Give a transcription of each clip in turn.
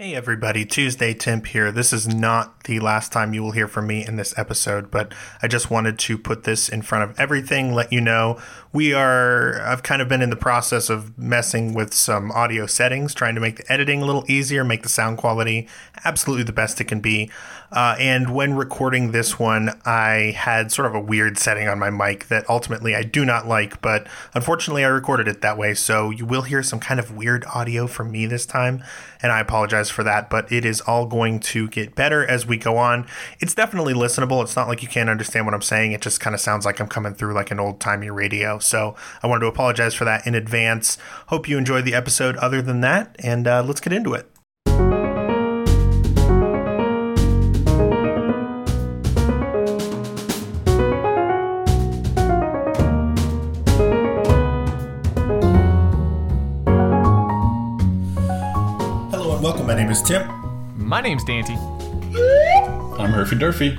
Hey everybody, Tuesday Tim here. This is not the last time you will hear from me in this episode, but I just wanted to put this in front of everything, let you know we are, I've kind of been in the process of messing with some audio settings, trying to make the editing a little easier, make the sound quality absolutely the best it can be. Uh, and when recording this one, I had sort of a weird setting on my mic that ultimately I do not like, but unfortunately I recorded it that way. So you will hear some kind of weird audio from me this time, and I apologize for that, but it is all going to get better as we go on. It's definitely listenable. It's not like you can't understand what I'm saying. It just kind of sounds like I'm coming through like an old timey radio. So I wanted to apologize for that in advance. Hope you enjoyed the episode other than that, and uh, let's get into it. Name is Tim. My name's Dante. I'm Herfy Durfy.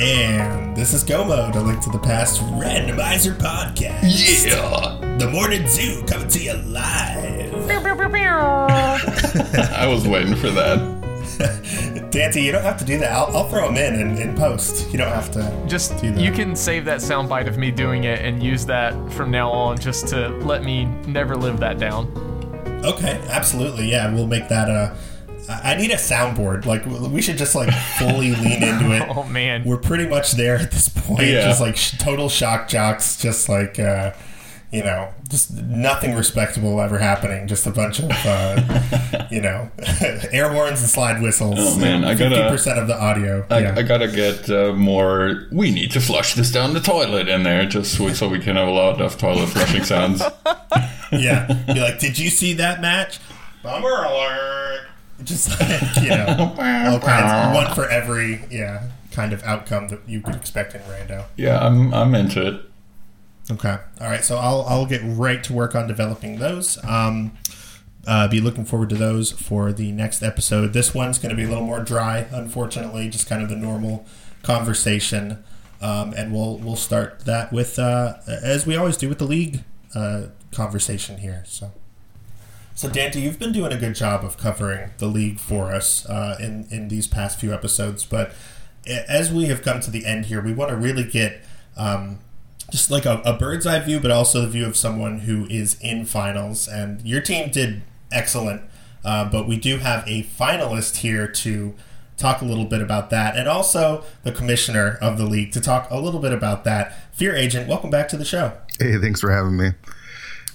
And this is Go Mode, a link to the past randomizer podcast. Yeah. The Morning Zoo coming to you live. I was waiting for that. Dante, you don't have to do that. I'll, I'll throw them in, in in post. You don't have to. Just you can save that soundbite of me doing it and use that from now on, just to let me never live that down. Okay, absolutely. Yeah, we'll make that a I need a soundboard. Like we should just like fully lean into it. Oh man, we're pretty much there at this point. Yeah. Just like sh- total shock jocks. Just like uh, you know, just nothing respectable ever happening. Just a bunch of uh, you know air horns and slide whistles. Oh man, I gotta fifty percent of the audio. I, yeah. I gotta get uh, more. We need to flush this down the toilet in there, just so, so we can have a lot of toilet flushing sounds. yeah, be like, did you see that match? Bummer alert. Just like, you know, all kinds, one for every, yeah, kind of outcome that you could expect in Rando. Yeah, I'm, I'm into it. Okay. All right. So I'll, I'll get right to work on developing those. Um, uh, be looking forward to those for the next episode. This one's going to be a little more dry, unfortunately, just kind of the normal conversation. Um, and we'll we'll start that with uh, as we always do with the league uh, conversation here. So. So Dante, you've been doing a good job of covering the league for us uh, in in these past few episodes. But as we have come to the end here, we want to really get um, just like a, a, bird's eye view, but also the view of someone who is in finals. And your team did excellent, uh, but we do have a finalist here to talk a little bit about that, and also the commissioner of the league to talk a little bit about that. Fear Agent, welcome back to the show. Hey, thanks for having me.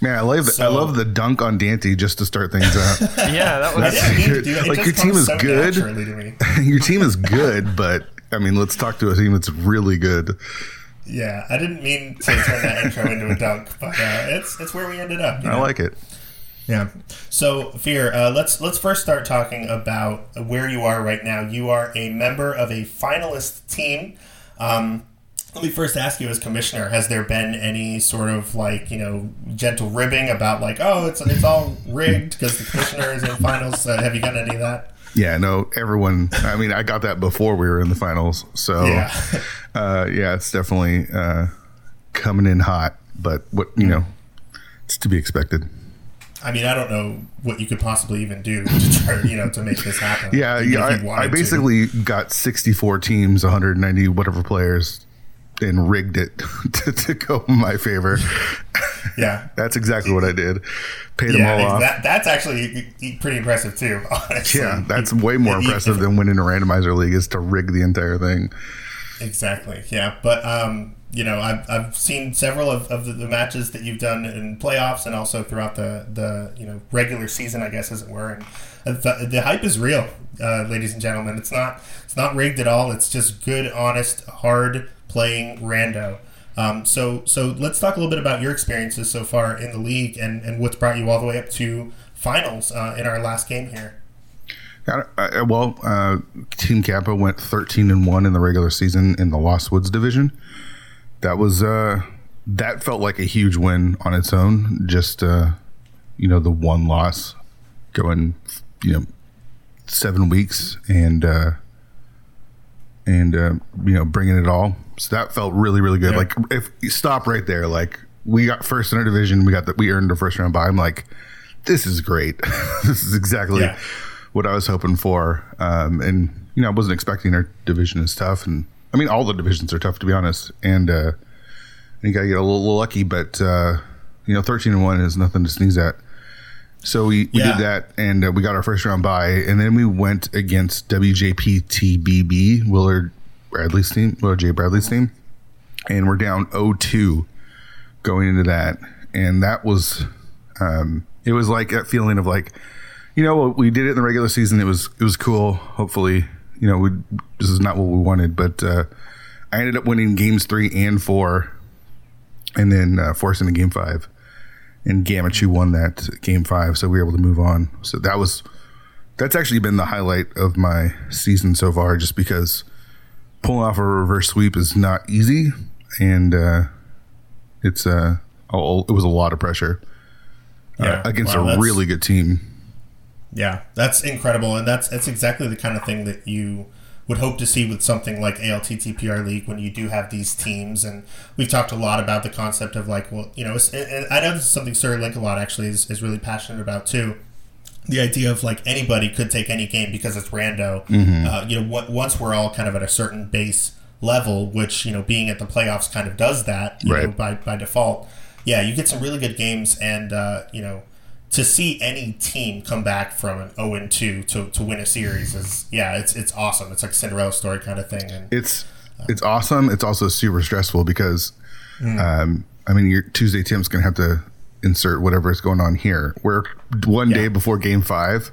Man, I love so, I love the dunk on Dante just to start things out. yeah, that was yeah, like your team is so good. your team is good, but I mean, let's talk to a team that's really good. Yeah, I didn't mean to turn that intro into a dunk, but uh, it's it's where we ended up. You know? I like it. Yeah. So, Fear, uh, let's let's first start talking about where you are right now. You are a member of a finalist team. Um, let me first ask you, as commissioner, has there been any sort of like you know gentle ribbing about like, oh, it's it's all rigged because the commissioner is in finals? Uh, have you gotten any of that? Yeah, no, everyone. I mean, I got that before we were in the finals, so yeah, uh, yeah it's definitely uh, coming in hot. But what you know, it's to be expected. I mean, I don't know what you could possibly even do to try, you know, to make this happen. Yeah, yeah. I, I, basically to. got 64 teams, 190 whatever players and rigged it to, to go in my favor. Yeah, that's exactly what I did. Paid yeah, them all off. That, that's actually pretty impressive too. Honestly. Yeah, that's way more impressive than winning a randomizer league is to rig the entire thing. Exactly. Yeah, but um, you know, I've, I've seen several of, of the, the, matches that you've done in playoffs and also throughout the the you know regular season, I guess as it were. And the, the hype is real, uh, ladies and gentlemen. It's not it's not rigged at all. It's just good, honest, hard playing rando. Um, so so let's talk a little bit about your experiences so far in the league and, and what's brought you all the way up to finals uh, in our last game here. Uh, well, uh, Team Kappa went 13 and one in the regular season in the Lost Woods division. That was uh, that felt like a huge win on its own. Just uh, you know the one loss going you know seven weeks and uh, and you know bringing it all so that felt really, really good. Yeah. Like if you stop right there, like we got first in our division, we got that we earned the first round bye. I'm like, this is great. this is exactly yeah. what I was hoping for. Um, and you know, I wasn't expecting our division is tough, and I mean, all the divisions are tough to be honest. And uh, you got to get a little, lucky, but uh, you know, thirteen and one is nothing to sneeze at. So we, we Yeah. did that, and uh, we got our first round bye, and then we went against WJPTBB Willard Bradley's team, Willard J Bradley's team, and we're down 0-2 going into that, and that was um, it was like that feeling of like, you know, we did it in the regular season. It was it was cool. Hopefully, you know, we this is not what we wanted, but uh, I ended up winning games three and four, and then uh, forcing a game five. And Gamachu won that game five, so we were able to move on. So that was that's actually been the highlight of my season so far, just because pulling off a reverse sweep is not easy, and uh, it's uh, oh, it was a lot of pressure Yeah. uh, against Wow, a really good team. Yeah, that's incredible, and that's that's exactly the kind of thing that you would hope to see with something like ALTTPR League when you do have these teams. And we've talked a lot about the concept of like, well, you know, and I know this is something Sir Link a lot actually is, is really passionate about too. The idea of like anybody could take any game because it's rando. Uh, you know, what, once we're all kind of at a certain base level, which you know, being at the playoffs kind of does that, you know, by by default. Yeah, you get some really good games, and uh, you know, to see any team come back from an 0 and 2 to, to win a series is yeah, it's it's awesome. It's like a Cinderella story kind of thing. And It's it's awesome. It's also super stressful because, Mm. um, I mean, your Tuesday Tim's gonna have to insert whatever is going on here. We're one day before Game Five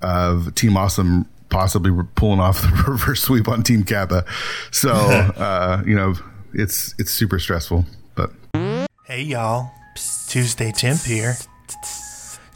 of Team Awesome possibly pulling off the reverse sweep on Team Kappa. So uh, you know, it's it's super stressful. But Hey y'all, Tuesday Tim here.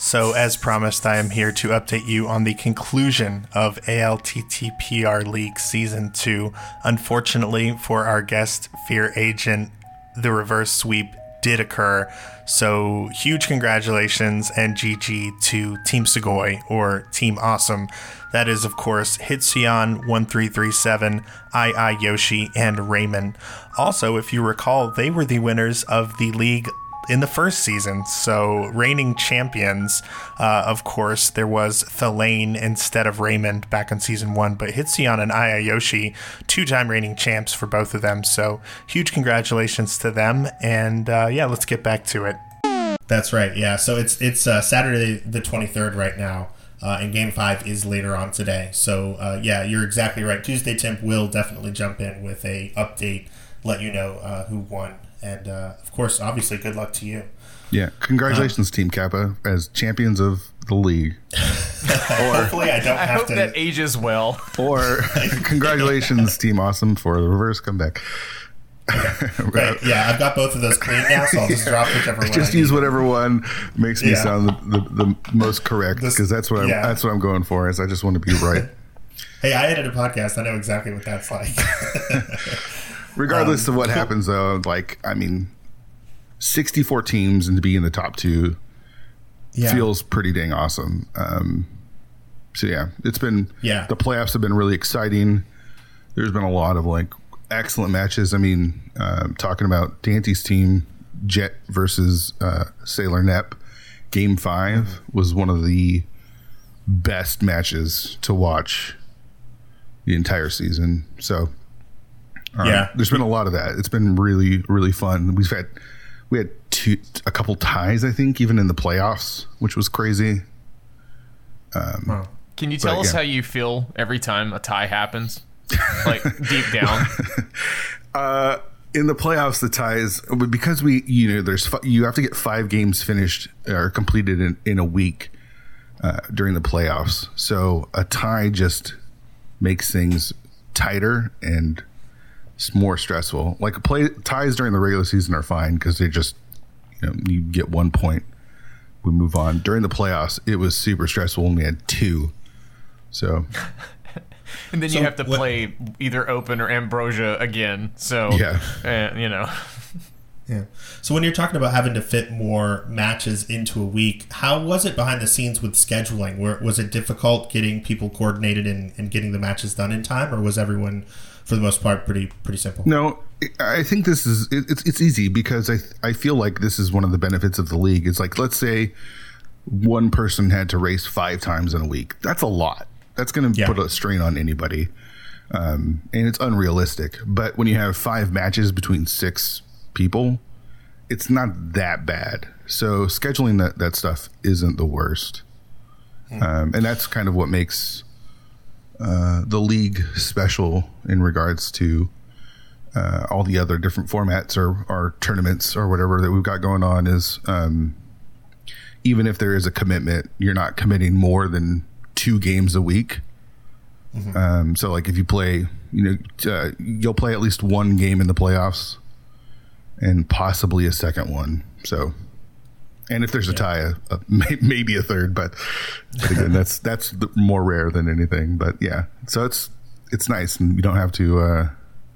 So, as promised, I am here to update you on the conclusion of ALTTPR League Season 2. Unfortunately, for our guest, Fear Agent, the reverse sweep did occur. So, huge congratulations and GG to Team Segoy or Team Awesome. That is, of course, Hitsion1337, II Yoshi, and Raymond. Also, if you recall, they were the winners of the league in the first season. So, reigning champions, uh, of course, there was Thalane instead of Raymond back in season one, but Hitsion and Ayayoshi, two time reigning champs for both of them. So, huge congratulations to them. And uh, yeah, let's get back to it. that's right. Yeah, so it's it's uh, Saturday the 23rd right now. Uh, and game five is later on today. So uh, yeah, you're exactly right. Tuesday Tim will definitely jump in with a update, let you know uh, who won, and uh, of course, obviously, good luck to you. yeah, congratulations, Team Kappa, as champions of the league. Hopefully, I don't I have hope to. that ages well. Or congratulations, Team Awesome, for the reverse comeback. Right, yeah, I've got both of those clean now, so I'll just drop whichever one. Just I use need. whatever one makes me Yeah. sound the, the, the most correct because that's what I'm, yeah. that's what I'm going for. Is I just want to be right, Hey, I edit a podcast. I know exactly what that's like. Regardless Um, of what happens. Though, like I mean, 64 teams and to be in the top two yeah. feels pretty dang awesome. Um, so yeah, it's been Yeah. The playoffs have been really exciting. There's been a lot of like excellent matches. I mean, um, talking about Dante's team, Jet versus uh, Sailor Nep, Game Five was one of the best matches to watch the entire season. So um, Yeah. there's been a lot of that. It's been really really fun. We've had we had two a couple ties I think even in the playoffs, which was crazy. Can you tell But, us yeah. how you feel every time a tie happens? Like deep down. in the playoffs, the ties because we you know there's you have to get five games finished or completed in, in a week uh, during the playoffs. So a tie just makes things tighter and it's more stressful. Like play ties during the regular season are fine because they just you know you get one point, we move on. During the playoffs, it was super stressful when we had two. So And then So you have to what- play either open or ambrosia again. So Yeah. uh, you know. Yeah. So when you're talking about having to fit more matches into a week, how was it behind the scenes with scheduling? Where was it difficult getting people coordinated and, and getting the matches done in time, or was everyone, for the most part, pretty pretty simple? No, I think this is it's it's easy because I I feel like this is one of the benefits of the league. It's like let's say one person had to race five times in a week. That's a lot. That's going to Yeah. put a strain on anybody. Um, and it's unrealistic. But when you have five matches between six people, it's not that bad. So scheduling that, that stuff isn't the worst. Um, and that's kind of what makes uh, the league special in regards to uh, all the other different formats or, or tournaments or whatever that we've got going on is um, even if there is a commitment, you're not committing more than two games a week. Um, so, like if you play, you know, uh, you'll play at least one game in the playoffs and possibly a second one. So, and if there's a tie, a, a, may, maybe a third, but, but again, that's that's the, more rare than anything. But yeah, so it's it's nice, and you don't have to uh,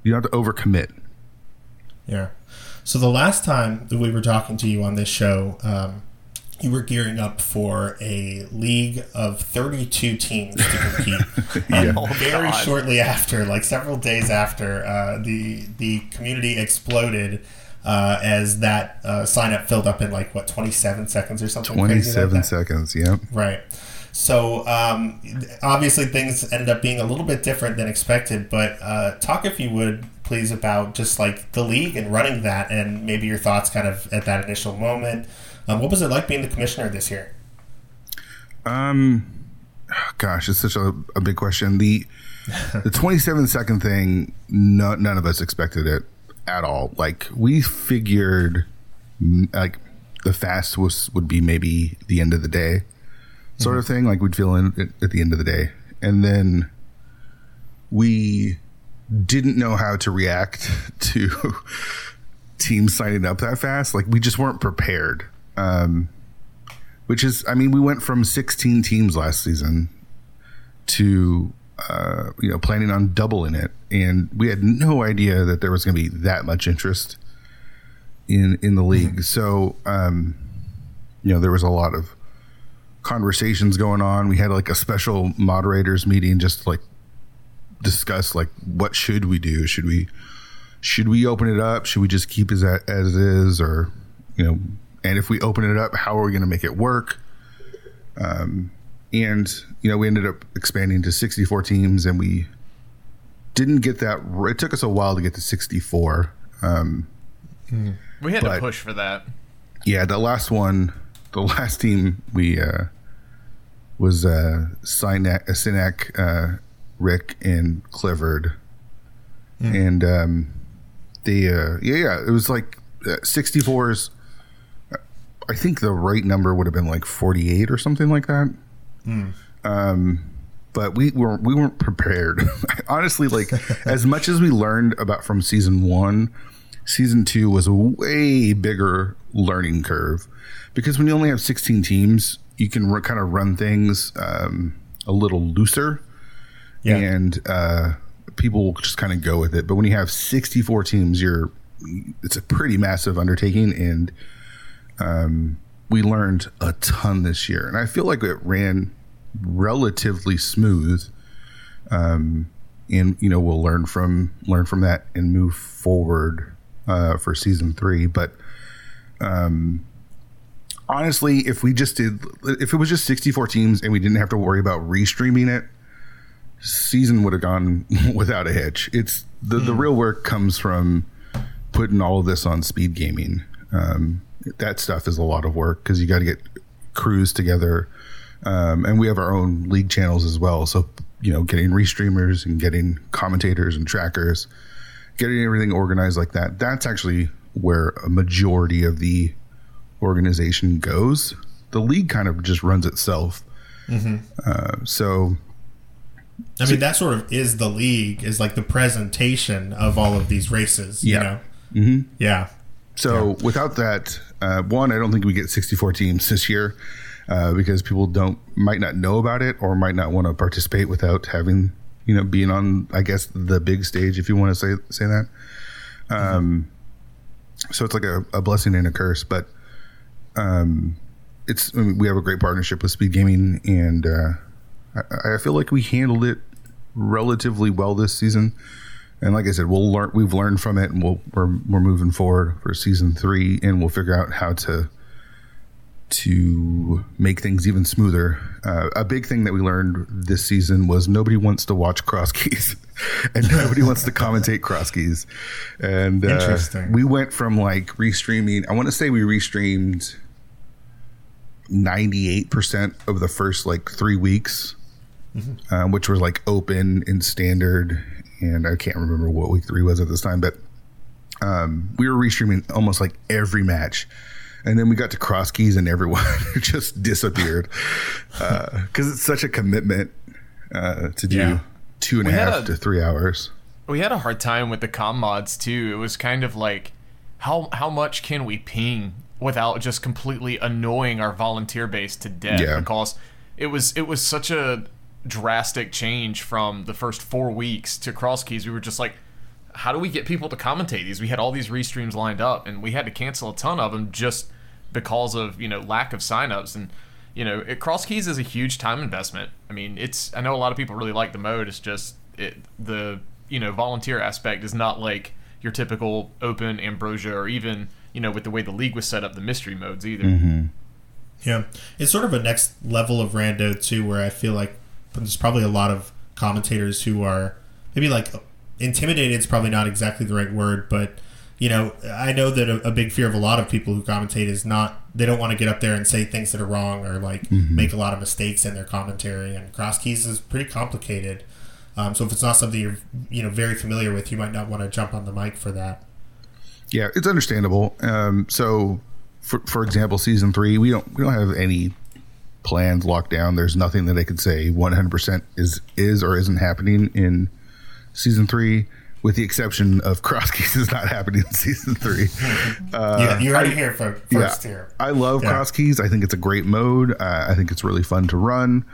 you don't have to overcommit. Yeah. So the last time that we were talking to you on this show, um, you were gearing up for a league of 32 teams to compete. And Oh, very God. shortly after, like several days after, uh, the the community exploded uh, as that uh, sign up filled up in like what 27 seconds or something. crazy like Twenty-seven seconds. Yep. Right. So um, obviously things ended up being a little bit different than expected. But uh, talk, if you would, please, about just like the league and running that, and maybe your thoughts, kind of at that initial moment. Um, what was it like being the commissioner this year? Um, gosh, it's such a, a big question. The the 27 second thing, no, none of us expected it at all. Like we figured, mm, like the fast was would be maybe the end of the day, sort of thing. Like we'd feel in at- at the end of the day, and then we didn't know how to react to teams signing up that fast. Like we just weren't prepared. Um, which is, I mean, we went from 16 teams last season to, uh, you know, planning on doubling it, and we had no idea that there was going to be that much interest in in the league. So, um, you know, there was a lot of conversations going on. We had like a special moderators meeting just to, like discuss like what should we do? Should we should we open it up? Should we just keep it as as is, or you know? And if we open it up, how are we going to make it work? Um, and you know, we ended up expanding to 64 teams, and we didn't get that. It took us a while to get to 64. Um, We had to push for that. yeah, the last one, the last team we uh, was uh, Sinek, uh, Sinek uh, Rick, and Clifford, and um, the uh, yeah, yeah, it was like uh, 64s. I think the right number would have been like 48 or something like that. Um, but we were we weren't prepared. Honestly, like as much as we learned about from season one, season two was a way bigger learning curve because when you only have 16 teams, you can r- kind of run things um, a little looser, Yeah. and uh, people will just kind of go with it. But when you have 64 teams, you're it's a pretty massive undertaking, and um, we learned a ton this year, and I feel like it ran relatively smooth. Um, and you know we'll learn from learn from that and move forward uh, for season three. But um, honestly, if we just did, if it was just 64 teams and we didn't have to worry about restreaming it, season would have gone without a hitch. It's the the real work comes from putting all of this on speed gaming. Um, that stuff is a lot of work because you got to get crews together, um, and we have our own league channels as well. So you know, getting restreamers and getting commentators and trackers, getting everything organized like that. That's actually where a majority of the organization goes. The league kind of just runs itself. Uh, so I mean, that sort of is the league, is like the presentation of all of these races. You know? Mm-hmm. Yeah. So without that, uh, one, I don't think we get 64 teams this year uh, because people don't might not know about it or might not want to participate without having you know being on I guess the big stage if you want to say say that. Um, so it's like a, a blessing and a curse, but um, it's I mean, we have a great partnership with Speed Gaming, and uh, I, I feel like we handled it relatively well this season. And like I said, we'll learn. We've learned from it, and we'll, we're we're moving forward for season three, and we'll figure out how to to make things even smoother. Uh, a big thing that we learned this season was nobody wants to watch cross keys, and nobody wants to commentate cross keys. And uh, Interesting. we went from like restreaming. I want to say we restreamed ninety eight percent of the first like three weeks, um, which was like open and standard. And I can't remember what week three was at this time, but um, we were restreaming almost like every match. And then we got to cross keys and everyone just disappeared because it's such a commitment uh, to do Yeah. two and We had half a- to three hours. We had a hard time with the com mods too. It was kind of like how how much can we ping without just completely annoying our volunteer base to death Yeah. because it was it was such a drastic change from the first 4 weeks to cross keys. We were just like how do we get people to commentate these? We had all these restreams lined up and we had to cancel a ton of them just because of, you know, lack of signups and you know, it, cross keys is a huge time investment. I mean, it's I know a lot of people really like the mode. It's just it, the you know volunteer aspect is not like your typical open ambrosia or even you know with the way the league was set up the mystery modes either. Mm-hmm. Yeah, it's sort of a next level of rando too, where I feel like there's probably a lot of commentators who are maybe like intimidated. Is probably not exactly the right word, but you know, I know that a, a big fear of a lot of people who commentate is not they don't want to get up there and say things that are wrong or like make a lot of mistakes in their commentary. And cross keys is pretty complicated. Um, so if it's not something you're you know very familiar with, you might not want to jump on the mic for that. Yeah, it's understandable. Um, so, for for example, season three, we don't we don't have any plans locked down. There's nothing that I could say 100 percent is is or isn't happening in season three, with the exception of cross keys is not happening in season three. yeah, you already here for first yeah, here. I love Yeah. cross keys. I think it's a great mode. Uh, I think it's really fun to run.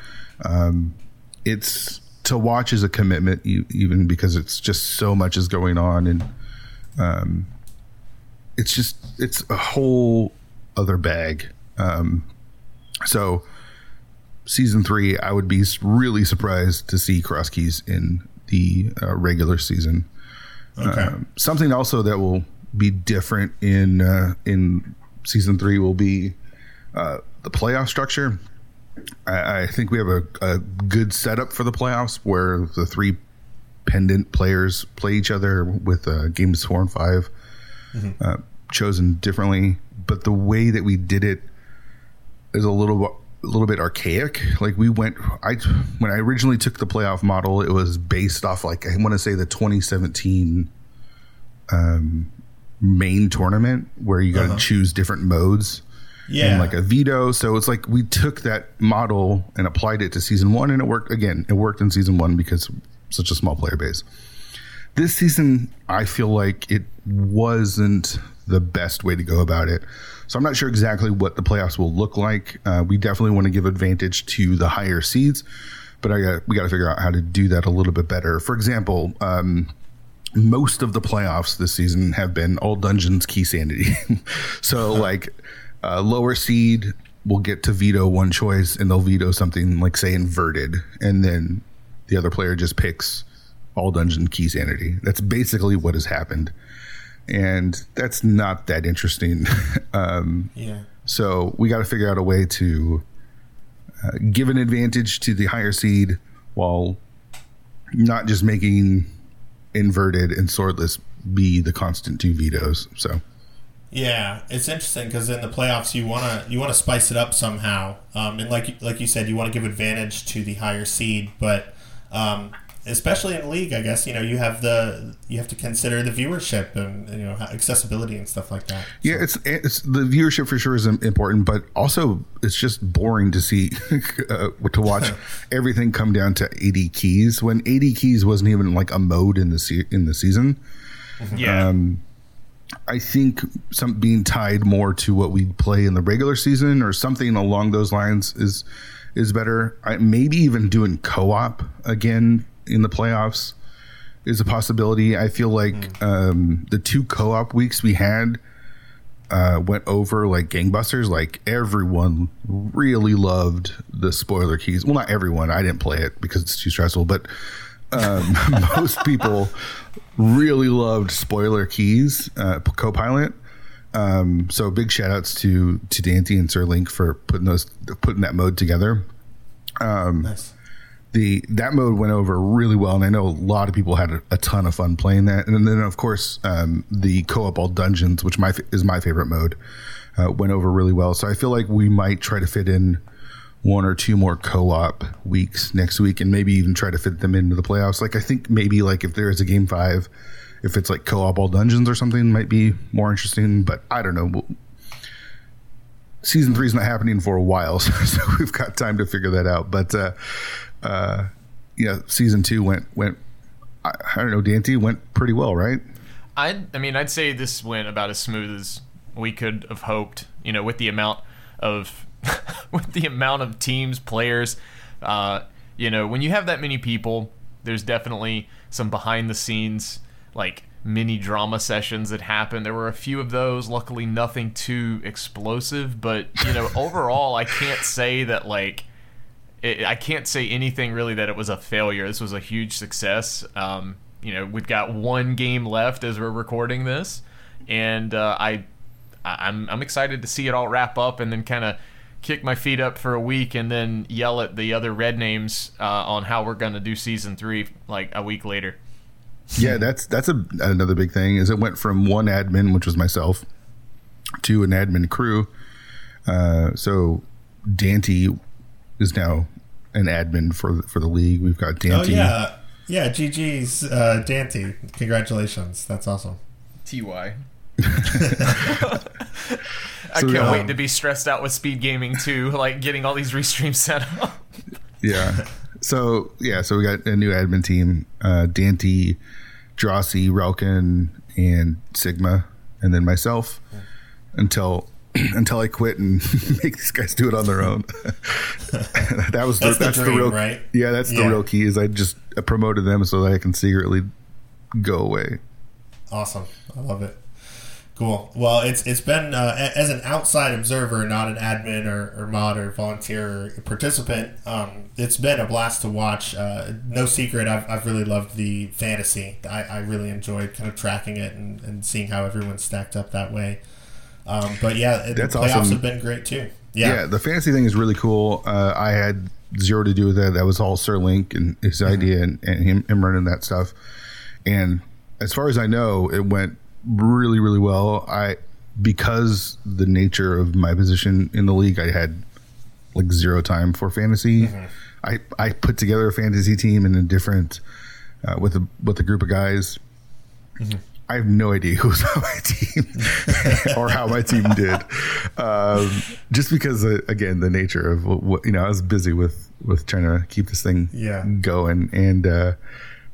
Um, it's to watch is a commitment, even because it's just so much is going on, and um, it's just it's a whole other bag. Um, so, season three, I would be really surprised to see cross keys in the uh, regular season Okay. something also that will be different in uh, in season three will be uh, the playoff structure. I, I think we have a, a good setup for the playoffs where the three pendant players play each other with uh, games four and 5 uh, chosen differently. But the way that we did it is a little a little bit archaic. Like we went, I when I originally took the playoff model, it was based off like I want to say the 2017 um, main tournament where you got to choose different modes yeah. and like a veto. So it's like we took that model and applied it to season one, and it worked again. It worked in season one because such a small player base. This season, I feel like it wasn't the best way to go about it. So I'm not sure exactly what the playoffs will look like. Uh, we definitely want to give advantage to the higher seeds, but I got we got to figure out how to do that a little bit better. For example, um, most of the playoffs this season have been all dungeons key sanity. so like uh, lower seed will get to veto one choice and they'll veto something like say inverted and then the other player just picks all dungeon key sanity. That's basically what has happened. And that's not that interesting. um, yeah. so we got to figure out a way to uh, give an advantage to the higher seed while not just making inverted and swordless be the constant two vetoes. So Yeah, it's interesting because in the playoffs you wanna you wanna spice it up somehow, um, and like like you said, you want to give advantage to the higher seed, but um, especially in league, I guess you know you have the you have to consider the viewership and you know accessibility and stuff like that. yeah, it's it's the viewership for sure is important, but also it's just boring to see uh, to watch everything come down to AD keys when AD keys wasn't even like a mode in the se- in the season. Yeah. I think some being tied more to what we play in the regular season or something along those lines is is better. I, maybe even doing co-op again in the playoffs is a possibility. I feel like um, the two co-op weeks we had uh, went over like gangbusters. Like everyone really loved the spoiler keys. Well, not everyone. I didn't play it because it's too stressful, but um, most people really loved spoiler keys uh, co-pilot Um, so big shout outs to to Dante and Sir Link for putting those putting that mode together. nice. The that mode went over really well, and I know a lot of people had a, a ton of fun playing that. And then, of course, um, the co-op all dungeons, which my is my favorite mode, uh, went over really well. So I feel like we might try to fit in one or two more co-op weeks next week, and maybe even try to fit them into the playoffs. Like I think maybe like if there is a game five, if it's like co-op all dungeons or something, might be more interesting. But I don't know. Season three is not happening for a while, so, so we've got time to figure that out. But uh, uh, yeah, season two went went. I, I don't know, Dante went pretty well, right? I I mean, I'd say this went about as smooth as we could have hoped. You know, with the amount of with the amount of teams, players. Uh, you know, when you have that many people, there's definitely some behind the scenes like mini drama sessions that happen. There were a few of those. Luckily, nothing too explosive. But you know, overall, I can't say that like. It, I can't say anything really that it was a failure. This was a huge success. Um, you know, we've got one game left as we're recording this, and uh, I, I'm I'm excited to see it all wrap up and then kind of kick my feet up for a week and then yell at the other red names uh, on how we're gonna do season three like a week later. Yeah, that's that's a, another big thing. Is it went from one admin, which was myself, to an admin crew. Uh, so Dante is now an admin for the, for the league. We've got Oh Dante. yeah, yeah. GG's uh, Dante. Congratulations. That's awesome. Ty. I So, can't um, wait to be stressed out with speed gaming too, like getting all these restreams set up. Yeah. So yeah, so we got a new admin team: uh, Dante, Drossi, Relkin, and Sigma, and then myself. Until until I quit and make these guys do it on their own. that was That's the that's the dream, real right? Yeah, that's the real key. Is I just promoted them so that I can secretly go away. Awesome. I love it. Cool. Well, it's it's been uh, as an outside observer, not an admin or, or mod or volunteer or participant. Um, it's been a blast to watch. Uh, no secret, I've, I've really loved the fantasy. I, I really enjoyed kind of tracking it and, and seeing how everyone's stacked up that way. Um, but yeah, That's the playoffs awesome. have been great too. Yeah, Yeah. the fantasy thing is really cool. Uh, I had zero to do with that. That was all Sir Link and his idea and, and him, him running that stuff. And as far as I know, it went really, really well. I because the nature of my position in the league, I had like zero time for fantasy. I I put together a fantasy team in a different uh, with a with a group of guys. I have no idea who's on my team or how my team did. Um, just because, uh, again, the nature of what, you know, I was busy with with trying to keep this thing Yeah. going, and uh,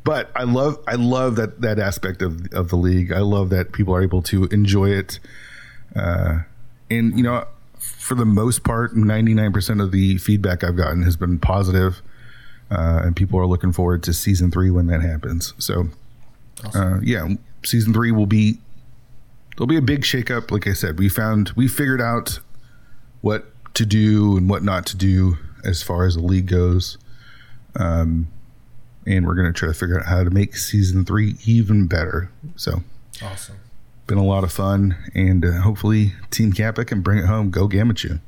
but I love I love that that aspect of of the league. I love that people are able to enjoy it, uh, and you know, for the most part, ninety nine percent of the feedback I've gotten has been positive, uh, and people are looking forward to season three when that happens. So uh, yeah, season three will be there'll be a big shakeup. Like I said, we found we figured out what to do and what not to do as far as the league goes, um, and we're gonna try to figure out how to make season three even better. So, Awesome. been a lot of fun, and uh, hopefully Team Kappa can bring it home. Go Gamachu.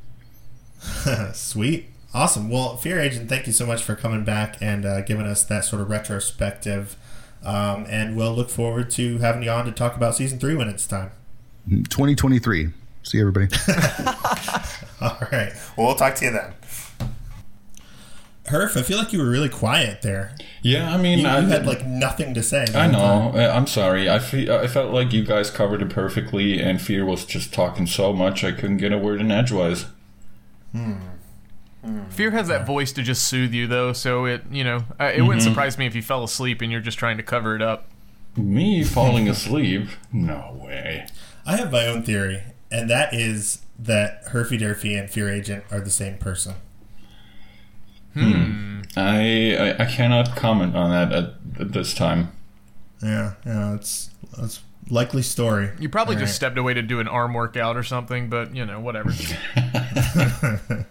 Sweet. Awesome. Well, Fear Agent, thank you so much for coming back and uh, giving us that sort of retrospective. Um, and we'll look forward to having you on to talk about season three when it's time. 2023. See everybody. All right. Well, we'll talk to you then. Herf, I feel like you were really quiet there. Yeah, I mean, You, I had like nothing to say. I whole know. time. Uh, I'm sorry. I fe- I felt like you guys covered it perfectly, and Fear was just talking so much I couldn't get a word in edgewise. Mm. Fear has that voice to just soothe you, though, so it you know uh, it wouldn't mm-hmm. surprise me if you fell asleep and you're just trying to cover it up. Me falling asleep? No way. I have my own theory, and that is that Herfy Durfy and Fear Agent are the same person. Hmm. Hmm. I, I I cannot comment on that at, at this time. Yeah, yeah, it's it's likely story. You probably All just right. stepped away to do an arm workout or something, but you know whatever.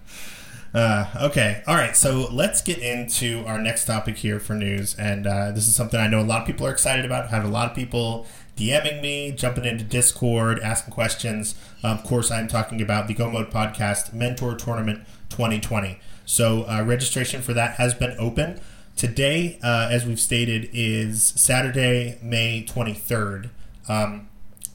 Uh, okay, all right. So let's get into our next topic here for news, and uh, this is something I know a lot of people are excited about. I have a lot of people DMing me, jumping into Discord, asking questions. of course, I'm talking about the Go Mode Podcast Mentor Tournament 2020. So uh, registration for that has been open. Today, uh, as we've stated, is Saturday, May 23rd. Um,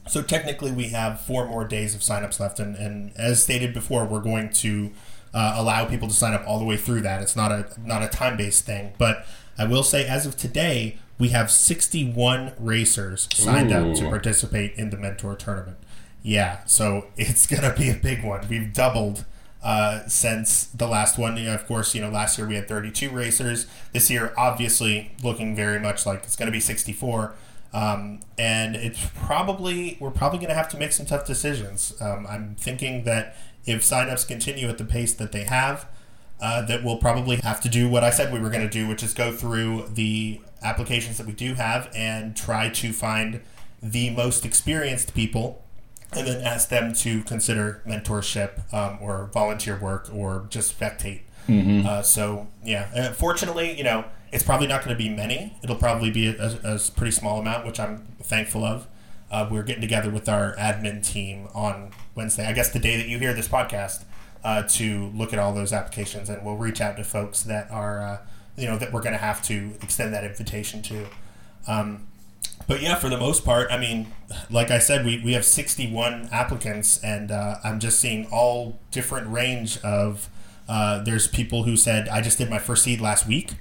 so technically, we have four more days of signups left, and, and as stated before, we're going to uh, allow people to sign up all the way through that. It's not a not a time based thing, but I will say, as of today, we have 61 racers signed up to participate in the mentor tournament. Yeah, so it's gonna be a big one. We've doubled uh, since the last one. You know, of course, you know last year we had 32 racers. This year, obviously, looking very much like it's gonna be 64. Um, and it's probably we're probably going to have to make some tough decisions. Um, I'm thinking that if signups continue at the pace that they have, uh, that we'll probably have to do what I said we were going to do, which is go through the applications that we do have and try to find the most experienced people and then ask them to consider mentorship um, or volunteer work or just spectate. Uh, so yeah, uh, fortunately, you know, it's probably not going to be many. It'll probably be a, a, a pretty small amount, which I'm thankful of. Uh, we're getting together with our admin team on Wednesday. I guess the day that you hear this podcast uh, to look at all those applications, and we'll reach out to folks that are, uh, you know, that we're going to have to extend that invitation to. Um, but yeah, for the most part, I mean, like I said, we, we have 61 applicants, and uh, I'm just seeing all different range of. Uh, there's people who said, I just did my first seed last week.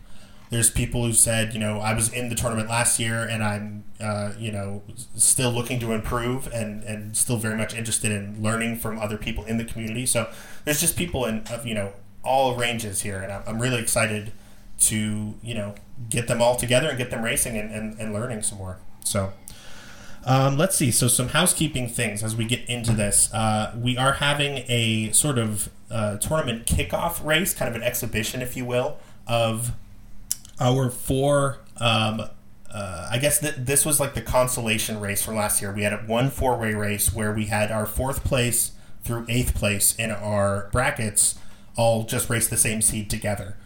There's people who said, you know, I was in the tournament last year and I'm, uh, you know, still looking to improve and, and still very much interested in learning from other people in the community. So there's just people in, of, you know, all ranges here. And I'm, really excited to, you know, get them all together and get them racing and, and, and learning some more. So, um, let's see. So, some housekeeping things as we get into this. Uh, we are having a sort of uh, tournament kickoff race, kind of an exhibition, if you will, of our four. Um, uh, I guess th- this was like the consolation race from last year. We had a one four way race where we had our fourth place through eighth place in our brackets all just race the same seed together.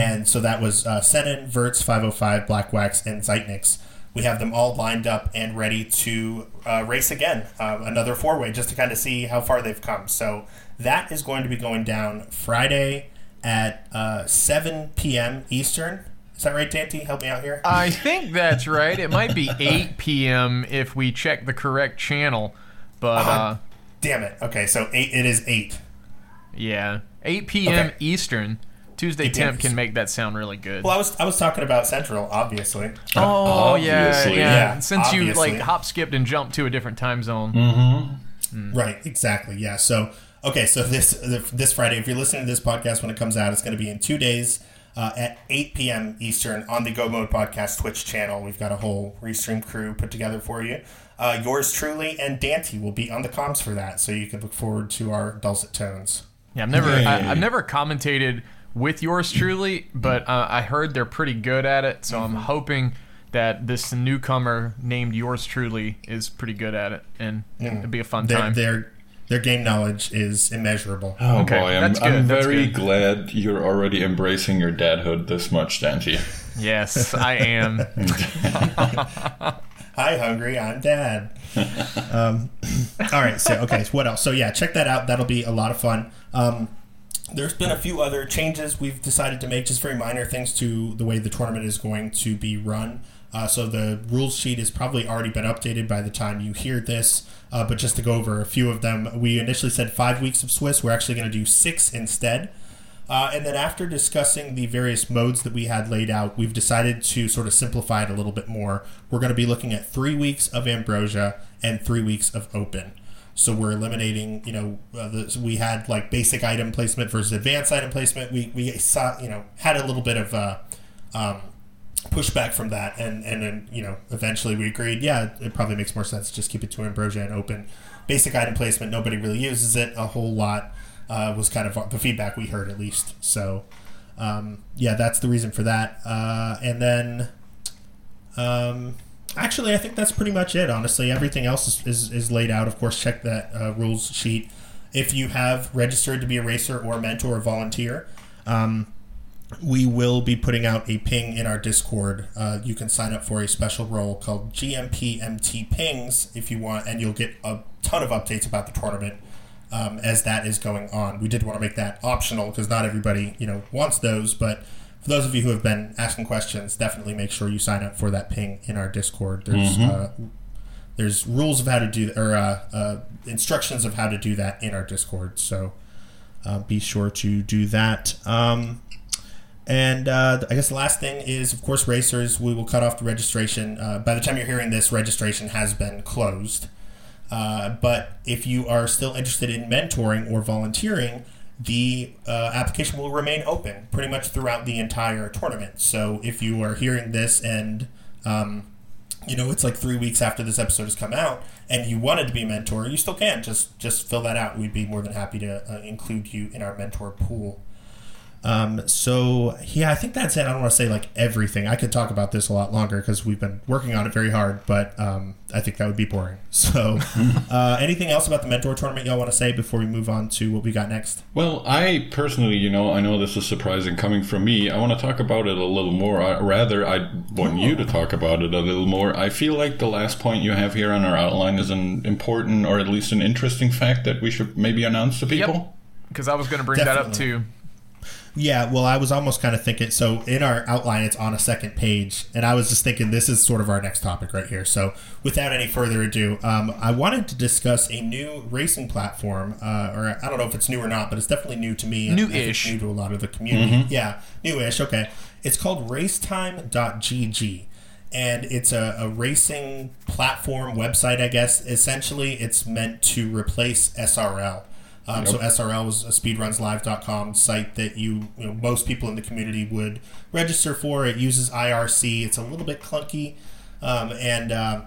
And so that was uh, Senin, Verts, 505, Black Wax, and Zeitnix. We have them all lined up and ready to uh, race again, uh, another four way, just to kind of see how far they've come. So that is going to be going down Friday at uh, 7 p.m. Eastern. Is that right, Dante? Help me out here. I think that's right. It might be 8 p.m. if we check the correct channel, but uh, Damn it. Okay, so eight. It is eight. yeah, 8 p.m. Okay. Eastern. Tuesday 8 temp can make that sound really good. Well, I was I was talking about Central, obviously. oh yeah, Obviously. yeah. Yeah, Since you like hop skipped and jumped to a different time zone. Mm-hmm. Right, exactly. Yeah. So, okay, so this this Friday, if you're listening to this podcast when it comes out, it's going to be in two days uh, at 8 p.m. Eastern on the Go Mode Podcast Twitch channel. We've got a whole restream crew put together for you. Uh, yours truly and Dante will be on the comms for that, so you can look forward to our dulcet tones. Yeah, I've never Yay. I, I've never commentated with yours truly, but uh, I heard they're pretty good at it. So Mm-hmm. I'm hoping that this newcomer named yours truly is pretty good at it, and it'd be a fun Their, time. their their game knowledge is immeasurable. Oh Okay, boy, I'm, I'm very glad you're already embracing your dadhood this much, Dante. Yes, I am. Hi, hungry. I'm dad. um, all right. So, okay. So what else? So, yeah, check that out. That'll be a lot of fun. Um, there's been a few other changes we've decided to make, just very minor things to the way the tournament is going to be run. Uh, so the rules sheet has probably already been updated by the time you hear this. Uh, but just to go over a few of them, we initially said five weeks of Swiss. We're actually going to do six instead. Uh, and then after discussing the various modes that we had laid out, we've decided to sort of simplify it a little bit more. We're going to be looking at three weeks of Ambrosia and three weeks of Open. So we're eliminating, you know, uh, the, we had like basic item placement versus advanced item placement. We, we saw, you know, had a little bit of uh, um, pushback from that, and and then you know eventually we agreed, yeah, it probably makes more sense to just keep it to Ambrosia and Open. Basic item placement, nobody really uses it a whole lot. Uh, was kind of the feedback we heard at least. So um, yeah, that's the reason for that. Uh, and then um, actually, I think that's pretty much it. Honestly, everything else is, is, is laid out. Of course, check that uh, rules sheet. If you have registered to be a racer or mentor or volunteer, Um, we will be putting out a ping in our Discord. Uh, you can sign up for a special role called GMPMT Pings if you want, and you'll get a ton of updates about the tournament um, as that is going on. We did want to make that optional because not everybody, you know, wants those. But for those of you who have been asking questions, definitely make sure you sign up for that ping in our Discord. There's uh, there's rules of how to do or uh, uh, instructions of how to do that in our Discord. So uh, be sure to do that. Um, and uh, I guess the last thing is, of course, racers. We will cut off the registration. Uh, by the time you're hearing this, registration has been closed. Uh, but if you are still interested in mentoring or volunteering, the uh, application will remain open pretty much throughout the entire tournament. So if you are hearing this and um, you know it's like three weeks after this episode has come out and you wanted to be a mentor, you still can just just fill that out. We'd be more than happy to uh, include you in our mentor pool. Um, so yeah, I think that's it. I don't want to say like everything. I could talk about this a lot longer because we've been working on it very hard, but um, I think that would be boring. So, uh, anything else about the mentor tournament y'all want to say before we move on to what we got next? Well, I personally, you know, I know this is surprising coming from me. I want to talk about it a little more. I, rather, I want you to talk about it a little more. I feel like the last point you have here on our outline is an important or at least an interesting fact that we should maybe announce to people. Yep. Because I was going to bring that up too. Yeah, well, I was almost kind of thinking. So in our outline, it's on a second page, and I was just thinking this is sort of our next topic right here. So without any further ado, um, I wanted to discuss a new racing platform, uh, or I don't know if it's new or not, but it's definitely new to me. and I think New-ish. new to a lot of the community. Yeah, newish. Okay, it's called Racetime.gg. And it's a, a racing platform website, I guess. Essentially, it's meant to replace SRL. Um, So SRL was a speedrunslive.com site that you, you know, most people in the community would register for. It uses IRC. It's a little bit clunky, um, and uh,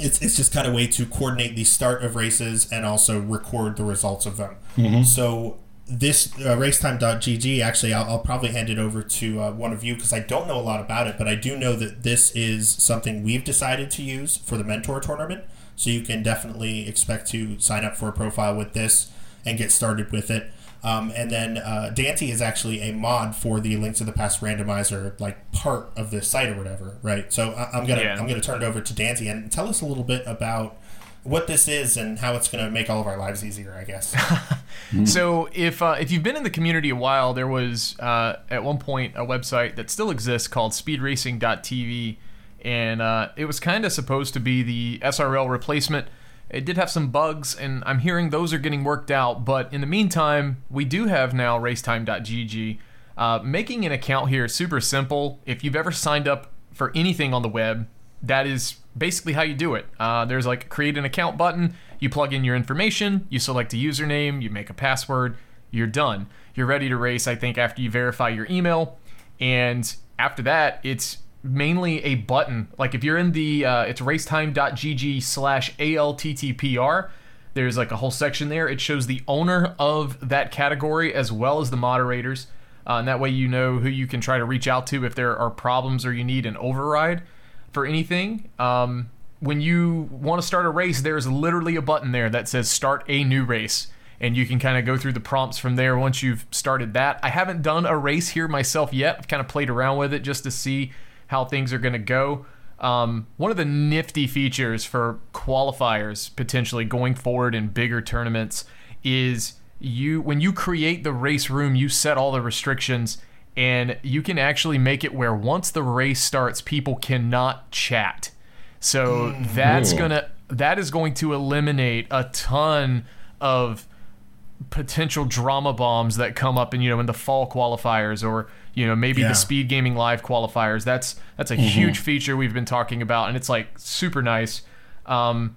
it's it's just kind of a way to coordinate the start of races and also record the results of them. So this uh, racetime.gg actually I'll, I'll probably hand it over to uh, one of you because i don't know a lot about it but i do know that this is something we've decided to use for the mentor tournament so you can definitely expect to sign up for a profile with this and get started with it um, and then uh, Dante is actually a mod for the Link to the Past randomizer, like part of the site or whatever, right? So I, I'm gonna Yeah. I'm gonna turn it over to Dante and tell us a little bit about what this is and how it's gonna make all of our lives easier, I guess. So if uh, if you've been in the community a while, there was uh, at one point a website that still exists called SpeedRacing.tv, and uh, it was kind of supposed to be the SRL replacement. It did have some bugs, and I'm hearing those are getting worked out. But in the meantime, we do have now Racetime.gg. Uh, making an account here is super simple. If you've ever signed up for anything on the web, that is basically how you do it. Uh, there's like create an account button. You plug in your information, you select a username, you make a password, you're done. You're ready to race, I think, after you verify your email. And after that, it's mainly a button. Like if you're in the, uh, it's racetime.gg slash ALTTPR. There's like a whole section there. It shows the owner of that category as well as the moderators. Uh, and that way you know who you can try to reach out to if there are problems or you need an override for anything. Um, when you want to start a race, there's literally a button there that says start a new race. And you can kind of go through the prompts from there once you've started that. I haven't done a race here myself yet. I've kind of played around with it just to see how things are going to go. Um, one of the nifty features for qualifiers potentially going forward in bigger tournaments is you when you create the race room, you set all the restrictions and you can actually make it where once the race starts, people cannot chat. So that's Ooh. gonna that is going to eliminate a ton of potential drama bombs that come up in you know in the fall qualifiers or you know maybe Yeah. the speed gaming live qualifiers that's that's a huge feature we've been talking about and it's like super nice um,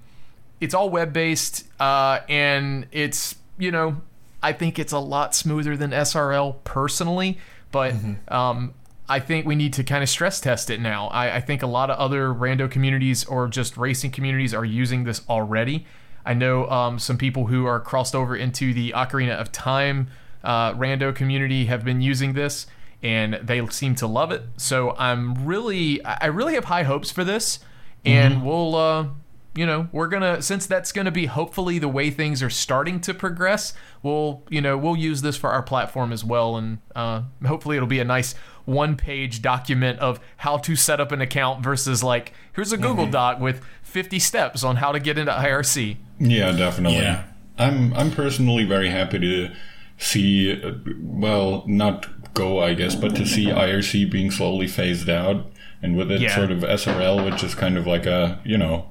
it's all web based uh, and it's you know i think it's a lot smoother than srl personally but um, I think we need to kind of stress test it now. I, I think a lot of other rando communities or just racing communities are using this already. I know um, some people who are crossed over into the Ocarina of Time uh, rando community have been using this, and they seem to love it. So I'm really, I I really have high hopes for this, and we'll, uh, you know, we're gonna since that's gonna be hopefully the way things are starting to progress. We'll, you know, we'll use this for our platform as well, and uh, hopefully it'll be a nice one-page document of how to set up an account versus like here's a Google Doc with 50 steps on how to get into IRC. Yeah, definitely. Yeah. I'm I'm personally very happy to see, uh, well, not go, I guess, but to see IRC being slowly phased out, and with it, Yeah. sort of SRL, which is kind of like a, you know,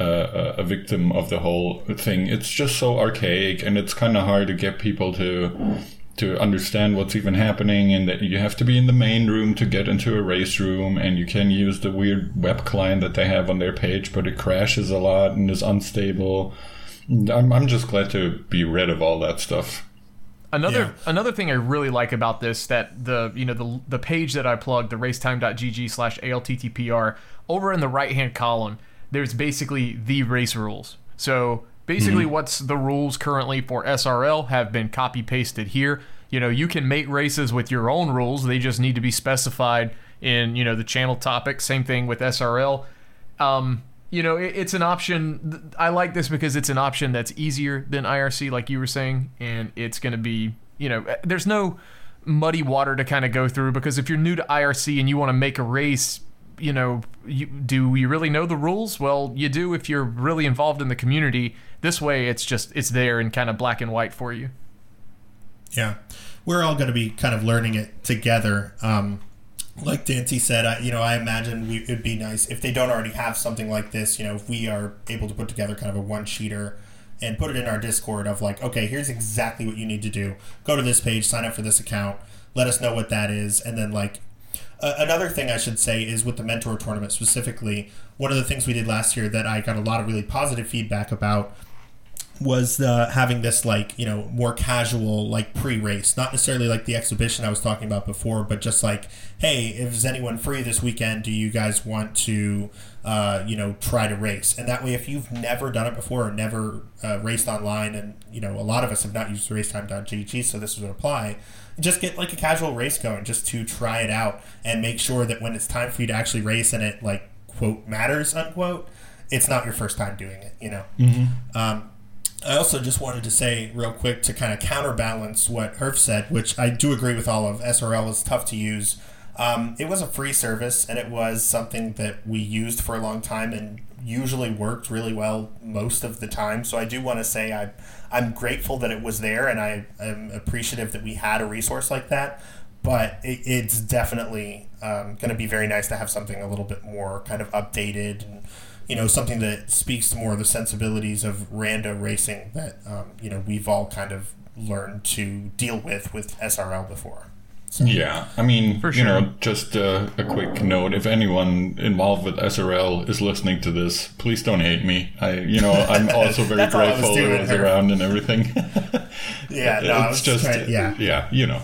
a, victim of the whole thing. It's just so archaic, and it's kind of hard to get people to to understand what's even happening, and that you have to be in the main room to get into a race room, and you can use the weird web client that they have on their page, but it crashes a lot and is unstable. I'm, I'm just glad to be rid of all that stuff. Another Yeah. another thing I really like about this that the you know the the page that I plugged the racetime.gg slash alttpr over in the right hand column there's basically the race rules. So basically what's the rules currently for SRL have been copy pasted here. You know you can make races with your own rules. They just need to be specified in you know the channel topic. Same thing with SRL. Um, you know, it, it's an option. I like this because it's an option that's easier than IRC, like you were saying, and it's going to be, you know, eh, there's no muddy water to kind of go through because if you're new to IRC and you want to make a race, you know, you, do you really know the rules? Well, you do if you're really involved in the community. This way, it's just it's there in kind of black and white for you. Yeah, we're all going to be kind of learning it together. Um, like Dante said, I, you know, I imagine we, it'd be nice if they don't already have something like this. You know, if we are able to put together kind of a one sheeter and put it in our Discord of like, okay, here's exactly what you need to do. Go to this page, sign up for this account, let us know what that is, and then like uh, another thing I should say is with the mentor tournament specifically, one of the things we did last year that I got a lot of really positive feedback about was uh, having this like you know more casual like pre-race. Not necessarily like the exhibition i was talking about before but just like hey if is anyone free this weekend? Do you guys want to uh, you know try to race? And that way if you've never done it before or never uh, raced online and you know a lot of us have not used racetime.gg so this would apply just get like a casual race going just to try it out and make sure that when it's time for you to actually race and it like quote matters unquote it's not your first time doing it you know? Um, I also just wanted to say real quick to kind of counterbalance what Herf said, which I do agree with all of. SRL is tough to use. Um, it was a free service, and it was something that we used for a long time and usually worked really well most of the time. So I do want to say I, I'm grateful that it was there, and I am appreciative that we had a resource like that. But it, it's definitely um, going to be very nice to have something a little bit more kind of updated and you know something that speaks to more of the sensibilities of rando racing that um, you know we've all kind of learned to deal with with SRL before. Yeah, I mean, For you know, just uh, a quick note: if anyone involved with SRL is listening to this, please don't hate me. I, you know, I'm also very That's all I was grateful it was around and everything. Yeah, no, it's just, trying- yeah. yeah, you know.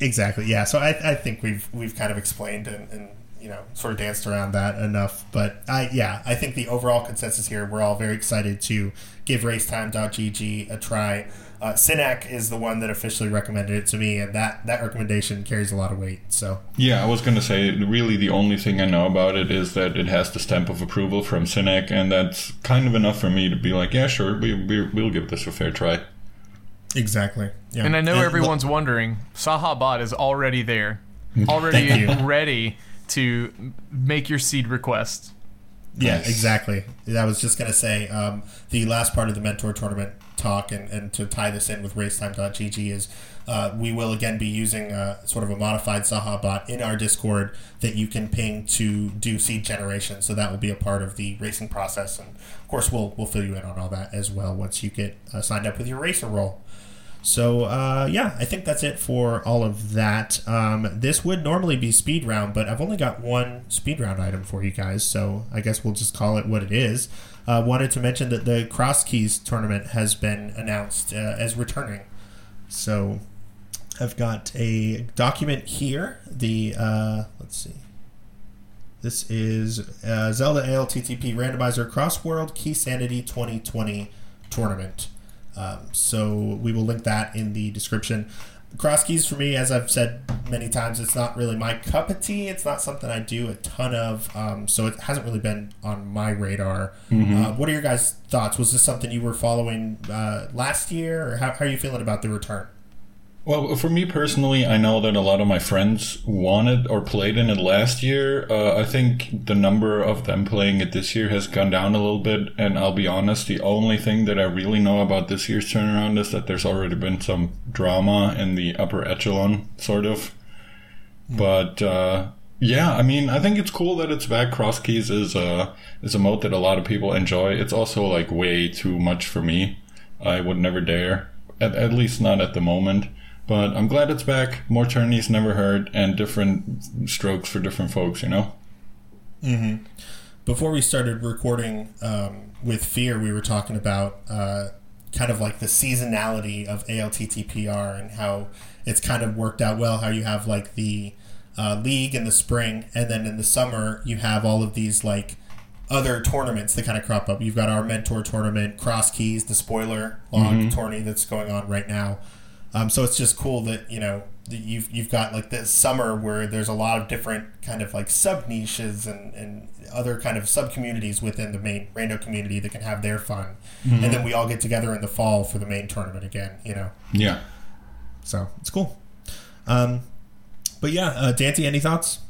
Exactly. Yeah. So I, I think we've we've kind of explained and, and you know sort of danced around that enough. But I yeah I think the overall consensus here we're all very excited to give racetime.gg a try. Uh, Synack is the one that officially recommended it to me, and that that recommendation carries a lot of weight. So Yeah, I was going to say, really, the only thing I know about it is that it has the stamp of approval from Synack, and that's kind of enough for me to be like, yeah, sure, we, we, we'll give this a fair try. exactly. Yeah. And I know look- everyone's wondering, Sahabot is already there, already ready to make your seed request. Yeah, Nice. exactly. I was just going to say um, the last part of the mentor tournament talk, and, and to tie this in with racetime.gg, is uh, we will again be using uh, sort of a modified Saha bot in our Discord that you can ping to do seed generation. So that will be a part of the racing process. And of course, we'll, we'll fill you in on all that as well once you get uh, signed up with your racer role. So uh, yeah, I think that's it for all of that. Um, this would normally be speed round, but I've only got one speed round item for you guys, so I guess we'll just call it what it is. Uh, wanted to mention that the Cross Keys tournament has been announced uh, as returning. So I've got a document here. The uh, let's see. This is uh, Zelda ALTTP Randomizer Cross World Key Sanity 2020 tournament. Um, so we will link that in the description. cross keys for me, as I've said many times, it's not really my cup of tea. It's not something I do a ton of, um, so it hasn't really been on my radar. Uh, what are your guys' thoughts? Was this something you were following uh, last year, or how, how are you feeling about the return? Well, for me personally, I know that a lot of my friends wanted or played in it last year. Uh, I think the number of them playing it this year has gone down a little bit. And I'll be honest, the only thing that I really know about this year's turnaround is that there's already been some drama in the upper echelon, sort of. But uh, yeah, I mean, I think it's cool that it's back. Cross keys is a is a mode that a lot of people enjoy. It's also like way too much for me. I would never dare, at, at least not at the moment. But I'm glad it's back. More tourneys never heard, and different strokes for different folks. You know. Before we started recording um, with Fear, we were talking about uh, kind of like the seasonality of ALTTPR and how it's kind of worked out well. How you have like the uh, league in the spring, and then in the summer you have all of these like other tournaments that kind of crop up. You've got our mentor tournament, Cross Keys, the spoiler log tourney that's going on right now. Um, so it's just cool that you know that you've you've got like this summer where there's a lot of different kind of like sub niches and, and other kind of sub communities within the main rando community that can have their fun, and then we all get together in the fall for the main tournament again. You know, Yeah. so it's cool. Um, but yeah, uh, Dante, any thoughts?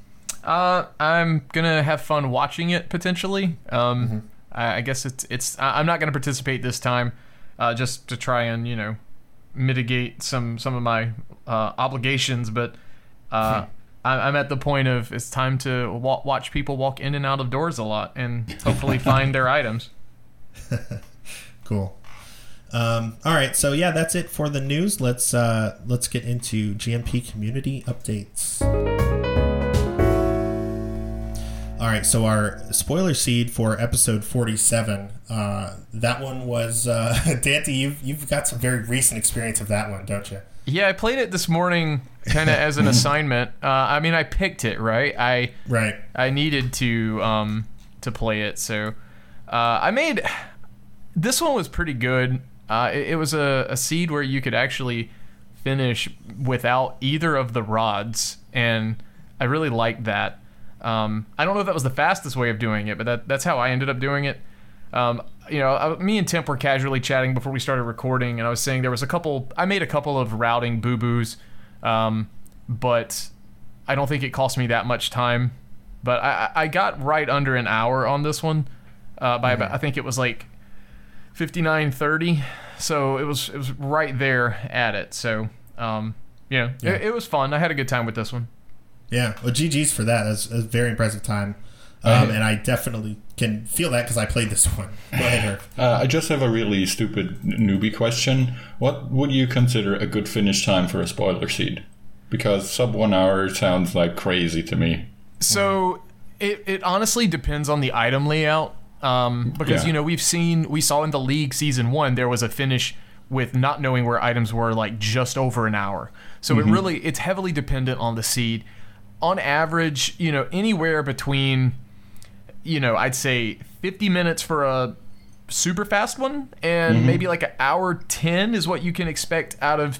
Uh, I'm gonna have fun watching it potentially. Um, I, I guess it's it's. I- I'm not gonna participate this time, uh, just to try and you know mitigate some some of my uh, obligations. But uh, I, I'm at the point of it's time to wa- watch people walk in and out of doors a lot and hopefully find their items. Cool. Um, all right, so yeah, that's it for the news. Let's uh, let's get into GMP community updates. All right, so our spoiler seed for episode forty-seven. Uh, that one was uh, Dante. You've you've got some very recent experience of that one, don't you? Yeah, I played it this morning, kind of as an assignment. Uh, I mean, I picked it right. I Right. I needed to um to play it, so uh, I made this one was pretty good. Uh, it, it was a, a seed where you could actually finish without either of the rods, and I really liked that. Um, I don't know if that was the fastest way of doing it, but that, that's how I ended up doing it. Um, you know, I, me and Temp were casually chatting before we started recording, and I was saying there was a couple. I made a couple of routing boo boos, um, but I don't think it cost me that much time. But I, I got right under an hour on this one. Uh, by about, I think it was like fifty nine thirty. So it was it was right there at it. So um, you know, Yeah. it, it was fun. I had a good time with this one. Yeah. Well, GG's for that. That's a very impressive time, I- um, and I definitely can feel that because I played this one. Go ahead, Herf. Uh, I just have a really stupid newbie question. What would you consider a good finish time for a spoiler seed? Because sub one hour sounds like crazy to me. So it, it honestly depends on the item layout. Um, because Yeah. you know we've seen we saw in the league season one there was a finish with not knowing where items were like just over an hour. So it really it's heavily dependent on the seed. On average, you know anywhere between you know I'd say 50 minutes for a super fast one and maybe like an hour 10 is what you can expect out of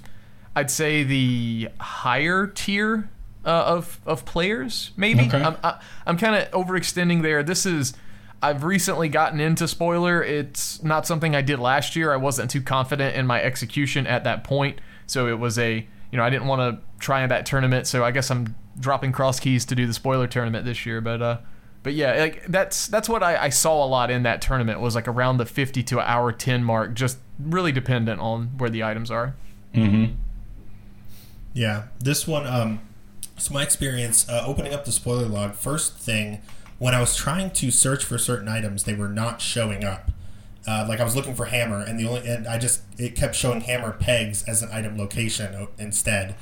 I'd say the higher tier uh, of of players maybe. Okay. I'm, I, I'm kind of overextending there. This is I've recently gotten into spoiler. It's not something I did last year. I wasn't too confident in my execution at that point. So it was a you know I didn't want to try in that tournament. So I guess I'm dropping cross keys to do the spoiler tournament this year but uh but yeah, like that's that's what I, I saw a lot in that tournament was like around the fifty to hour ten mark, just really dependent on where the items are. Mm-hmm. Yeah, this one. Um, so my experience uh, opening up the spoiler log. First thing, when I was trying to search for certain items, they were not showing up. Uh, like I was looking for hammer, and the only and I just it kept showing hammer pegs as an item location instead.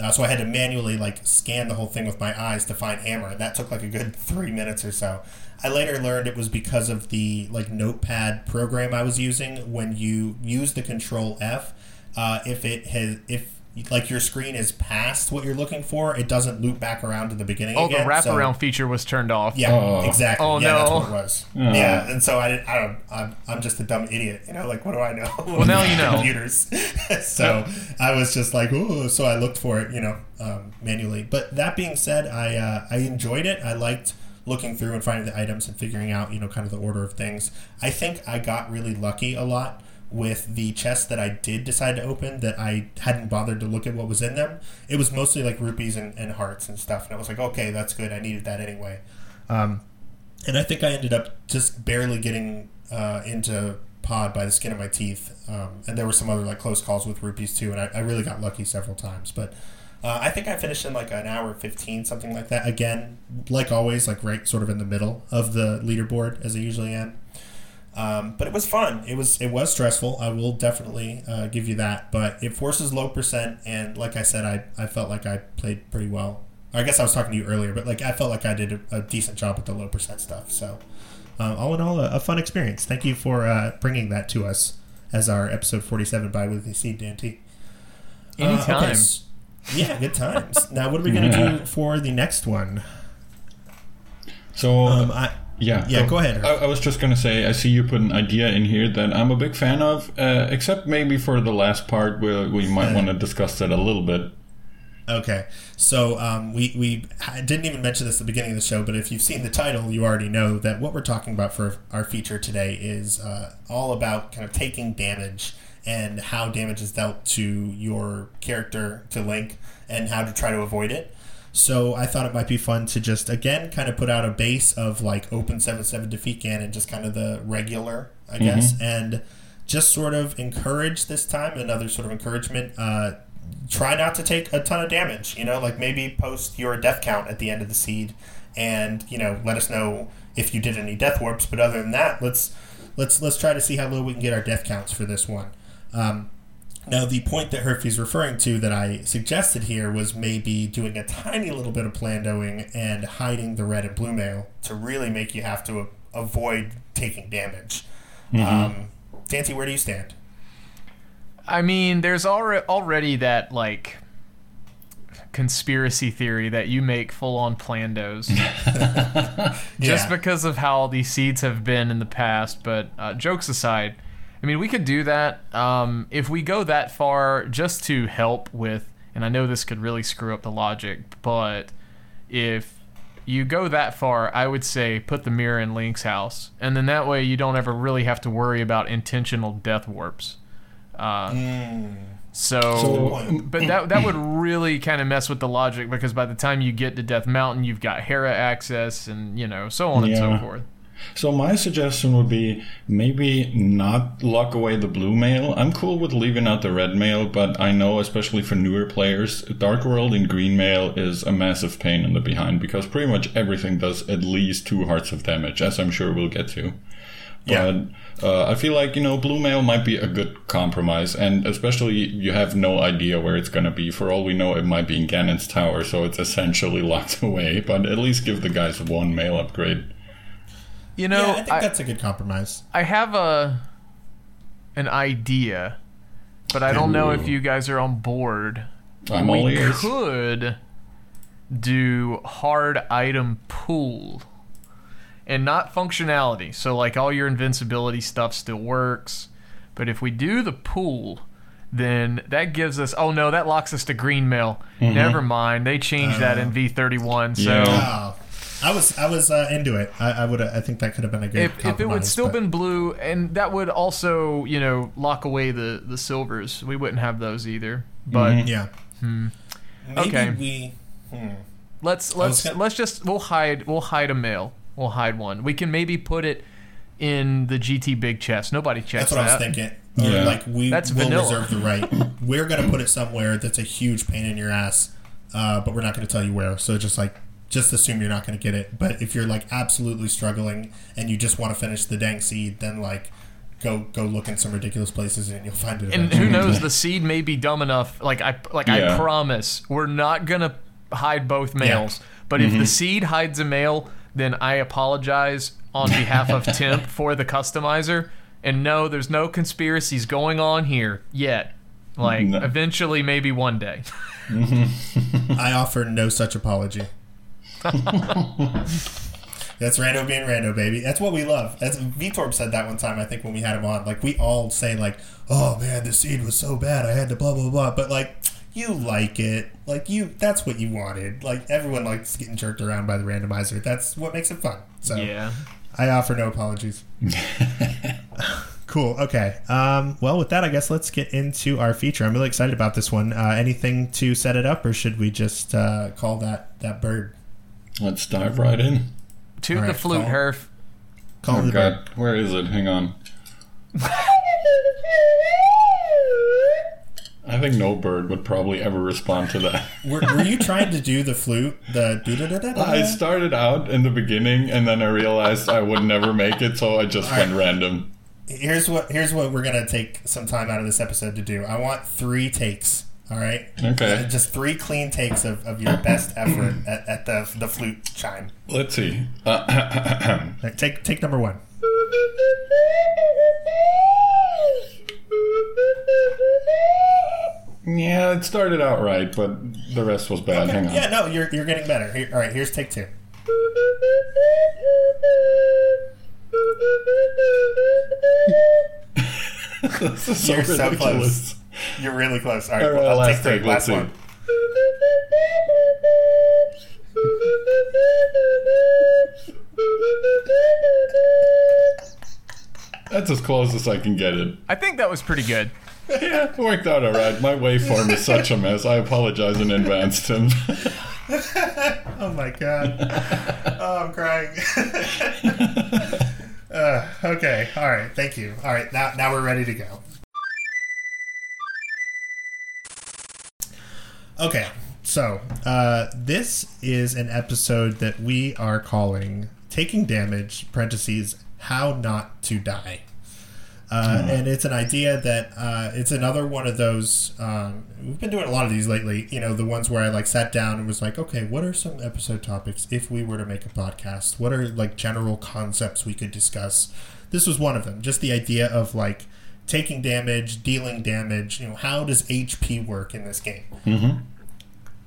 Uh, so I had to manually like scan the whole thing with my eyes to find hammer, that took like a good three minutes or so. I later learned it was because of the like notepad program I was using. When you use the control F, uh, if it has if like your screen is past what you're looking for, it doesn't loop back around to the beginning. Oh, again, the wraparound so- feature was turned off. Yeah, Oh. exactly. Oh, yeah, that's no. what it was. Yeah, and so I didn't. I don't. I'm, I'm just a dumb idiot. You know, like what do I know? Well, now you know. computers. so I was just like, oh. So I looked for it, you know, um, manually. But that being said, I uh, I enjoyed it. I liked looking through and finding the items and figuring out, you know, kind of the order of things. I think I got really lucky a lot with the chests that I did decide to open that I hadn't bothered to look at what was in them. It was mostly like rupees and, and hearts and stuff. And I was like, okay, that's good. I needed that anyway. Um, and I think I ended up just barely getting uh, into pod by the skin of my teeth. Um, and there were some other like close calls with rupees too, and I, I really got lucky several times. But uh, I think I finished in like an hour fifteen, something like that. Again, like always, like right sort of in the middle of the leaderboard as I usually am. Um, but it was fun. It was it was stressful. I will definitely uh, give you that. But it forces low percent, and like I said, I, I felt like I played pretty well. I guess I was talking to you earlier, but like I felt like I did a, a decent job with the low percent stuff. So um, all in all, a, a fun experience. Thank you for uh, bringing that to us as our episode forty seven by Weekly Seed Dante. Anytime. s- yeah, good times. now, what are we gonna do for the next one? So Um, I, Yeah, Yeah, go ahead. I, I was just gonna say, I see you put an idea in here that I'm a big fan of, uh, except maybe for the last part where we might want to discuss that a little bit. Okay, so um, we we didn't even mention this at the beginning of the show, but if you've seen the title, you already know that what we're talking about for our feature today is uh, all about kind of taking damage and how damage is dealt to your character to Link and how to try to avoid it. So I thought it might be fun to just again kind of put out a base of like open seven seven defeat can and just kind of the regular, I guess, and just sort of encourage this time another sort of encouragement. Uh, try not to take a ton of damage. You know, like maybe post your death count at the end of the seed, and you know, let us know if you did any death warps. But other than that, let's let's let's try to see how low we can get our death counts for this one. Um, now, the point that Herfy's referring to that I suggested here was maybe doing a tiny little bit of plandoing and hiding the red and blue mail to really make you have to a- avoid taking damage. Um, Dante, where do you stand? I mean, there's already already that like conspiracy theory that you make full on plandos just Yeah. because of how these seeds have been in the past. But uh, jokes aside, I mean, we could do that um, if we go that far just to help with. And I know this could really screw up the logic, but if you go that far, I would say put the mirror in Link's house, and then that way you don't ever really have to worry about intentional death warps. Uh, so, So- but that that would really kind of mess with the logic because by the time you get to Death Mountain, you've got Hera access, and you know so on and so forth. So my suggestion would be maybe not lock away the blue mail. I'm cool with leaving out the red mail, but I know especially for newer players, Dark World in green mail is a massive pain in the behind because pretty much everything does at least two hearts of damage, as I'm sure we'll get to. Yeah. But uh, I feel like you know blue mail might be a good compromise, and especially you have no idea where it's gonna be. For all we know, it might be in Ganon's tower, so it's essentially locked away. But at least give the guys one mail upgrade. You know, yeah, I think I, that's a good compromise. I have a an idea, but I don't know if you guys are on board. I'm all we ears. could do hard item pool and not functionality. So like all your invincibility stuff still works, but if we do the pool, then that gives us oh no, that locks us to green mail. Mm-hmm. Never mind. They changed that in V31. So Yeah. I was I was uh, into it. I, I would I think that could have been a good. if, if it would still but- been blue and that would also, you know, lock away the the silvers. We wouldn't have those either. But yeah. Maybe Okay. we. Hmm. Let's let's gonna- let's just we'll hide we'll hide a mail. We'll hide one. We can maybe put it in the GT big chest. Nobody checks That's what I was thinking. Yeah. like we That's will vanilla. reserve the right. We're gonna put it somewhere that's a huge pain in your ass, uh, but we're not gonna tell you where. So just like just assume you're not gonna get it. But if you're like absolutely struggling and you just want to finish the dang seed, then like go go look in some ridiculous places and you'll find it. And who knows? The seed may be dumb enough. Like I like I promise, we're not gonna hide both mails. But if the mm-hmm. seed hides a mail, then I apologize on behalf of Temp for the customizer. And no, there's no conspiracies going on here yet. Like No. eventually, maybe one day. I offer no such apology. That's rando being rando, baby. That's what we love. That's Vitorb said that one time. I think when we had him on, like we all say, like, "Oh man, the scene was so bad. I had to blah blah blah." But like, you like it. Like you, that's what you wanted. Like everyone likes getting jerked around by the randomizer. That's what makes it fun. So Yeah. I offer no apologies. cool. Okay. Um, well, with that, I guess let's get into our feature. I'm really excited about this one. Uh, anything to set it up, or should we just uh, call that that bird? Let's dive right in. To All the right, flute, call- Herf. Call Oh it bird. god, where is it? Hang on. I think no bird would probably ever respond to that. Were, were you trying to do the flute? The do da da da I started out in the beginning and then I realized I would never make it, so I just went random. Here's what here's what we're gonna take some time out of this episode to do. I want three takes. All right. Okay. Uh, Just three clean takes of, of your best effort at, at the the flute chime. Let's see. Uh, take take number one. yeah, it started out right, but the rest was bad. Hang on. Yeah, no, you're you're getting better. Here, all right, here's take two. this is so You're so ridiculous. You're really close. All right, All right, well, I'll last take three. Last one. That's as close as I can get it. I think that was pretty good. Yeah, it worked out alright. My waveform is such a mess. I apologize in advance, Tim. Oh my god. oh, I'm crying. uh, okay. All right. Thank you. All right. Now, now we're ready to go. Okay. So, uh, this is an episode that we are calling "Taking Damage." Parentheses. How not to die. Uh, and it's an idea that uh, it's another one of those. Um, we've been doing a lot of these lately. You know, the ones where I like sat down and was like, okay, what are some episode topics if we were to make a podcast? What are like general concepts we could discuss? This was one of them. Just the idea of like taking damage, dealing damage. You know, how does HP work in this game?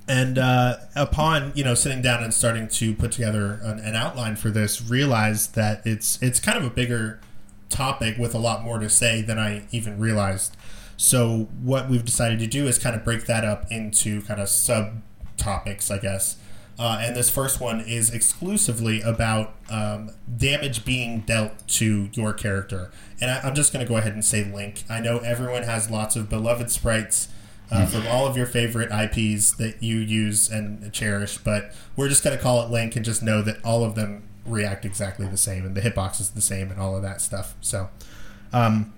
And uh, upon you know sitting down and starting to put together an, an outline for this, realized that it's it's kind of a bigger topic with a lot more to say than I even realized. So what we've decided to do is kind of break that up into kind of sub topics, I guess. Uh, and this first one is exclusively about um, damage being dealt to your character. And I, I'm just going to go ahead and say Link. I know everyone has lots of beloved sprites uh, from all of your favorite IPs that you use and cherish, but we're just going to call it Link and just know that all of them react exactly the same and the hitbox is the same and all of that stuff. So, um,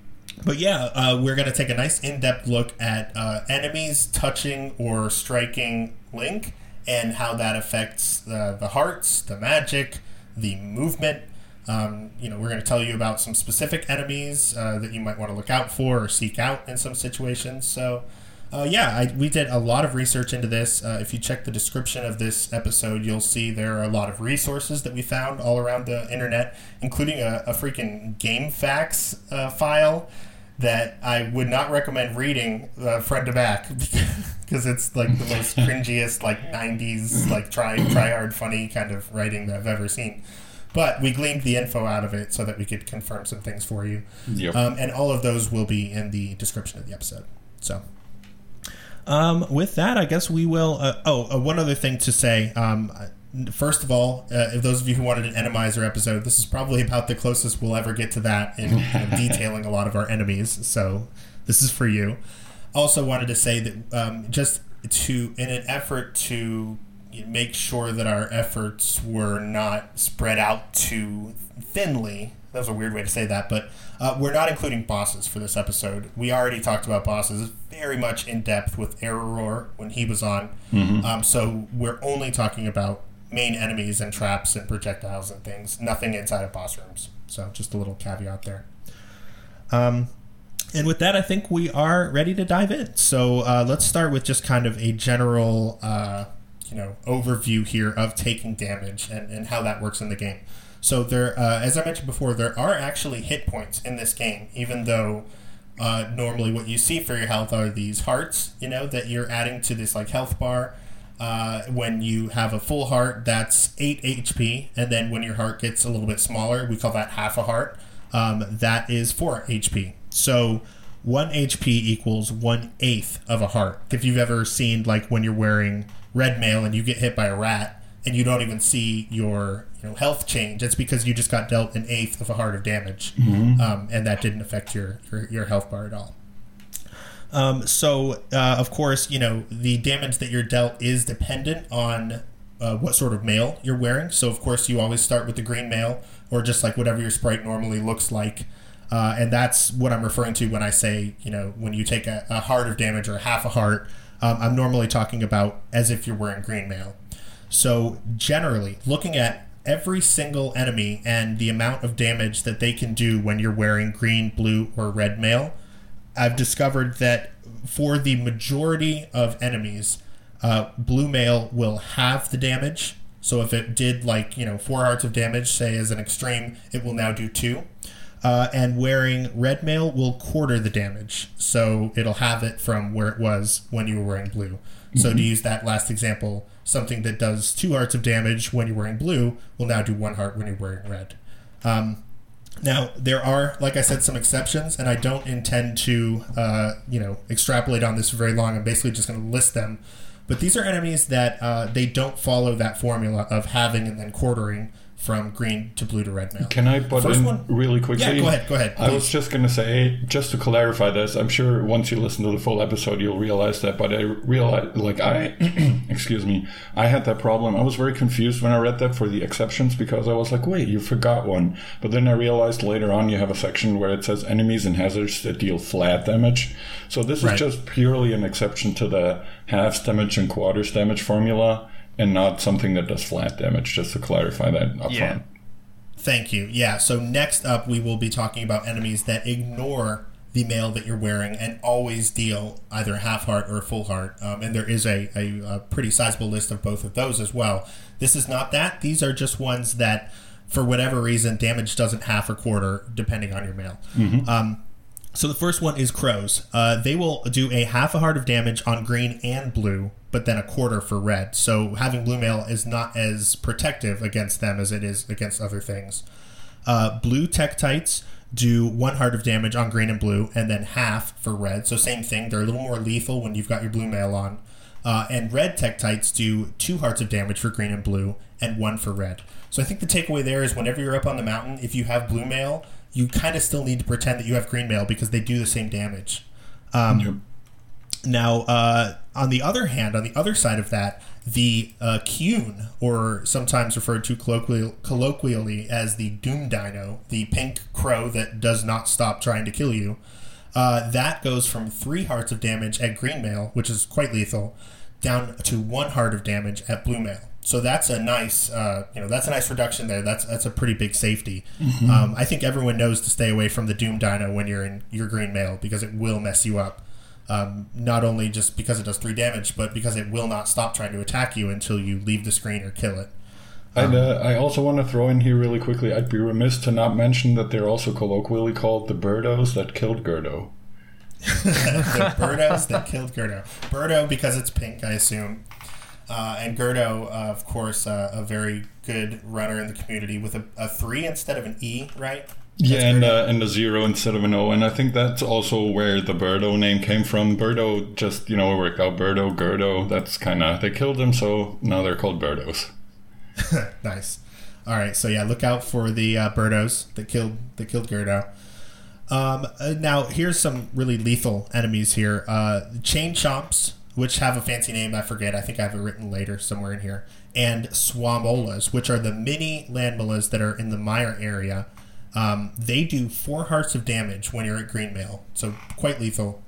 but yeah, uh, we're going to take a nice in depth look at uh, enemies touching or striking Link and how that affects the, the hearts, the magic, the movement. Um, you know, we're going to tell you about some specific enemies uh, that you might want to look out for or seek out in some situations. So, uh, yeah, I, we did a lot of research into this. Uh, if you check the description of this episode, you'll see there are a lot of resources that we found all around the internet, including a, a freaking GameFAQs uh, file that I would not recommend reading uh, front to back because it's like the most cringiest, like '90s, like try try hard funny kind of writing that I've ever seen. But we gleaned the info out of it so that we could confirm some things for you. Yep. Um, and all of those will be in the description of the episode. So, um, with that, I guess we will. Uh, oh, uh, one other thing to say. Um, first of all, uh, if those of you who wanted an enemizer episode, this is probably about the closest we'll ever get to that in you know, detailing a lot of our enemies. So, this is for you. Also, wanted to say that um, just to, in an effort to make sure that our efforts were not spread out too thinly. That was a weird way to say that, but uh, we're not including bosses for this episode. We already talked about bosses very much in depth with Error when he was on. Um, so we're only talking about main enemies and traps and projectiles and things. Nothing inside of boss rooms. So just a little caveat there. Um, and with that, I think we are ready to dive in. So uh, let's start with just kind of a general, uh, you know, overview here of taking damage and, and how that works in the game. So there, uh, as I mentioned before, there are actually hit points in this game, even though uh, normally what you see for your health are these hearts, you know, that you're adding to this like health bar. Uh, when you have a full heart, that's 8 HP. And then when your heart gets a little bit smaller, we call that half a heart. Um, that is 4 HP. So 1 HP equals 1 eighth of a heart. If you've ever seen, like, when you're wearing red mail and you get hit by a rat and you don't even see your you know, health change, it's because you just got dealt an eighth of a heart of damage. Um, and that didn't affect your, your, your health bar at all. Um, so, uh, of course, you know, the damage that you're dealt is dependent on uh, what sort of mail you're wearing. So, of course, you always start with the green mail or just like whatever your sprite normally looks like. Uh, and that's what I'm referring to when I say, you know, when you take a, a heart of damage or half a heart, um, I'm normally talking about as if you're wearing green mail. So, generally, looking at every single enemy and the amount of damage that they can do when you're wearing green, blue, or red mail, I've discovered that for the majority of enemies, uh, blue mail will halve the damage. So if it did like you know four hearts of damage, say as an extreme, it will now do two. Uh, and wearing red mail will quarter the damage, so it'll have it from where it was when you were wearing blue. So to use that last example, something that does two hearts of damage when you're wearing blue will now do one heart when you're wearing red. Um, now there are, like I said, some exceptions, and I don't intend to, uh, you know, extrapolate on this for very long. I'm basically just going to list them. But these are enemies that uh, they don't follow that formula of having and then quartering from green to blue to red mail. Can I butt First in one- really quickly? Yeah, go ahead, go ahead, I was just going to say, just to clarify this, I'm sure once you listen to the full episode, you'll realize that. But I realized, like I, excuse me, I had that problem. I was very confused when I read that for the exceptions because I was like, wait, you forgot one. But then I realized later on you have a section where it says enemies and hazards that deal flat damage. So this Right. is just purely an exception to the halves damage and quarters damage formula. And not something that does flat damage, just to clarify that up Yeah. front. Thank you. Yeah. So next up, we will be talking about enemies that ignore the mail that you're wearing and always deal either half heart or full heart. Um, and there is a, a, a pretty sizable list of both of those as well. This is not that. These are just ones that, for whatever reason, damage doesn't half or quarter depending on your mail. Um, so the first one is crows. Uh, they will do a half a heart of damage on green and blue, but then a quarter for red. So having blue mail is not as protective against them as it is against other things. Uh, blue Tektites do one heart of damage on green and blue, and then half for red. So same thing. They're a little more lethal when you've got your blue mail on. Uh, and red Tektites do two hearts of damage for green and blue, and one for red. So I think the takeaway there is whenever you're up on the mountain, if you have blue mail, you kind of still need to pretend that you have green mail because they do the same damage. Um, Now, uh, on the other hand, on the other side of that, the uh, or sometimes referred to colloquial, colloquially as the Doom Dino, the pink crow that does not stop trying to kill you, uh, that goes from three hearts of damage at green mail, which is quite lethal, down to one heart of damage at blue mail. So that's a nice, uh, you know, that's a nice reduction there. That's that's a pretty big safety. Um, I think everyone knows to stay away from the Doom Dino when you're in your green mail because it will mess you up. Um, not only just because it does three damage, but because it will not stop trying to attack you until you leave the screen or kill it. I'd, uh, I also want to throw in here really quickly. I'd be remiss to not mention that they're also colloquially called the birdos that killed Gerdo. the Birdos that killed Gerdo. Birdo because it's pink, I assume. Uh, and Gerdo, uh, of course, uh, a very good runner in the community with a, a three instead of an E, right? Yeah, and uh, and a zero instead of an O, and I think that's also where the Birdo name came from. Birdo just you know worked out. Birdo, Gerdo. That's kind of they killed him, so now they're called Birdos. nice. All right, so yeah, look out for the uh, Birdos that killed that killed Gerdo. Um, uh, now here's some really lethal enemies here. Uh, chain chomps, which have a fancy name, I forget. I think I have it written later somewhere in here. And swamolas, which are the mini Lanmolas that are in the Mire area. Um, they do four hearts of damage when you're at green mail, so quite lethal.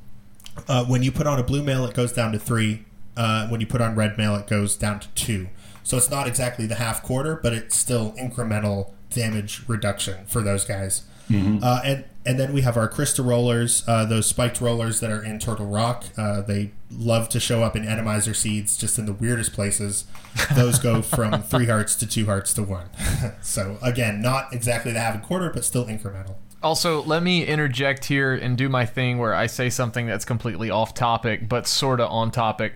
Uh, when you put on a blue mail, it goes down to three. Uh, when you put on red mail, it goes down to two. So it's not exactly the half quarter, but it's still incremental damage reduction for those guys. Uh, and and then we have our Krista rollers, uh, those spiked rollers that are in Turtle Rock. Uh, they love to show up in Enemizer seeds, just in the weirdest places. Those go from three hearts to two hearts to one. so again, not exactly the half and quarter, but still incremental. Also, let me interject here and do my thing where I say something that's completely off topic, but sort of on topic.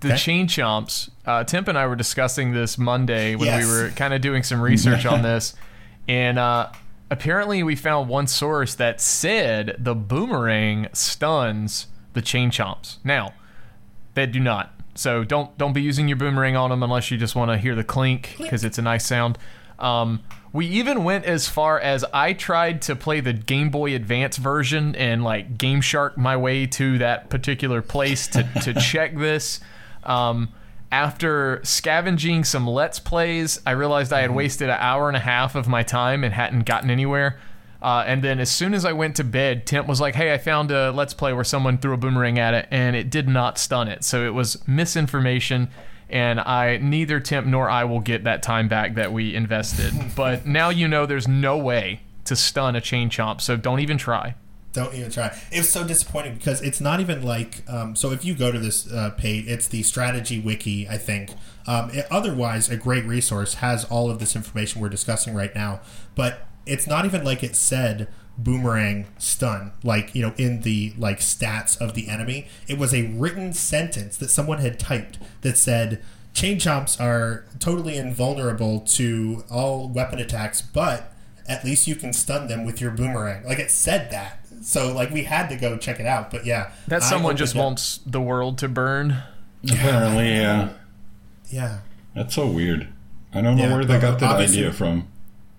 The Okay. chain chomps. Uh, Temp and I were discussing this Monday when Yes. we were kind of doing some research on this, and uh, apparently we found one source that said the boomerang stuns the chain chomps. Now, they do not. So don't don't be using your boomerang on them unless you just want to hear the clink because it's a nice sound. Um, we even went as far as I tried to play the Game Boy Advance version and like Game Shark my way to that particular place to, to check this. Um, after scavenging some Let's Plays, I realized I had wasted an hour and a half of my time and hadn't gotten anywhere. Uh, and then as soon as I went to bed, Temp was like, "Hey, I found a Let's Play where someone threw a boomerang at it, and it did not stun it. So it was misinformation, and I neither Temp nor I will get that time back that we invested. but now you know there's no way to stun a chain chomp, so don't even try. Don't even try. It was so disappointing because it's not even like. Um, so if you go to this uh, page, it's the strategy wiki, I think. Um, it- otherwise, a great resource has all of this information we're discussing right now. But it's not even like it said boomerang stun, like you know, in the like stats of the enemy. It was a written sentence that someone had typed that said. Chain chomps are totally invulnerable to all weapon attacks, but at least you can stun them with your boomerang. Like it said that. So like we had to go check it out. But yeah. That I someone just opened up- wants the world to burn. Apparently, yeah. Yeah. That's so weird. I don't know Yeah, where they got that idea from.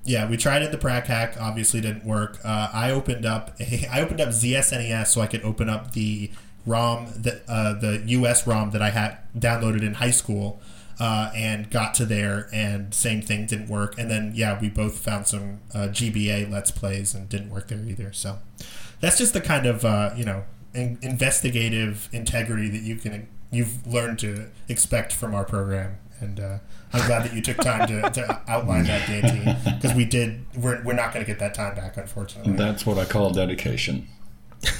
Yeah, we tried it the Prac hack. Obviously, didn't work. Uh, I opened up a, I opened up ZSNES so I could open up the ROM that uh, the US ROM that I had downloaded in high school, uh, and got to there and same thing didn't work. And then yeah, we both found some uh, GBA Let's Plays and didn't work there either. So that's just the kind of uh, you know in- investigative integrity that you can you've learned to expect from our program. And uh, I'm glad that you took time to, to outline that, DNT, because we did. We're, we're not going to get that time back, unfortunately. That's what I call dedication.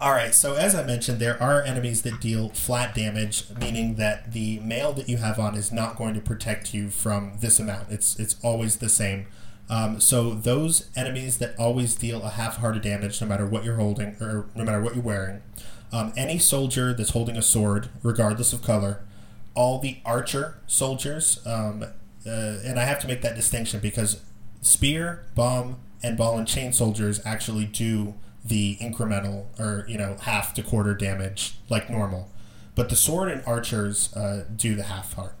All right, so as I mentioned, there are enemies that deal flat damage, meaning that the mail that you have on is not going to protect you from this amount. It's it's always the same. Um, so those enemies that always deal a half-hearted damage, no matter what you're holding or no matter what you're wearing, um, any soldier that's holding a sword, regardless of color, all the archer soldiers, um, uh, and I have to make that distinction because spear, bomb, and ball and chain soldiers actually do the incremental or you know half to quarter damage like normal, but the sword and archers uh, do the half heart.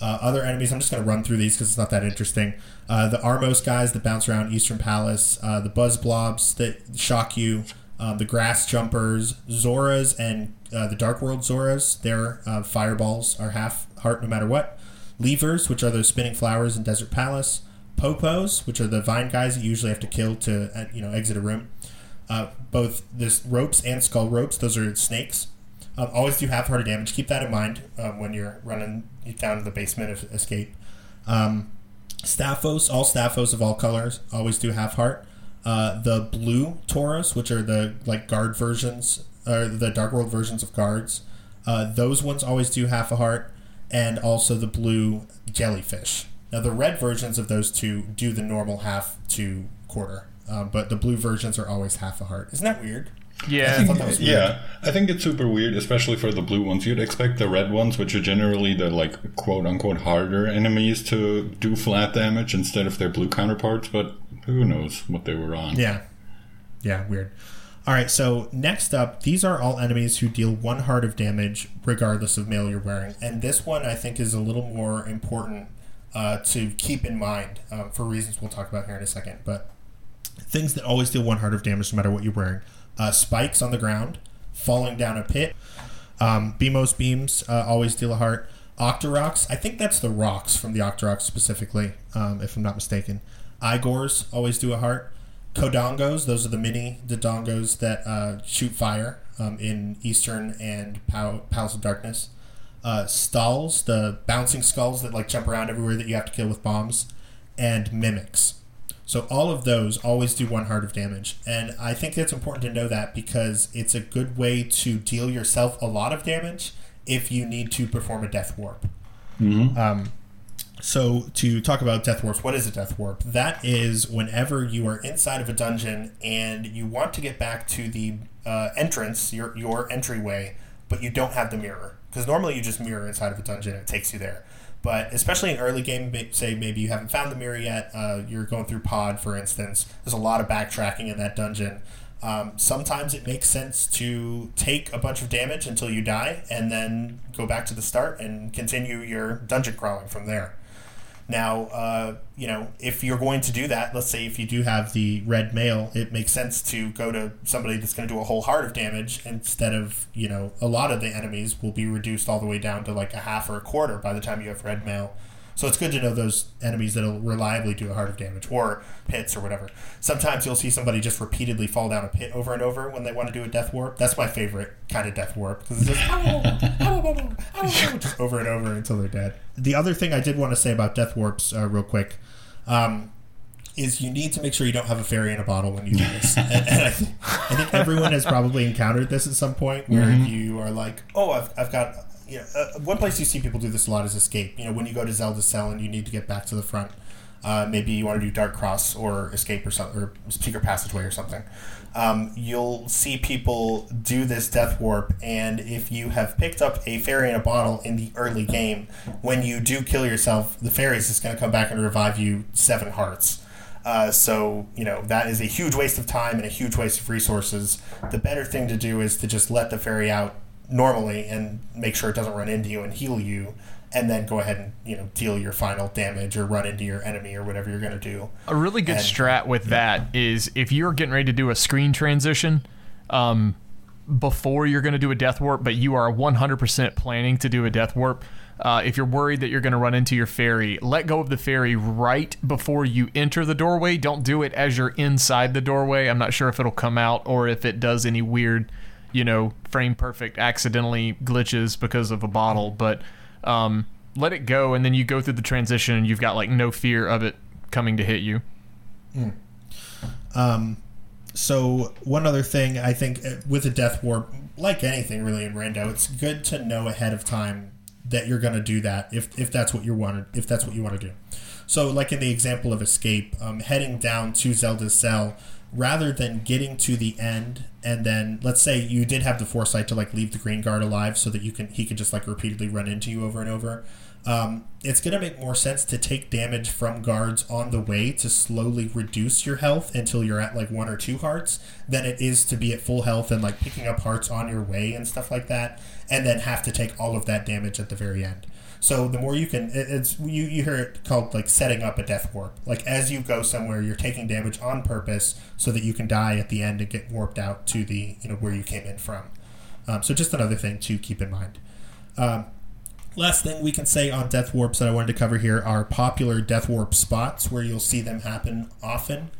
Uh, other enemies, I'm just going to run through these because it's not that interesting. Uh, the Armos guys that bounce around Eastern Palace, uh, the Buzz Blobs that shock you, um, the Grass Jumpers, Zoras, and uh, the Dark World Zoras. Their uh, fireballs are half heart no matter what. Leevers, which are those spinning flowers in Desert Palace. Popos, which are the vine guys that you usually have to kill to uh, you know exit a room. Both this ropes and skull ropes, those are snakes. Um, always do half heart of damage. Keep that in mind um, when you're running down to the basement of escape. Um, Stalfos, all Stalfos of all colors, always do half heart. Uh, the blue Taros, which are the like guard versions, or the Dark World versions of guards, uh, those ones always do half a heart, and also the blue jellyfish. Now the red versions of those two do the normal half to quarter, um, but the blue versions are always half a heart. Isn't that weird? Yeah, I thought that was weird. Yeah, I think it's super weird, especially for the blue ones. You'd expect the red ones, which are generally the like quote unquote harder enemies, to do flat damage instead of their blue counterparts. But who knows what they were on? Yeah. Yeah, weird. All right, so next up, these are all enemies who deal one heart of damage regardless of mail you're wearing. And this one I think is a little more important uh, to keep in mind um, for reasons we'll talk about here in a second. But things that always deal one heart of damage no matter what you're wearing uh, spikes on the ground, falling down a pit, um, beams uh, always deal a heart. Octoroks, I think that's the rocks from the Octoroks specifically, um, if I'm not mistaken. Eyegores always do a heart. Kodongos, those are the mini Dodongos that uh, shoot fire um, in Eastern and Pal- Palace of Darkness. Uh, stalls, the bouncing skulls that like jump around everywhere that you have to kill with bombs, and mimics. So all of those always do one heart of damage, and I think it's important to know that because it's a good way to deal yourself a lot of damage if you need to perform a death warp. Um, so to talk about death warps, what is a death warp? That is whenever you are inside of a dungeon and you want to get back to the uh, entrance, your your entryway, but you don't have the mirror because normally you just mirror inside of a dungeon and it takes you there. But especially in early game, say maybe you haven't found the mirror yet, uh, you're going through pod, for instance. There's a lot of backtracking in that dungeon. Um, sometimes it makes sense to take a bunch of damage until you die and then go back to the start and continue your dungeon crawling from there. Now, uh, you know, if you're going to do that, let's say if you do have the red mail, it makes sense to go to somebody that's going to do a whole heart of damage instead of, you know, a lot of the enemies will be reduced all the way down to like a half or a quarter by the time you have red mail. So it's good to know those enemies that'll reliably do a heart of damage or pits or whatever. Sometimes you'll see somebody just repeatedly fall down a pit over and over when they want to do a death warp. That's my favorite kind of death warp because it's just just over and over until they're dead. The other thing I did want to say about death warps, uh, real quick. Um, is you need to make sure you don't have a fairy in a bottle when you do this. and, and I, think, I, think, everyone has probably encountered this at some point where mm-hmm. you are like, oh, I've, I've got you know, uh, one place you see people do this a lot is escape. You know, when you go to Zelda Cell and you need to get back to the front, uh, maybe you want to do Dark Cross or Escape or something, or Secret Passageway or something. Um, you'll see people do this Death Warp, and if you have picked up a fairy in a bottle in the early game, when you do kill yourself, the fairy is just going to come back and revive you seven hearts. Uh, so, you know, that is a huge waste of time and a huge waste of resources. The better thing to do is to just let the fairy out normally and make sure it doesn't run into you and heal you and then go ahead and you know deal your final damage or run into your enemy or whatever you're going to do. A really good and, strat with yeah. that is if you're getting ready to do a screen transition um, before you're going to do a death warp, but you are 100% planning to do a death warp. Uh, if you're worried that you're going to run into your fairy, let go of the fairy right before you enter the doorway. Don't do it as you're inside the doorway. I'm not sure if it'll come out or if it does any weird you know, frame perfect accidentally glitches because of a bottle, but um, let it go, and then you go through the transition, and you've got like no fear of it coming to hit you. Mm. Um, so one other thing, I think uh, with a death warp, like anything really in Rando, it's good to know ahead of time that you're going to do that if if that's what you want if that's what you want to do. So, like in the example of escape, um, heading down to Zelda's cell rather than getting to the end and then let's say you did have the foresight to like leave the green guard alive so that you can he could just like repeatedly run into you over and over um, it's going to make more sense to take damage from guards on the way to slowly reduce your health until you're at like one or two hearts than it is to be at full health and like picking up hearts on your way and stuff like that and then have to take all of that damage at the very end so the more you can, it's you you hear it called like setting up a death warp. Like as you go somewhere, you're taking damage on purpose so that you can die at the end and get warped out to the you know where you came in from. Um, so just another thing to keep in mind. Um, last thing we can say on death warps that I wanted to cover here are popular death warp spots where you'll see them happen often.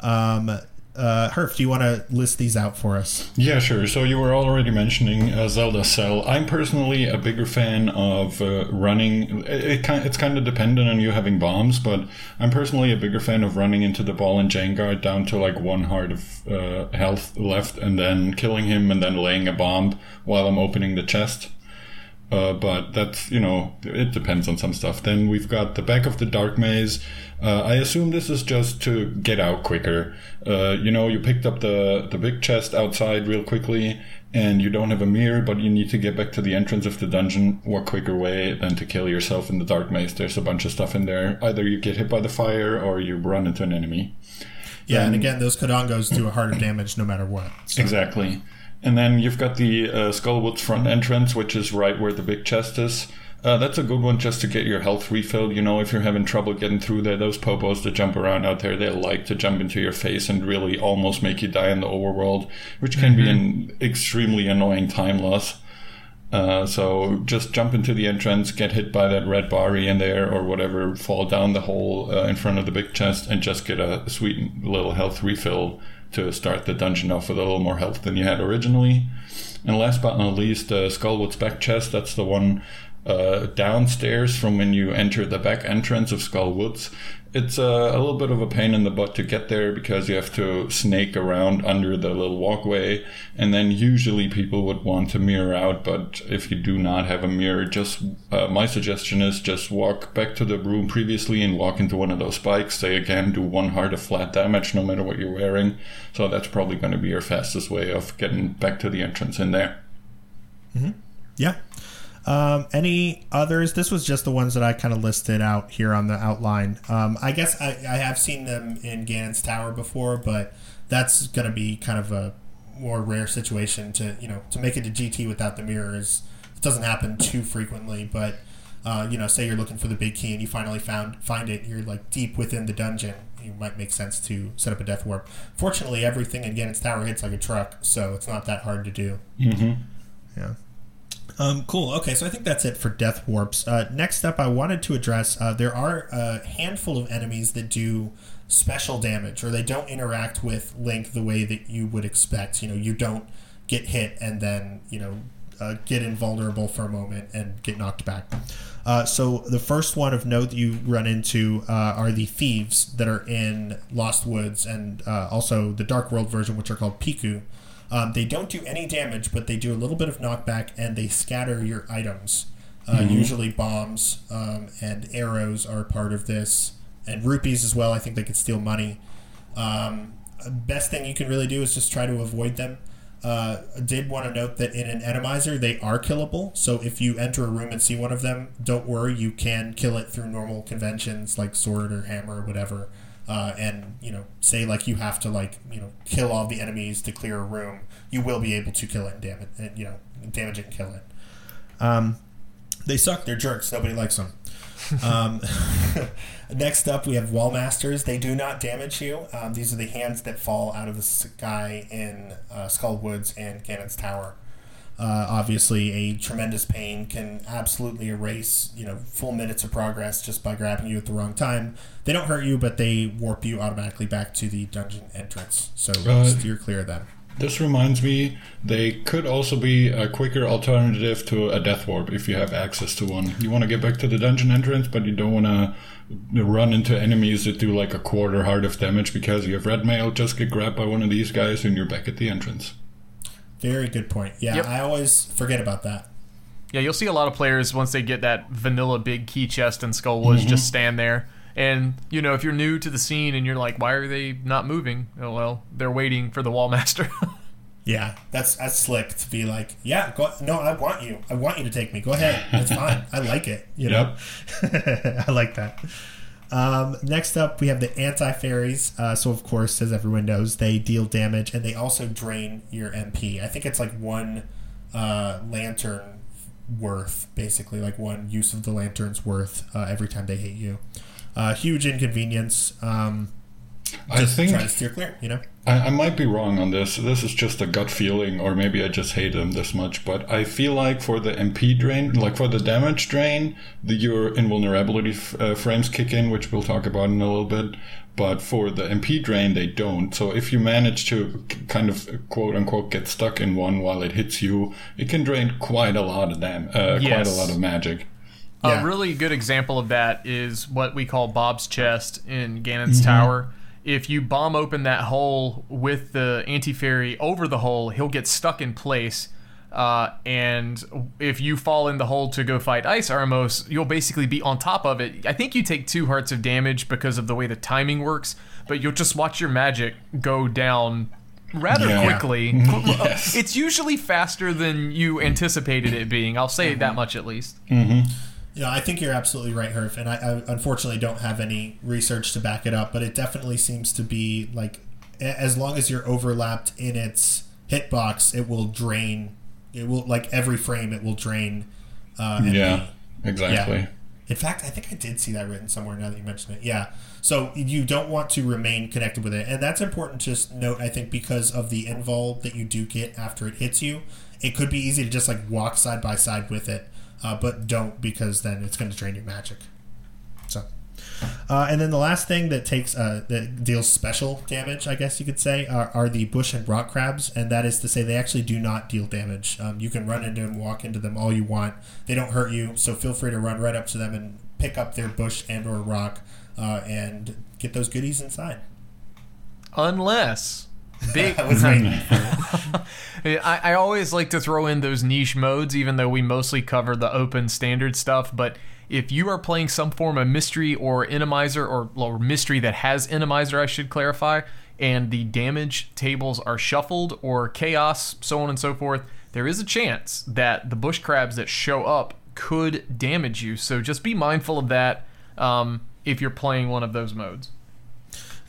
Um, uh, Herf, do you want to list these out for us? Yeah, sure. So you were already mentioning uh, Zelda Cell. I'm personally a bigger fan of uh, running. It, it, it's kind of dependent on you having bombs, but I'm personally a bigger fan of running into the ball and Jengar down to like one heart of uh, health left, and then killing him, and then laying a bomb while I'm opening the chest. Uh, but that's you know it depends on some stuff. Then we've got the back of the dark maze. Uh, I assume this is just to get out quicker. Uh, you know, you picked up the the big chest outside real quickly, and you don't have a mirror, but you need to get back to the entrance of the dungeon. What quicker way than to kill yourself in the dark maze? There's a bunch of stuff in there. Either you get hit by the fire or you run into an enemy. Yeah, and, and again, those Kodongos do a harder damage no matter what. So. Exactly. And then you've got the uh, Skullwoods front entrance, which is right where the big chest is. Uh, that's a good one just to get your health refilled. You know, if you're having trouble getting through there, those popos that jump around out there, they like to jump into your face and really almost make you die in the overworld, which can mm-hmm. be an extremely annoying time loss. Uh, so just jump into the entrance, get hit by that red Bari in there or whatever, fall down the hole uh, in front of the big chest, and just get a sweet little health refill to start the dungeon off with a little more health than you had originally. And last but not least, uh, Skullwood's back chest. That's the one uh, downstairs from when you enter the back entrance of Skullwoods. It's a, a little bit of a pain in the butt to get there because you have to snake around under the little walkway, and then usually people would want to mirror out. But if you do not have a mirror, just uh, my suggestion is just walk back to the room previously and walk into one of those spikes. They again do one heart of flat damage no matter what you're wearing, so that's probably going to be your fastest way of getting back to the entrance in there. Yeah. Um, any others? This was just the ones that I kind of listed out here on the outline. Um, I guess I, I have seen them in Ganon's Tower before, but that's going to be kind of a more rare situation to you know to make it to GT without the mirrors. It doesn't happen too frequently, but uh, you know, say you're looking for the big key and you finally found find it, you're like deep within the dungeon. It might make sense to set up a death warp. Fortunately, everything in Ganon's Tower hits like a truck, so it's not that hard to do. Mm-hmm. Yeah. Um, cool. Okay, so I think that's it for death warps. Uh, next up, I wanted to address uh, there are a handful of enemies that do special damage, or they don't interact with Link the way that you would expect. You know, you don't get hit and then you know uh, get invulnerable for a moment and get knocked back. Uh, so the first one of note that you run into uh, are the thieves that are in Lost Woods and uh, also the Dark World version, which are called Piku. Um, they don't do any damage, but they do a little bit of knockback and they scatter your items. Uh, Usually bombs um, and arrows are part of this, and rupees as well. I think they could steal money. Um, best thing you can really do is just try to avoid them. Uh, did want to note that in enemizer they are killable. So if you enter a room and see one of them, don't worry, you can kill it through normal conventions like sword or hammer or whatever. Uh, and you know, say like you have to like you know kill all the enemies to clear a room, you will be able to kill it and damage it. You know, damage it and kill it. Um, they suck. They're jerks. Nobody likes them. Um, next up, we have wall masters. They do not damage you. Um, these are the hands that fall out of the sky in uh, Skull Woods and Ganon's Tower. Uh, obviously, a tremendous pain can absolutely erase you know full minutes of progress just by grabbing you at the wrong time. They don't hurt you, but they warp you automatically back to the dungeon entrance. So Uh, steer clear of them. This reminds me, they could also be a quicker alternative to a death warp if you have access to one. You want to get back to the dungeon entrance, but you don't want to run into enemies that do like a quarter heart of damage because you have red mail. Just get grabbed by one of these guys and you're back at the entrance. Very good point. Yeah, Yep. I always forget about that. Yeah, you'll see a lot of players once they get that vanilla big key chest in Skullwoods just mm-hmm. stand there. And you know, if you're new to the scene and you're like, why are they not moving? Oh, well, they're waiting for the wall master. Yeah, that's that's slick to be like, yeah, go, no, I want you. I want you to take me. Go ahead. It's fine. I like it. You know, I like that. Um, next up, we have the anti fairies. Uh, so, of course, as everyone knows, they deal damage and they also drain your MP. I think it's like one uh, lantern worth, basically, like one use of the lantern's worth uh, every time they hit you. Uh, huge inconvenience. Um, I think try to steer clear. You know. I, I might be wrong on this. This is just a gut feeling, or maybe I just hate them this much. But I feel like for the MP drain, like for the damage drain, the your invulnerability f- uh, frames kick in, which we'll talk about in a little bit. But for the MP drain, they don't. So if you manage to k- kind of quote unquote get stuck in one while it hits you, it can drain quite a lot of dam- uh, quite a lot of magic. Yeah. A really good example of that is what we call Bob's chest in Ganon's Tower. If you bomb open that hole with the anti fairy over the hole, he'll get stuck in place. Uh, and if you fall in the hole to go fight Ice Armos, you'll basically be on top of it. I think you take two hearts of damage because of the way the timing works, but you'll just watch your magic go down rather Yeah. quickly. It's usually faster than you anticipated it being. I'll say that much at least. Yeah, I think you're absolutely right, Herf. And I, I unfortunately don't have any research to back it up, but it definitely seems to be like as long as you're overlapped in its hitbox, it will drain. It will like every frame, it will drain. Uh. Yeah, exactly. Yeah. In fact, I think I did see that written somewhere now that you mention it. Yeah. So you don't want to remain connected with it. And that's important to just note, I think, because of the invul that you do get after it hits you. It could be easy to just like walk side by side with it, uh, but don't because then it's going to drain your magic. So. Uh, and then the last thing that takes uh, that deals special damage, I guess you could say, are, are the bush and rock crabs, and that is to say they actually do not deal damage. Um, you can run into them, walk into them all you want. They don't hurt you, so feel free to run right up to them and pick up their bush and or rock. uh, and get those goodies inside. Unless big. I I always like to throw in those niche modes, even though we mostly cover the open standard stuff. But if you are playing some form of mystery or enemizer, or, or mystery that has enemizer, I should clarify, and the damage tables are shuffled or chaos, so on and so forth, there is a chance that the bush crabs that show up could damage you. So just be mindful of that um, if you're playing one of those modes.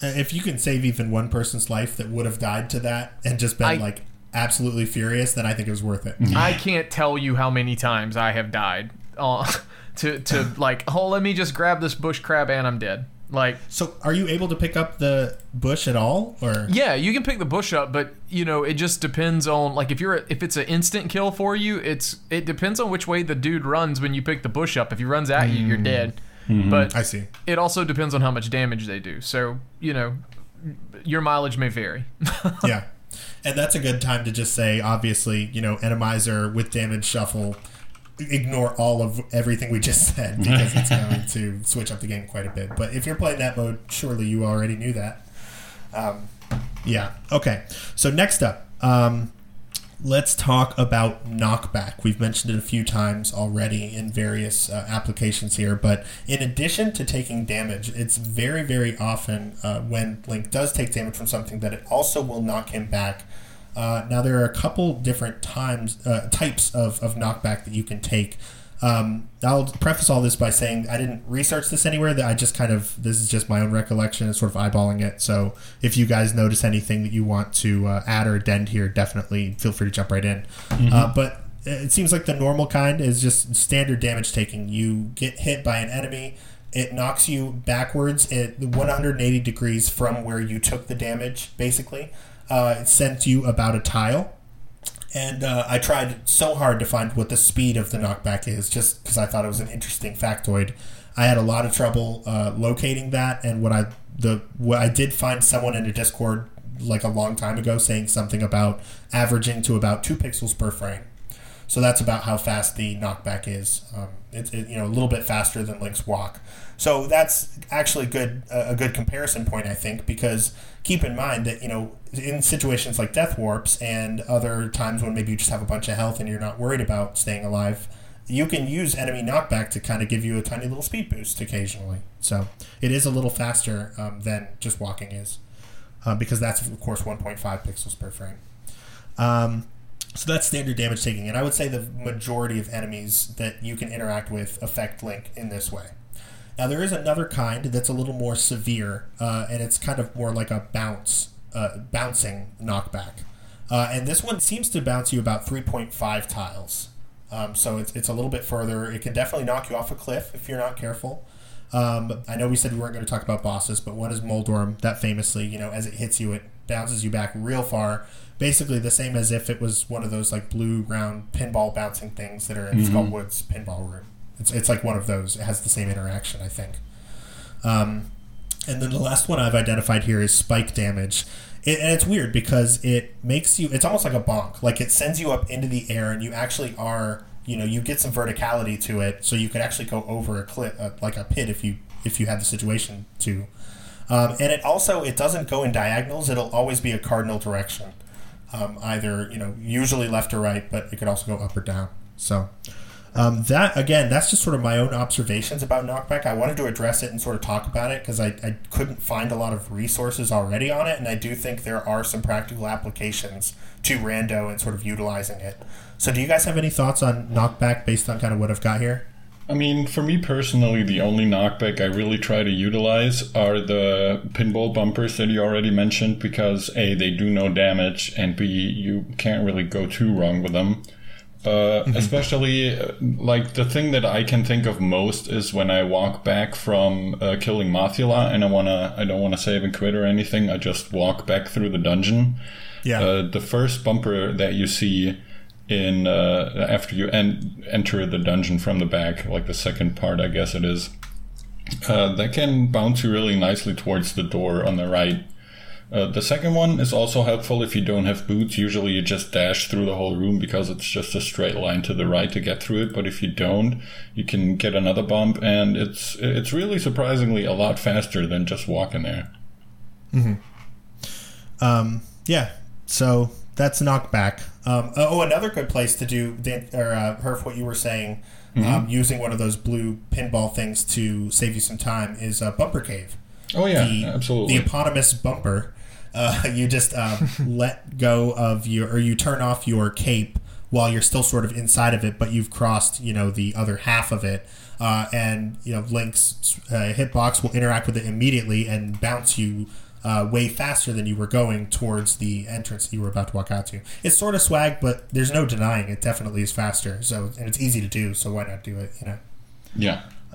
Uh, if you can save even one person's life that would have died to that and just been I- like absolutely furious, then I think it was worth it. I can't tell you how many times I have died uh, to to like, oh, let me just grab this bush crab and I'm dead. Like, So, are you able to pick up the bush at all, or yeah, you can pick the bush up, but you know, it just depends on like if you're if it's an instant kill for you, it's it depends on which way the dude runs when you pick the bush up. If he runs at you, you're dead. But I see. it also depends on how much damage they do. So you know, your mileage may vary. yeah. And that's a good time to just say, obviously, you know, enemizer with damage shuffle. Ignore all of everything we just said because it's going to switch up the game quite a bit. But if you're playing that mode, surely you already knew that. Um, yeah. Okay. So next up, um, let's talk about knockback. We've mentioned it a few times already in various uh, applications here, but in addition to taking damage, it's very, very often uh, when Link does take damage from something that it also will knock him back. Uh, now there are a couple different times uh, types of, of knockback that you can take. Um, I'll preface all this by saying I didn't research this anywhere. That I just kind of this is just my own recollection and sort of eyeballing it. So if you guys notice anything that you want to uh, add or addend here, definitely feel free to jump right in. Uh, but it seems like the normal kind is just standard damage taking. You get hit by an enemy. It knocks you backwards at 180 degrees from where you took the damage, basically. Uh, it sent you about a tile and uh, I tried so hard to find what the speed of the knockback is, just because I thought it was an interesting factoid. I had a lot of trouble uh, locating that, and what I the what I did find someone in a Discord like a long time ago saying something about averaging to about two pixels per frame. So that's about how fast the knockback is. Um, it's it, you know a little bit faster than Link's walk. So that's actually good a good comparison point I think because keep in mind that you know in situations like death warps and other times when maybe you just have a bunch of health and you're not worried about staying alive, you can use enemy knockback to kind of give you a tiny little speed boost occasionally. So it is a little faster um, than just walking is, uh, because that's of course 1.5 pixels per frame. Um, so that's standard damage taking, and I would say the majority of enemies that you can interact with affect Link in this way. Now there is another kind that's a little more severe, uh, and it's kind of more like a bounce, uh, bouncing knockback. Uh, and this one seems to bounce you about 3.5 tiles. Um, so it's, it's a little bit further. It can definitely knock you off a cliff if you're not careful. Um, I know we said we weren't going to talk about bosses, but what is Moldorm. That famously, you know, as it hits you, it bounces you back real far. Basically, the same as if it was one of those like blue round pinball bouncing things that are in Skullwood's pinball room. It's, it's like one of those. It has the same interaction, I think. Um, and then the last one I've identified here is spike damage. It, and it's weird because it makes you, it's almost like a bonk. Like it sends you up into the air and you actually are, you know, you get some verticality to it so you could actually go over a cliff, uh, like a pit if you, if you had the situation to. Um, and it also, it doesn't go in diagonals. It'll always be a cardinal direction. Um, either, you know, usually left or right, but it could also go up or down. So, um, that again, that's just sort of my own observations about knockback. I wanted to address it and sort of talk about it because I, I couldn't find a lot of resources already on it, and I do think there are some practical applications to Rando and sort of utilizing it. So, do you guys have any thoughts on knockback based on kind of what I've got here? I mean, for me personally, the only knockback I really try to utilize are the pinball bumpers that you already mentioned because A, they do no damage, and B, you can't really go too wrong with them. Uh, Especially, uh, like, the thing that I can think of most is when I walk back from uh, killing Mothula and I wanna, I don't wanna save and quit or anything, I just walk back through the dungeon. Yeah. Uh, the first bumper that you see in uh, after you en- enter the dungeon from the back, like the second part, I guess it is. Uh, that can bounce you really nicely towards the door on the right. Uh, the second one is also helpful if you don't have boots. Usually you just dash through the whole room because it's just a straight line to the right to get through it. But if you don't, you can get another bump, and it's it's really surprisingly a lot faster than just walking there. Hmm. Um, yeah. So that's knockback. Um, oh, another good place to do Dan, or uh, Herf, what you were saying, um, using one of those blue pinball things to save you some time is uh, Bumper Cave. Oh yeah, the, absolutely. the eponymous bumper. Uh, you just um, let go of your, or you turn off your cape while you're still sort of inside of it, but you've crossed, you know, the other half of it. Uh, and you know, Link's uh, hitbox will interact with it immediately and bounce you uh, way faster than you were going towards the entrance you were about to walk out to. It's sort of swag, but there's no denying it. Definitely is faster. So and it's easy to do. So why not do it? You know.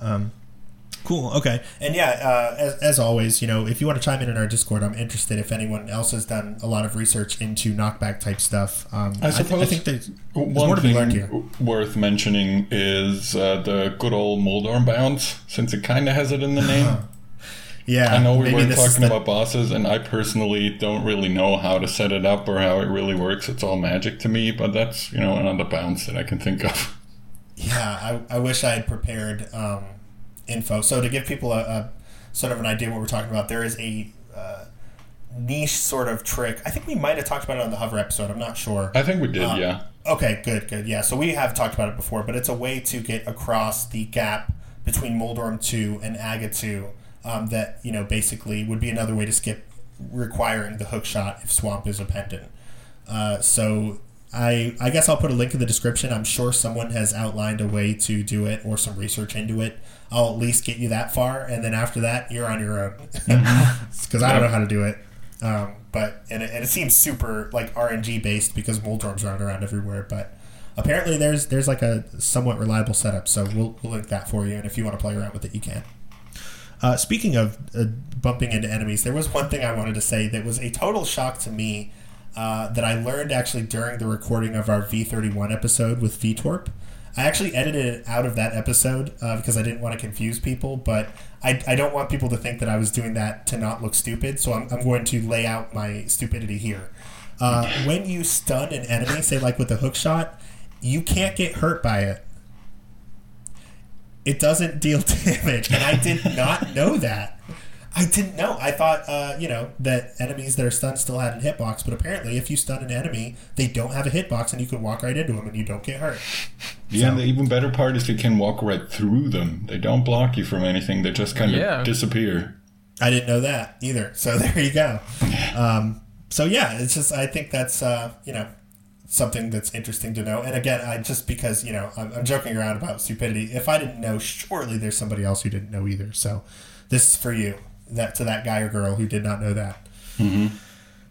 yeah. Cool. Okay. And yeah, uh, as, as always, you know, if you want to chime in in our Discord, I'm interested. If anyone else has done a lot of research into knockback type stuff, um, I I, thi- suppose I think there's, there's One more to be thing learned here. worth mentioning is uh, the good old Moldorm bounce, since it kind of has it in the name. Yeah, I know we weren't talking the- about bosses, and I personally don't really know how to set it up or how it really works. It's all magic to me, but that's you know another bounce that I can think of. Yeah, I, I wish I had prepared um, info. So to give people a, a sort of an idea what we're talking about, there is a uh, niche sort of trick. I think we might have talked about it on the Hover episode. I'm not sure. I think we did, Uh, yeah. Okay, good, good. Yeah, so we have talked about it before, but it's a way to get across the gap between Moldorm 2 and Aga 2 um, that, you know, basically would be another way to skip requiring the hook shot if Swamp is a pendant. Uh, so I, I guess I'll put a link in the description. I'm sure someone has outlined a way to do it or some research into it. I'll at least get you that far, and then after that, you're on your own. Because I don't know how to do it. Um, but and it, and it seems super like RNG based because Moldorms run around everywhere. But apparently, there's there's like a somewhat reliable setup. So we'll, we'll link that for you, and if you want to play around with it, you can. Uh, speaking of uh, bumping into enemies, there was one thing I wanted to say that was a total shock to me uh, that I learned actually during the recording of our V31 episode with VTorp. I actually edited it out of that episode uh, because I didn't want to confuse people, but I, I don't want people to think that I was doing that to not look stupid, so I'm, I'm going to lay out my stupidity here. Uh, when you stun an enemy, say like with a hook shot, you can't get hurt by it it doesn't deal damage, and I did not know that. I didn't know. I thought, uh, you know, that enemies that are stunned still had a hitbox, but apparently, if you stun an enemy, they don't have a hitbox, and you can walk right into them, and you don't get hurt. Yeah, and the even better part is you can walk right through them. They don't block you from anything. They just kind of Yeah. disappear. I didn't know that either. So there you go. Um, so yeah, it's just I think that's uh, you know something that's interesting to know. And again, I just because you know I'm, I'm joking around about stupidity. If I didn't know, surely there's somebody else who didn't know either. So this is for you, that to that guy or girl who did not know that.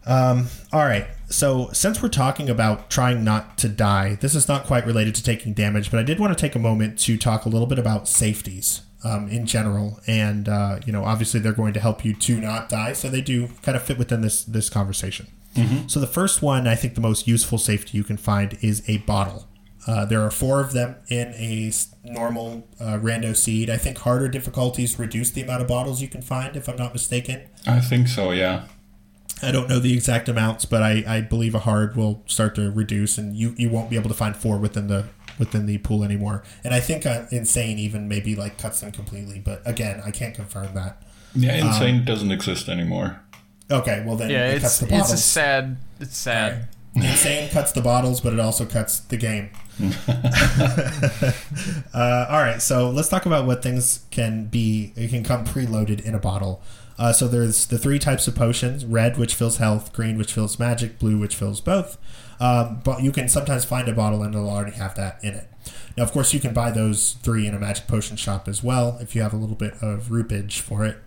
Um, all right. So since we're talking about trying not to die, this is not quite related to taking damage, but I did want to take a moment to talk a little bit about safeties um, in general, and uh, you know, obviously they're going to help you to not die, so they do kind of fit within this this conversation. So the first one, I think, the most useful safety you can find is a bottle. Uh, there are four of them in a normal uh, rando seed. I think harder difficulties reduce the amount of bottles you can find, if I'm not mistaken. I think so, yeah. I don't know the exact amounts, but I, I believe a hard will start to reduce, and you, you won't be able to find four within the within the pool anymore. And I think uh, insane even maybe like cuts them completely, but again, I can't confirm that. Yeah, insane doesn't exist anymore. Okay, well then Yeah, it cuts it's the it's a bottles. sad. It's sad. Insane cuts the bottles, but it also cuts the game. uh, all right, so let's talk about what things can be. It can come preloaded in a bottle. Uh, so there's the three types of potions: red, which fills health; green, which fills magic; blue, which fills both. Um, but you can sometimes find a bottle and it'll already have that in it. Now, of course, you can buy those three in a magic potion shop as well if you have a little bit of rupage for it.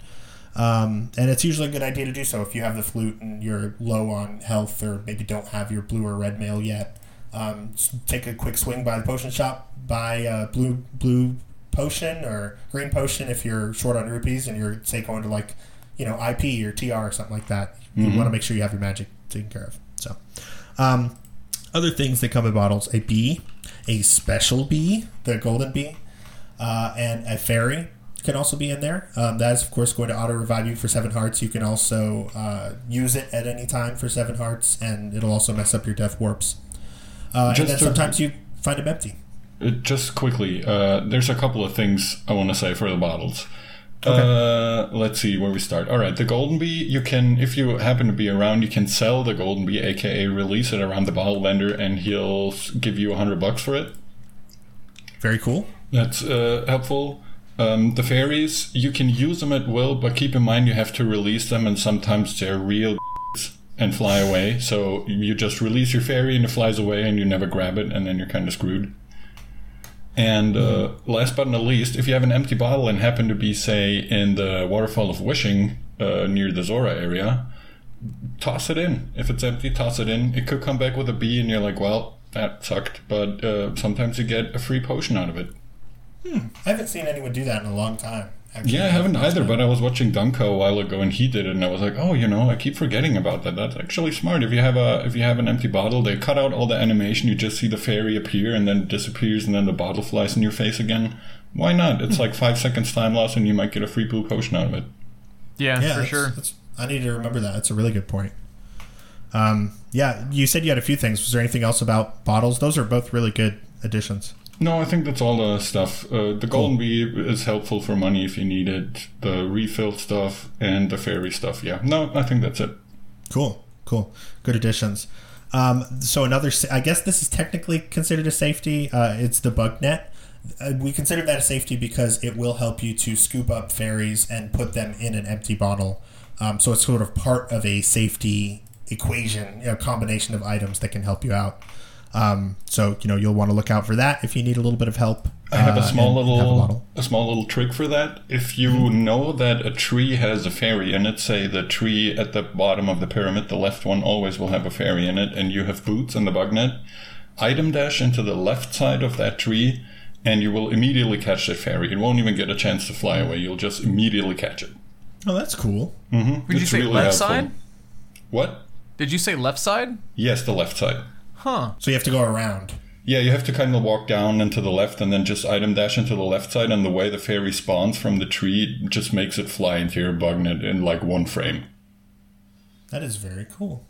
Um, and it's usually a good idea to do so if you have the flute and you're low on health or maybe don't have your blue or red mail yet. Um, take a quick swing by the potion shop, buy a blue blue potion or green potion if you're short on rupees and you're say going to like you know IP or TR or something like that. You want to make sure you have your magic taken care of. So, um, other things that come in bottles: a bee, a special bee, the golden bee, uh, and a fairy can also be in there. Um, that is, of course, going to auto revive you for seven hearts. You can also uh, use it at any time for seven hearts, and it'll also mess up your death warps. Uh, and then sometimes you find them empty. Uh, Just quickly, uh, there's a couple of things I want to say for the bottles. Uh, let's see where we start. All right, the golden bee. You can, if you happen to be around, you can sell the golden bee, aka release it around the bottle vendor, and he'll give you a hundred bucks for it. Very cool. That's uh, helpful. Um, the fairies, you can use them at will, but keep in mind you have to release them, and sometimes they're real and fly away. So you just release your fairy and it flies away, and you never grab it, and then you're kind of screwed. And uh, last but not least, if you have an empty bottle and happen to be, say, in the Waterfall of Wishing uh, near the Zora area, toss it in. If it's empty, toss it in. It could come back with a bee, and you're like, well, that sucked. But uh, sometimes you get a free potion out of it. Hmm. I haven't seen anyone do that in a long time. Actually. Yeah, I haven't either, but I was watching Dunko a while ago and he did it and I was like, Oh, you know, I keep forgetting about that. That's actually smart. If you have a if you have an empty bottle, they cut out all the animation, you just see the fairy appear and then it disappears and then the bottle flies in your face again. Why not? It's like five seconds time loss and you might get a free blue potion out of it. Yeah, yeah, for that's- sure. that's- I need to remember that. That's a really good point. Um, yeah, you said you had a few things. Was there anything else about bottles? Those are both really good additions. No, I think that's all the stuff. Uh, the golden bee is helpful for money if you need it. The refill stuff and the fairy stuff. Yeah, no, I think that's it. Cool, cool, good additions. Um, so another, I guess this is technically considered a safety. Uh, it's the bug net. Uh, we consider that a safety because it will help you to scoop up fairies and put them in an empty bottle. Um, so it's sort of part of a safety equation, a combination of items that can help you out. Um, so you know you'll want to look out for that if you need a little bit of help. I have a uh, small and have a little a, small little trick for that. If you know that a tree has a fairy in it, say the tree at the bottom of the pyramid, the left one always will have a fairy in it, and you have boots and the bug net, item dash into the left side of that tree, and you will immediately catch that fairy. It won't even get a chance to fly away. You'll just immediately catch it. Oh, that's cool. Mm-hmm. Did you say left side? What? Did you say left side? Yes, the left side. Huh. So you have to go around. Yeah, you have to kind of walk down and to the left and then just item dash into the left side, and the way the fairy spawns from the tree just makes it fly into your bug net in like one frame. That is very cool.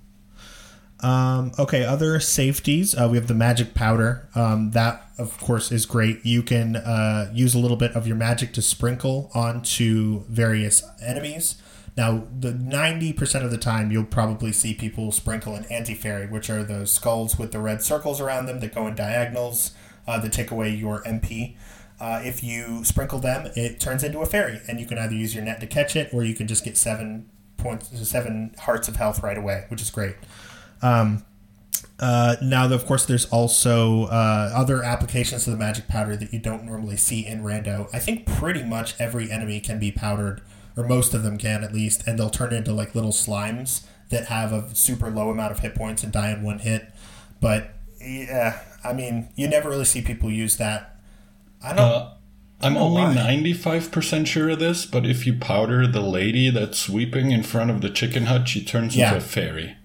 Um, okay, other safeties. Uh, we have the magic powder. Um, that, of course, is great. You can uh, use a little bit of your magic to sprinkle onto various enemies. Now, the ninety percent of the time, you'll probably see people sprinkle an anti fairy, which are those skulls with the red circles around them that go in diagonals uh, that take away your MP. Uh, if you sprinkle them, it turns into a fairy, and you can either use your net to catch it, or you can just get seven points, seven hearts of health right away, which is great. Um, uh, now, of course, there's also uh, other applications of the magic powder that you don't normally see in Rando. I think pretty much every enemy can be powdered, or most of them can at least, and they'll turn into like little slimes that have a super low amount of hit points and die in one hit. But yeah, I mean, you never really see people use that. I don't. Uh, I'm only ninety-five percent sure of this, but if you powder the lady that's sweeping in front of the chicken hut, she turns Yeah. into a fairy.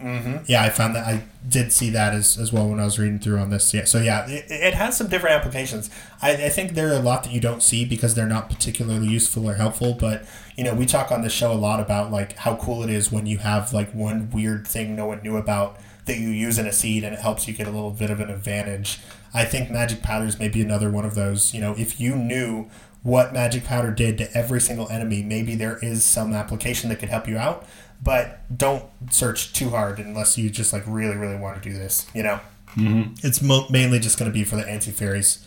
Mm-hmm. Yeah, I found that I did see that as, as well when I was reading through on this. Yeah, so yeah, it, it has some different applications. I, I think there are a lot that you don't see because they're not particularly useful or helpful. But you know, we talk on the show a lot about like how cool it is when you have like one weird thing no one knew about that you use in a seed and it helps you get a little bit of an advantage. I think magic powders may be another one of those. You know, if you knew what magic powder did to every single enemy, maybe there is some application that could help you out. But don't search too hard unless you just like really, really want to do this. You know, mm-hmm. it's mo- mainly just going to be for the anti fairies,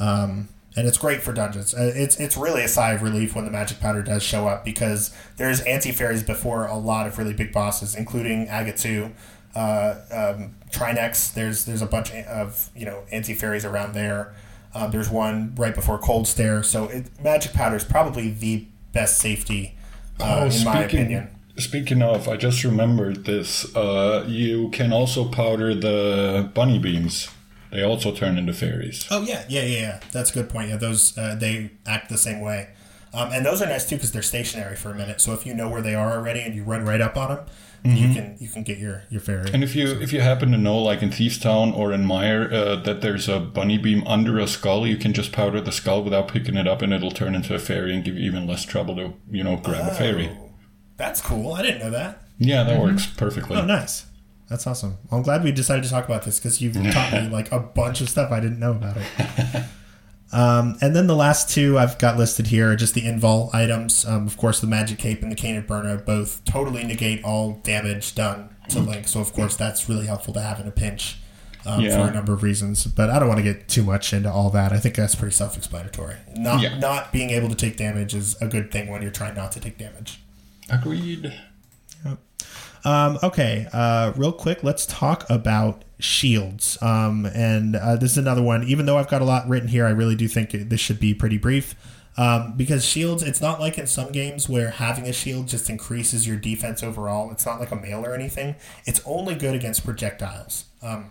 um, and it's great for dungeons. Uh, it's it's really a sigh of relief when the magic powder does show up because there's anti fairies before a lot of really big bosses, including Aga 2, uh, um, Trinexx. There's there's a bunch of you know anti fairies around there. Uh, there's one right before Kholdstare. So it, magic powder is probably the best safety, uh, in my opinion. Speaking of, I just remembered this. Uh, you can also powder the bunny beams. They also turn into fairies. Oh yeah, yeah, yeah, yeah. That's a good point. Yeah, those uh, they act the same way. Um, and those are nice too because they're stationary for a minute. So if you know where they are already and you run right up on them, you can you can get your your fairy. And if you if you happen to know, like in Thieves Town or in Mire, uh, that there's a bunny beam under a skull, you can just powder the skull without picking it up, and it'll turn into a fairy and give you even less trouble to you know grab a fairy. That's cool. I didn't know that. Yeah, that works perfectly. Oh, nice. That's awesome. Well, I'm glad we decided to talk about this because you've taught me like a bunch of stuff I didn't know about it. Um, and then the last two I've got listed here are just the invul items. Um, of course, the magic cape and the Cane of Byrna both totally negate all damage done to Link. So of course that's really helpful to have in a pinch um, Yeah. for a number of reasons. But I don't want to get too much into all that. I think that's pretty self-explanatory. Not Yeah. not being able to take damage is a good thing when you're trying not to take damage. Agreed. Um, okay, uh, real quick, let's talk about shields. Um, and uh, this is another one. Even though I've got a lot written here, I really do think this should be pretty brief. Um, because shields, it's not like in some games where having a shield just increases your defense overall. It's not like a mail or anything. It's only good against projectiles. Um,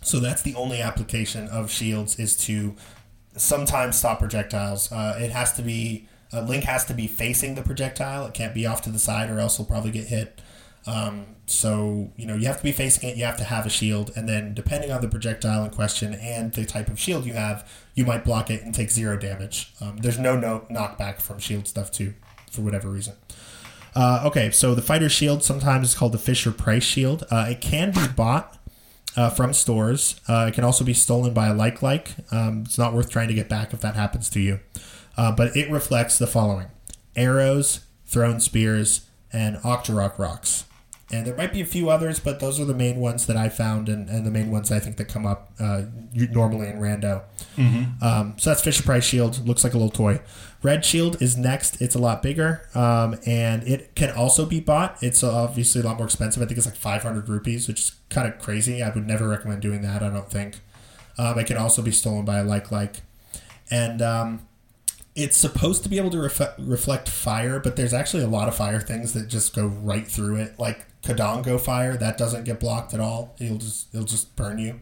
so that's the only application of shields is to sometimes stop projectiles. Uh, it has to be uh, Link has to be facing the projectile. It can't be off to the side, or else he'll probably get hit. Um, so you know you have to be facing it. You have to have a shield, and then depending on the projectile in question and the type of shield you have, you might block it and take zero damage. Um, there's no no knockback from shield stuff too, for whatever reason. Uh, okay, so the fighter shield sometimes is called the Fisher Price shield. Uh, it can be bought uh, from stores. Uh, it can also be stolen by a like like. Um, it's not worth trying to get back if that happens to you. Uh, but it reflects the following: arrows, thrown spears, and Octorok rocks. And there might be a few others, but those are the main ones that I found, and, and the main ones I think that come up uh, normally in rando. Um, so that's Fisher Price Shield. Looks like a little toy. Red Shield is next. It's a lot bigger, um, and it can also be bought. It's obviously a lot more expensive. I think it's like 500 rupees, which is kind of crazy. I would never recommend doing that. I don't think. Um, it can also be stolen by a like like, and um, it's supposed to be able to ref- reflect fire, but there's actually a lot of fire things that just go right through it. Like Kodongo fire, that doesn't get blocked at all. It'll just it'll just burn you.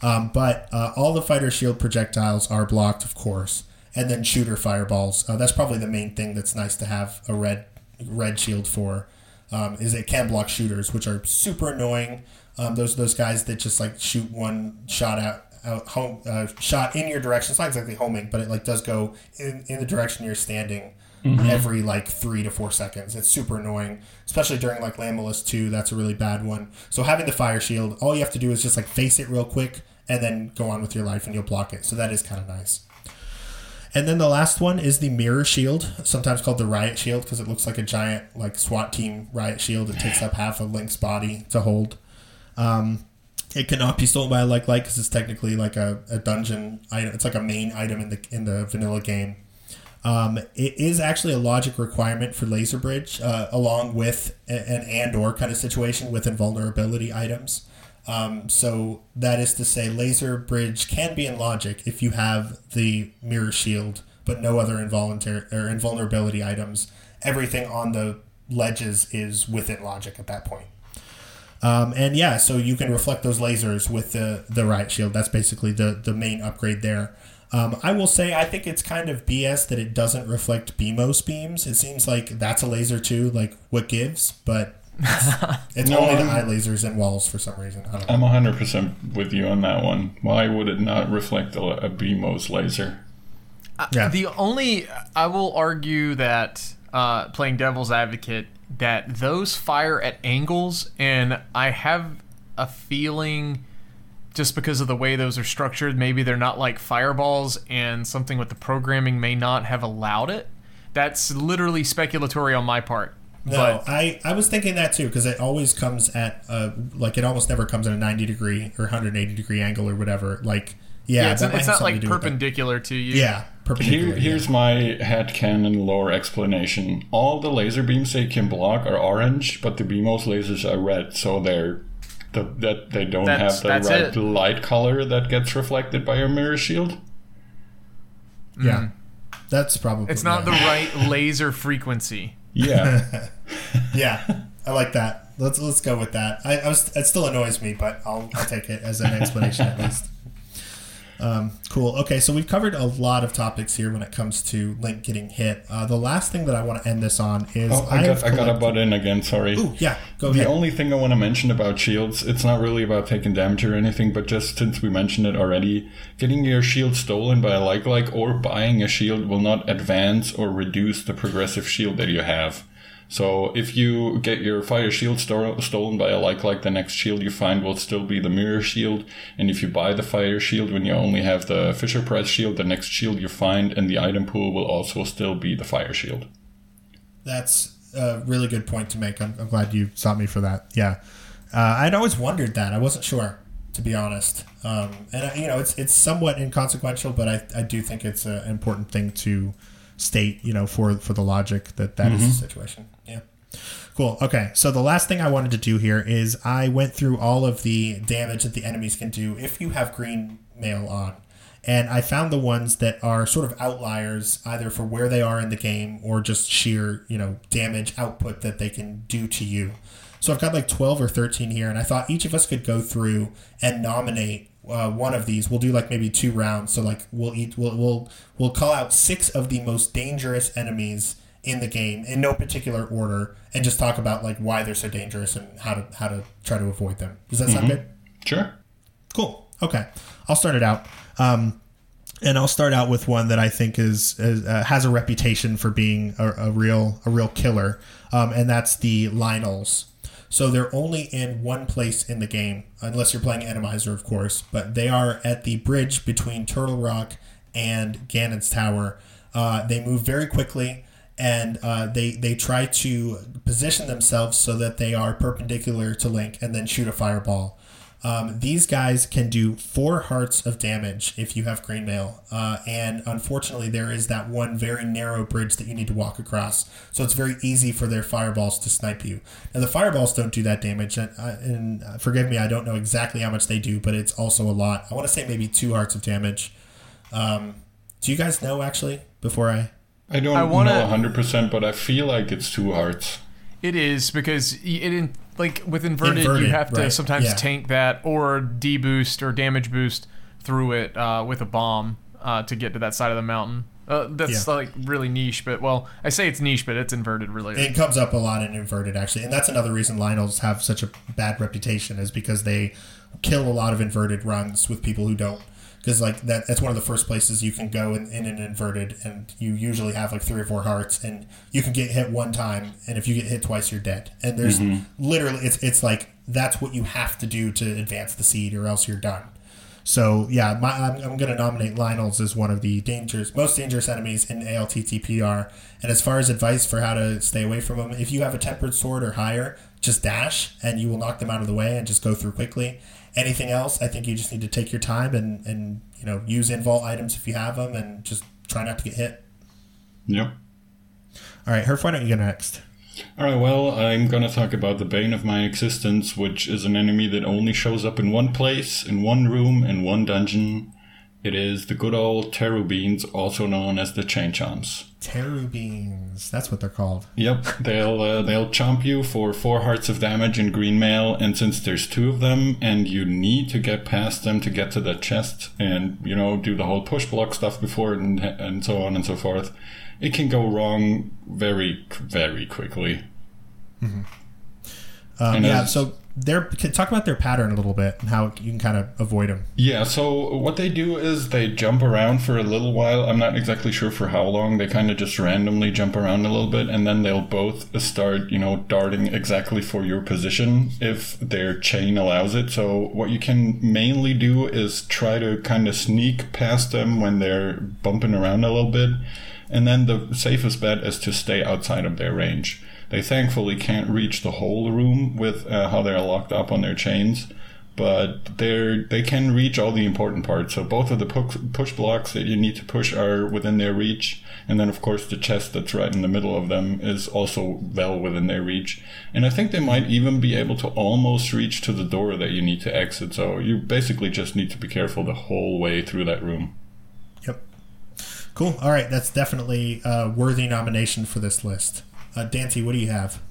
Um, but uh, all the fighter shield projectiles are blocked, of course, and then shooter fireballs. Uh, that's probably the main thing that's nice to have a red red shield for. Um, is it can block shooters, which are super annoying. Um, those those guys that just like shoot one shot out out home uh, shot in your direction. It's not exactly homing, but it like does go in, in the direction you're standing every like three to four seconds. It's super annoying, especially during like Lanmolas 2. That's a really bad one. So having the fire shield, all you have to do is just like face it real quick and then go on with your life and you'll block it. So that is kind of nice. And then the last one is the mirror shield, sometimes called the riot shield because it looks like a giant like SWAT team riot shield. It takes up half of Link's body to hold. Um, it cannot be stolen by a like like because it's technically like a, a dungeon item. It's like a main item in the in the vanilla game. Um, it is actually a logic requirement for Laser Bridge, uh, along with an and or kind of situation with invulnerability items. Um, so that is to say, Laser Bridge can be in logic if you have the Mirror Shield, but no other involuntary or invulnerability items. Everything on the ledges is within logic at that point. Um, and yeah, so you can reflect those lasers with the the riot shield. That's basically the the main upgrade there. Um, I will say I think it's kind of BS that it doesn't reflect Beamos beams. It seems like that's a laser too, like what gives, but it's, it's No, only the eye lasers and walls for some reason. I don't know. I'm 100% with you on that one. Why would it not reflect a, a Beamos laser? Yeah. The only I will argue that uh, playing devil's advocate that those fire at angles, and I have a feeling just because of the way those are structured, maybe they're not like fireballs, and something with the programming may not have allowed it. That's literally speculatory on my part. No, but I, I was thinking that too because it always comes at uh like it almost never comes at a ninety degree or hundred eighty degree angle or whatever. Like yeah, yeah, it's, it's not like to do with it. perpendicular to you. Yeah. Here, here's my headcanon lore explanation. All the laser beams they can block are orange, but the Beamos lasers are red, so they're the, that they don't That's- have the right it. light color that gets reflected by your mirror shield. yeah. yeah. That's probably It's not yeah. the right laser frequency. Yeah, Yeah, I like that. Let's let's go with that. I, I was it still annoys me, but I'll I'll take it as an explanation at least. Um, cool. Okay, so we've covered a lot of topics here when it comes to Link getting hit. Uh, the last thing that I want to end this on is Oh, I, have got, I got to butt in again. Sorry. Ooh, yeah, go The ahead. only thing I want to mention about shields, it's not really about taking damage or anything, but just since we mentioned it already, getting your shield stolen by a like like or buying a shield will not advance or reduce the progressive shield that you have. So if you get your fire shield sto- stolen by a like like, the next shield you find will still be the mirror shield. And if you buy the fire shield when you only have the Fisher Price shield, the next shield you find in the item pool will also still be the fire shield. That's a really good point to make. I'm, I'm glad you stopped me for that. Yeah, uh, I'd always wondered that. I wasn't sure, to be honest. Um, and I, you know, it's it's somewhat inconsequential, but I, I do think it's an important thing to state. You know, for for the logic that that is the situation. Cool. Okay. So the last thing I wanted to do here is I went through all of the damage that the enemies can do if you have green mail on. And I found the ones that are sort of outliers, either for where they are in the game or just sheer, you know, damage output that they can do to you. So I've got like 12 or 13 here, and I thought each of us could go through and nominate uh, one of these. We'll do like maybe two rounds. So like we'll eat, we'll, we'll, we'll call out six of the most dangerous enemies in the game in no particular order and just talk about like why they're so dangerous and how to, how to try to avoid them. Does that sound good? Sure. Cool. Okay, I'll start it out. Um, and I'll start out with one that I think is, is uh, has a reputation for being a, a real a real killer, um, and that's the Lynels. So they're only in one place in the game, unless you're playing enemizer, of course. But they are at the bridge between Turtle Rock and Ganon's Tower. Uh, they move very quickly, and uh, they they try to position themselves so that they are perpendicular to Link, and then shoot a fireball. Um, these guys can do four hearts of damage if you have green mail, uh, and unfortunately, there is that one very narrow bridge that you need to walk across. So it's very easy for their fireballs to snipe you. Now the fireballs don't do that damage, and, uh, and uh, forgive me, I don't know exactly how much they do, but it's also a lot. I want to say maybe two hearts of damage. Um, do you guys know actually? Before I I don't I wanna- know 100%, but I feel like it's two hearts. It is because it in, like with inverted, Inverted, you have to right, sometimes yeah. tank that or deboost or damage boost through it uh, with a bomb uh, to get to that side of the mountain. Uh, that's Yeah. like really niche, but well, I say it's niche, but it's inverted really. It comes up a lot in inverted actually, and that's another reason Lynels have such a bad reputation is because they kill a lot of inverted runs with people who don't. Because like that, that's one of the first places you can go in, in an inverted, and you usually have like three or four hearts, and you can get hit one time, and if you get hit twice, you're dead. And there's mm-hmm. literally, it's it's like that's what you have to do to advance the seed, or else you're done. So yeah, my, I'm, I'm going to nominate Lynels as one of the dangers, most dangerous enemies in ALTTPR. And as far as advice for how to stay away from them, if you have a tempered sword or higher, just dash, and you will knock them out of the way and just go through quickly. Anything else, I think you just need to take your time and and you know use invol items if you have them, and just try not to get hit. Yep. All right, Herf, why don't you go next? Alright, well, I'm gonna talk about the Bane of My Existence, which is an enemy that only shows up in one place, in one room, in one dungeon. It is the good old Terubines, also known as the Chain Chomps. Terubines, that's what they're called. Yep, they'll uh, they'll chomp you for four hearts of damage in green mail, and since there's two of them, and you need to get past them to get to the chest, and you know do the whole push block stuff before, and and so on and so forth, it can go wrong very very quickly. Um, yeah, so they're talk about their pattern a little bit and how you can kind of avoid them. Yeah, so what they do is they jump around for a little while. I'm not exactly sure for how long. They kind of just randomly jump around a little bit, and then they'll both start, you know, darting exactly for your position if their chain allows it. So what you can mainly do is try to kind of sneak past them when they're bumping around a little bit, and then the safest bet is to stay outside of their range. They thankfully can't reach the whole room with uh, how they're locked up on their chains but they're they can reach all the important parts. So both of the push, push blocks that you need to push are within their reach, and then of course the chest that's right in the middle of them is also well within their reach. And I think they might even be able to almost reach to the door that you need to exit. So you basically just need to be careful the whole way through that room. Yep. Cool. All right, that's definitely a worthy nomination for this list. Uh, Dante, what do you have?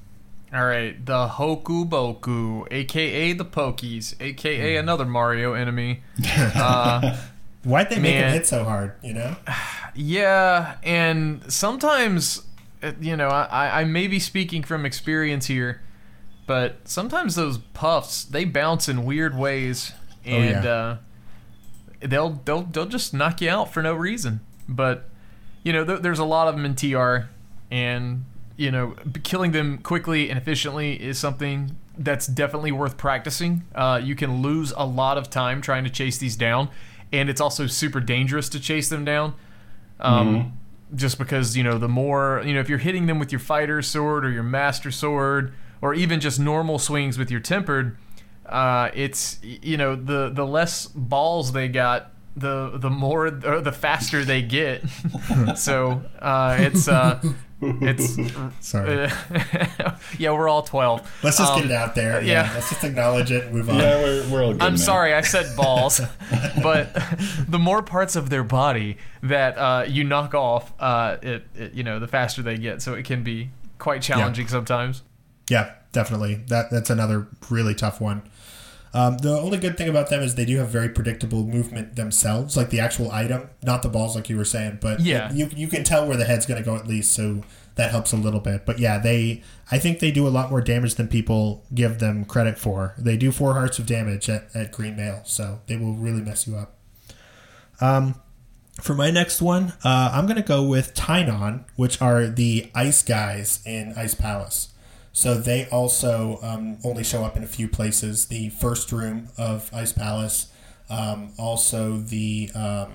All right, the Hokku Bokku, aka the Pokies, aka another Mario enemy. Uh, Why'd they make him hit so hard? You know? Yeah, and sometimes, uh, you know, I, I may be speaking from experience here, but sometimes those puffs they bounce in weird ways, and yeah. uh, they'll they'll they'll just knock you out for no reason. But you know, th- there's a lot of them in TR, and you know, killing them quickly and efficiently is something that's definitely worth practicing. Uh, you can lose a lot of time trying to chase these down, and it's also super dangerous to chase them down. Um, Just because you know, the more you know, if you're hitting them with your fighter sword or your master sword, or even just normal swings with your tempered, uh, it's you know the the less balls they got, the the more or the faster they get. so uh, it's uh, it's Sorry. yeah, we're all twelve. Let's just Um, get it out there. yeah. Yeah. Let's just acknowledge it move on. Yeah, we're, we're all good. I'm now. sorry, I said balls, but the more parts of their body that uh, you knock off, uh, it, it you know the faster they get. So it can be quite challenging sometimes. Yeah, definitely. That that's another really tough one. Um, the only good thing about them is they do have very predictable movement themselves, like the actual item, not the balls, like you were saying. But Yeah. you you can tell where the head's going to go at least, so that helps a little bit. But yeah, they I think they do a lot more damage than people give them credit for. They do four hearts of damage at, at Green Mail, so they will really mess you up. Um, for my next one, uh, I'm going to go with Tynon, which are the ice guys in Ice Palace. So they also um, only show up in a few places. The first room of Ice Palace, um, also the um,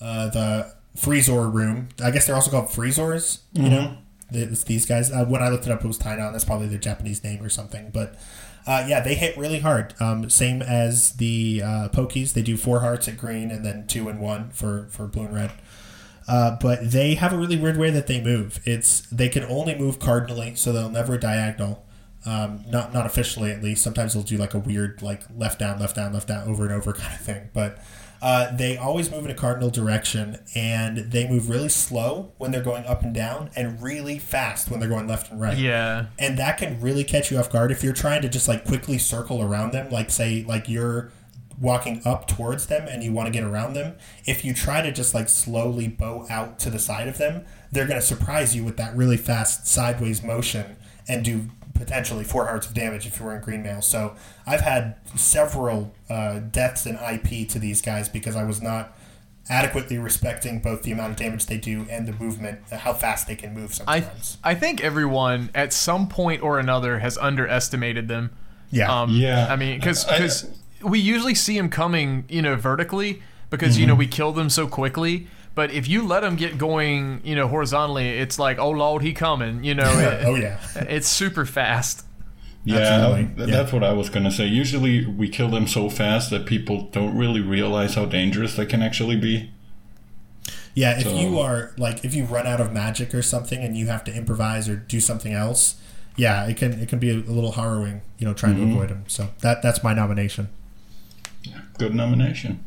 uh, the Freezor room. I guess they're also called Freezors. You know, it's these guys. Uh, when I looked it up, it was Tynon. That's probably their Japanese name or something. But uh, yeah, they hit really hard. Um, same as the uh, Pokies. They do four hearts at green and then two and one for for blue and red. Uh, but they have a really weird way that they move. It's they can only move cardinally, so they'll never diagonal. Um, not not officially at least. Sometimes they'll do like a weird like left down, left down, left down, over and over kind of thing. But uh, they always move in a cardinal direction, and they move really slow when they're going up and down, and really fast when they're going left and right Yeah, and that can really catch you off guard if you're trying to just like quickly circle around them like say like you're walking up towards them and you want to get around them if you try to just like slowly bow out to the side of them they're going to surprise you with that really fast sideways motion and do potentially four hearts of damage if you were in green mail so i've had several uh, deaths in ip to these guys because i was not adequately respecting both the amount of damage they do and the movement how fast they can move sometimes I I think everyone at some point or another has underestimated them. yeah Um, Yeah. I mean, because I- we usually see them coming, you know, vertically because you know mm-hmm. we kill them so quickly. But if you let them get going, you know, horizontally, it's like, oh lord, he coming. You know, it- oh yeah it's super fast. Yeah, th- yeah. that's what I was gonna say. Usually, we kill them so fast that people don't really realize how dangerous they can actually be. Yeah, if So- you are like if you run out of magic or something and you have to improvise or do something else, yeah, it can it can be a, a little harrowing, you know, trying to mm-hmm. avoid them. So that that's my nomination. Good nomination.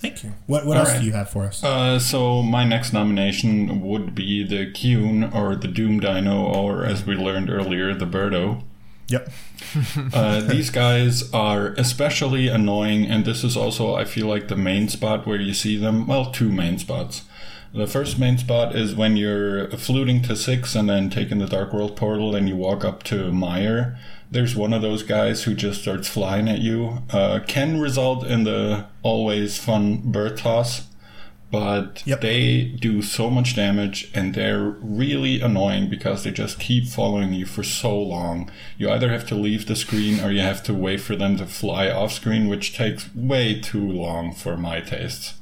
Thank you. What what All else right. do you have for us? Uh, so my next nomination would be the Kyune or the Doom Dino, or as we learned earlier, the Birdo. yep. Uh, these guys are especially annoying, and this is also, I feel like, the main spot where you see them. Well, two main spots. The first main spot is when you're fluting to six and then taking the Dark World portal and you walk up to Mire. There's one of those guys who just starts flying at you. Uh, can result in the always fun bird toss, but Yep. they do so much damage and they're really annoying because they just keep following you for so long. You either have to leave the screen or you have to wait for them to fly off screen, which takes way too long for my tastes.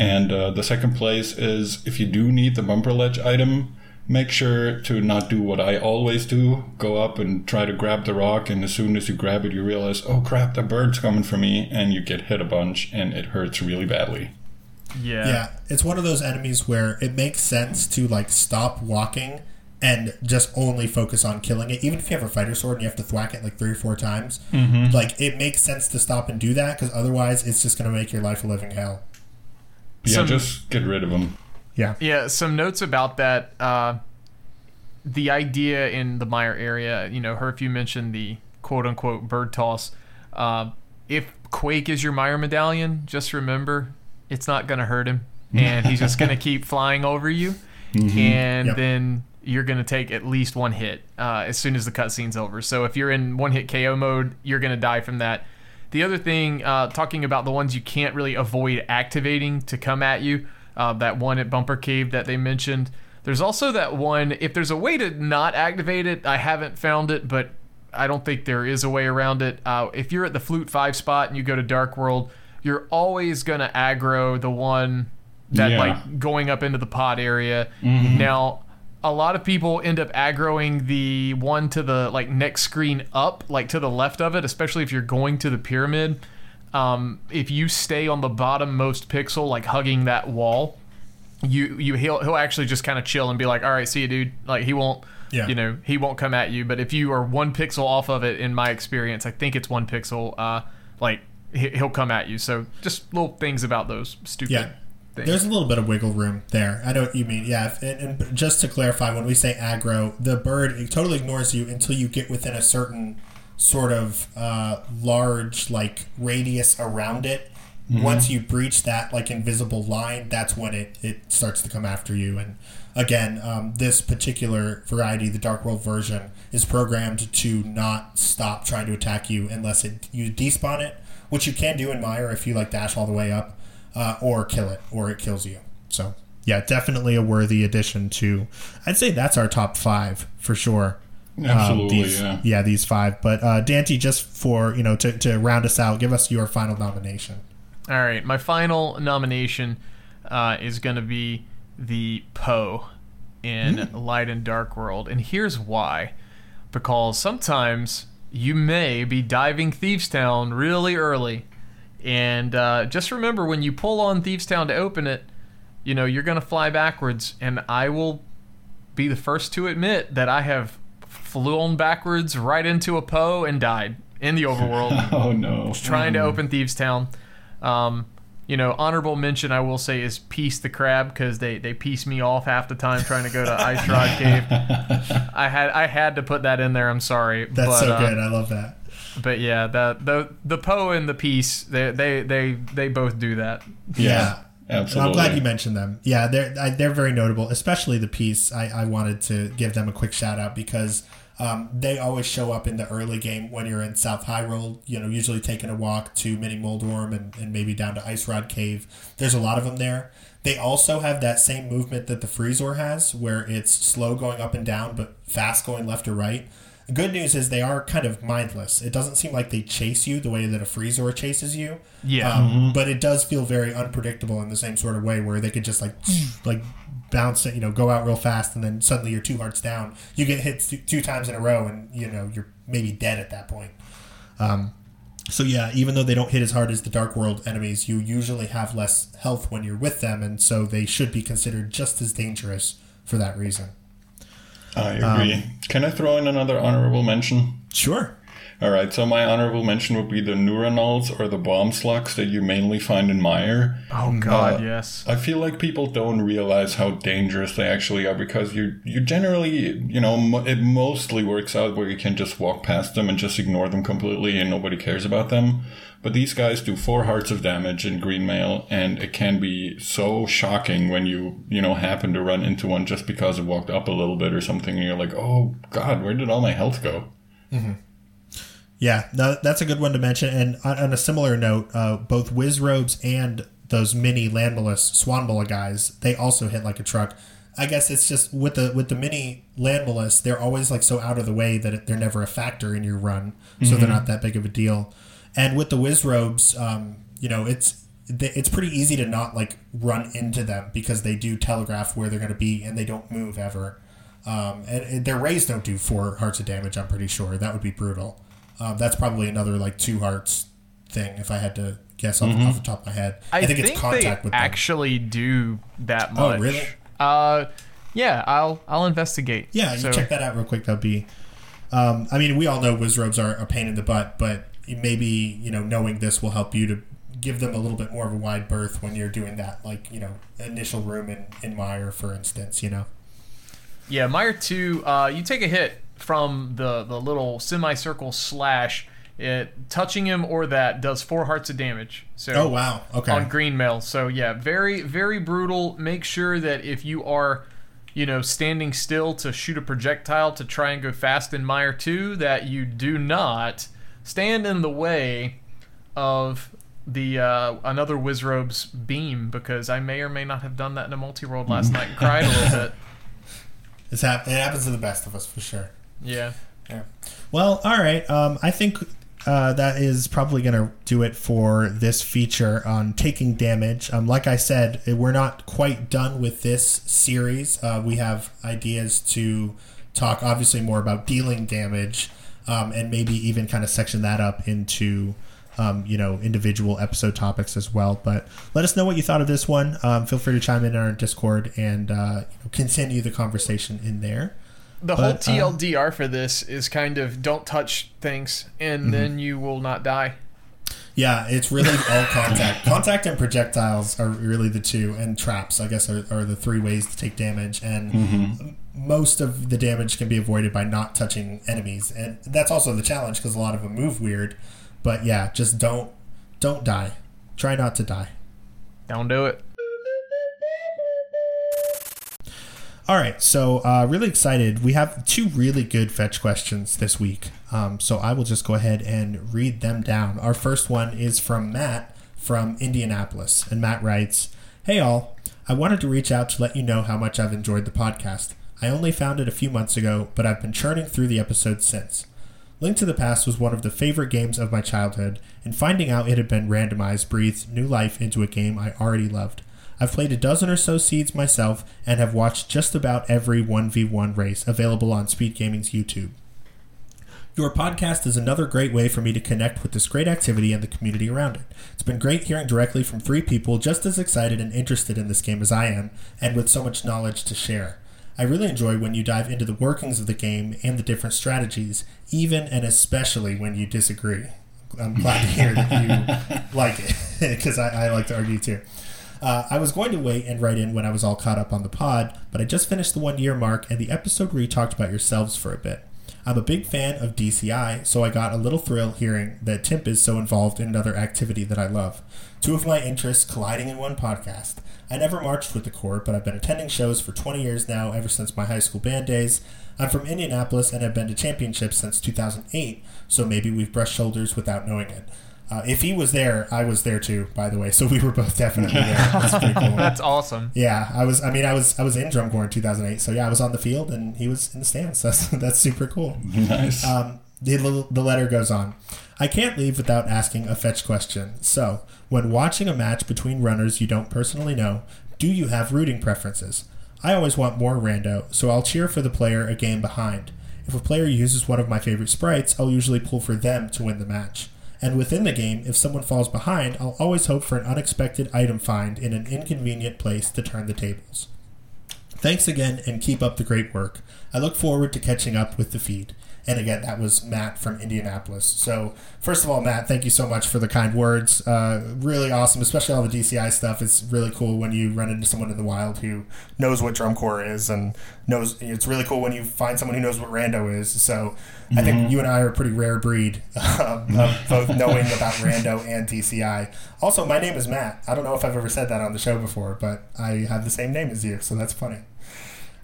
And uh, the second place is if you do need the bumper ledge item, make sure to not do what I always do go up and try to grab the rock, and as soon as you grab it, you realize, oh crap, the bird's coming for me, and you get hit a bunch, and it hurts really badly. Yeah. Yeah, it's one of those enemies where it makes sense to like stop walking and just only focus on killing it. Even if you have a fighter sword and you have to thwack it like three or four times, mm-hmm. like it makes sense to stop and do that because otherwise it's just going to make your life a living hell. Yeah, Some- just get rid of them. Yeah. Yeah, some notes about that. Uh, the idea in the Mire area, you know, Herf, you mentioned the quote unquote bird toss. Uh, if Quake is your Mire medallion, just remember it's not going to hurt him, and he's just going to keep flying over you, and Yep. then you're going to take at least one hit uh, as soon as the cutscene's over. So if you're in one hit KO mode, you're going to die from that. The other thing, uh, talking about the ones you can't really avoid activating to come at you, uh, that one at Bumper Cave that they mentioned. There's also that one, if there's a way to not activate it, I haven't found it, but I don't think there is a way around it. Uh, if you're at the Flute 5 spot and you go to Dark World, you're always going to aggro the one that, Yeah. like, going up into the pod area. Now, a lot of people end up aggroing the one to the like next screen up, like to the left of it, especially if you're going to the pyramid. Um, if you stay on the bottom most pixel, like hugging that wall, you you he'll he'll actually just kind of chill and be like, all right, see you, dude. Like he won't, Yeah. you know, he won't come at you. But if you are one pixel off of it, in my experience, I think it's one pixel. Uh, like he- he'll come at you. So just little things about those stupid. Yeah. Things. There's a little bit of wiggle room there. I know what you mean. Yeah, if- and, and just to clarify, when we say aggro, the bird it totally ignores you until you get within a certain sort of uh, large like radius around it. Once you breach that like invisible line, that's when it, it starts to come after you. And again, um, this particular variety, the Dark World version, is programmed to not stop trying to attack you unless it you despawn it, which you can do in Mire if you like dash all the way up uh, or kill it, or it kills you. So, yeah, definitely a worthy addition to. I'd say that's our top five for sure. Um, these, yeah. these five. But uh, Dante, just for you know, to, to round us out, give us your final nomination. All right, my final nomination uh, is going to be the Poe in Light and Dark World, and here's why: because sometimes you may be diving Thieves Town really early, and uh, just remember when you pull on Thieves Town to open it, you know you're going to fly backwards, and I will be the first to admit that I have flown backwards right into a Poe and died in the overworld Oh no. trying to open Thieves Town. Um, you know, honorable mention I will say is Peace the Crab because they they piece me off half the time trying to go to Ice Rod Cave. I had I had to put that in there. I'm sorry. That's but, so uh, good. I love that. But yeah, the the the Poe and the Peace they they they they both do that. Yeah. And I'm glad you mentioned them. Yeah, they're I, they're very notable, especially the piece. I, I wanted to give them a quick shout out because um, they always show up in the early game when you're in South Hyrule. You know, usually taking a walk to Mini Moldworm and, and maybe down to Ice Rod Cave. There's a lot of them there. They also have that same movement that the Freezor has, where it's slow going up and down, but fast going left or right. The good news is they are kind of mindless. It doesn't seem like they chase you the way that a Freezor chases you. Yeah. Um, But it does feel very unpredictable in the same sort of way where they could just like like bounce it, you know, go out real fast and then suddenly you're two hearts down. You get hit two, two times in a row and you know you're maybe dead at that point. Um, so yeah, even though they don't hit as hard as the Dark World enemies, you usually have less health when you're with them, and so they should be considered just as dangerous for that reason. I agree. Um, Can I throw in another honorable mention? Sure. All right, so my honorable mention would be the Neuronals or the bomb slugs that you mainly find in Mire. Oh God, Uh, yes. I feel like people don't realize how dangerous they actually are because you you generally you know mo- it mostly works out where you can just walk past them and just ignore them completely and nobody cares about them. But these guys do four hearts of damage in green mail, and it can be so shocking when you you know happen to run into one just because it walked up a little bit or something, and you're like, oh God, where did all my health go? Yeah, no, that's a good one to mention. And on, on a similar note, uh, both Wizrobes and those mini Lanmolas Swamola guys, they also hit like a truck. I guess it's just with the with the mini Lanmolas, they're always like so out of the way that they're never a factor in your run, so they're not that big of a deal. And with the Wizrobes, um, you know, it's it's pretty easy to not like run into them because they do telegraph where they're going to be and they don't move ever. Um, and, and their rays don't do four hearts of damage. I'm pretty sure that would be brutal. Um, that's probably another like two hearts thing if I had to guess off, off the top of my head. I, think, it's contact they with them. actually do that much. Oh, much. really? Uh, yeah, I'll I'll investigate. Yeah, you So- check that out real quick. That'd be. Um, I mean, we all know Wizrobes are a pain in the butt, but maybe you know knowing this will help you to give them a little bit more of a wide berth when you're doing that, like you know, initial room in in Mire, for instance. You know. Yeah, Mire two. Uh, you take a hit from the the little semicircle slash, It touching him or that does four hearts of damage. So Oh wow. Okay. on green mail. So yeah, very very brutal. Make sure that if you are, you know, standing still to shoot a projectile to try and go fast in Mire 2 that you do not stand in the way of the uh, another Wizrobe's beam because I may or may not have done that in a multi-world last night and cried a little bit. It's hap- it happens to the best of us for sure. Yeah. Yeah. Well, all right. Um, I think uh, that is probably going to do it for this feature on taking damage. Um, like I said, eh, we're not quite done with this series. Uh, we have ideas to talk, obviously, more about dealing damage, um, and maybe even kind of section that up into. Um, you know, individual episode topics as well. But let us know what you thought of this one. Um, feel free to chime in on our Discord and uh, continue the conversation in there. The But, whole uh, TLDR for this is kind of don't touch things and Mm-hmm. then you will not die. Yeah, it's really all contact. contact and projectiles are really the two, and traps, I guess, are, are the three ways to take damage. And m- most of the damage can be avoided by not touching enemies, and that's also the challenge because a lot of them move weird. But yeah, just don't don't die. Try not to die. Don't do it. All right, so uh, really excited. We have two really good fetch questions this week. Um, so I will just go ahead and read them down. Our first one is from Matt from Indianapolis. And Matt writes Hey, all. I wanted to reach out to let you know how much I've enjoyed the podcast. I only found it a few months ago, but I've been churning through the episodes since. Link to the Past was one of the favorite games of my childhood, and finding out it had been randomized breathed new life into a game I already loved. I've played a dozen or so seeds myself and have watched just about every 1v1 race available on Speed Gaming's YouTube. Your podcast is another great way for me to connect with this great activity and the community around it. It's been great hearing directly from three people just as excited and interested in this game as I am, and with so much knowledge to share. I really enjoy when you dive into the workings of the game and the different strategies, even and especially when you disagree. I'm glad to hear that you like it, because I, I like to argue too. Uh, I was going to wait and write in when I was all caught up on the pod, but I just finished the one year mark and the episode where you talked about yourselves for a bit. I'm a big fan of DCI, so I got a little thrill hearing that Timp is so involved in another activity that I love. Two of my interests colliding in one podcast. I never marched with the Corps, but I've been attending shows for 20 years now, ever since my high school band days. I'm from Indianapolis and have been to championships since 2008, so maybe we've brushed shoulders without knowing it. Uh, if he was there, I was there too, by the way, so we were both definitely there. That's pretty cool. That's awesome. Yeah, I was. I mean, I was. I was in drum corps in 2008. So yeah, I was on the field and he was in the stands. That's that's super cool. Nice. Um, the the letter goes on. I can't leave without asking a fetch question. So, when watching a match between runners you don't personally know, do you have rooting preferences? I always want more rando, so I'll cheer for the player a game behind. If a player uses one of my favorite sprites, I'll usually pull for them to win the match. And within the game, if someone falls behind, I'll always hope for an unexpected item find in an inconvenient place to turn the tables. Thanks again and keep up the great work. I look forward to catching up with the feed. And again, that was Matt from Indianapolis. So, first of all, Matt, thank you so much for the kind words. Uh, really awesome, especially all the DCI stuff. It's really cool when you run into someone in the wild who knows what drum corps is and knows. It's really cool when you find someone who knows what rando is. So, I think you and I are a pretty rare breed um, of both knowing about rando and DCI. Also, my name is Matt. I don't know if I've ever said that on the show before, but I have the same name as you, so that's funny.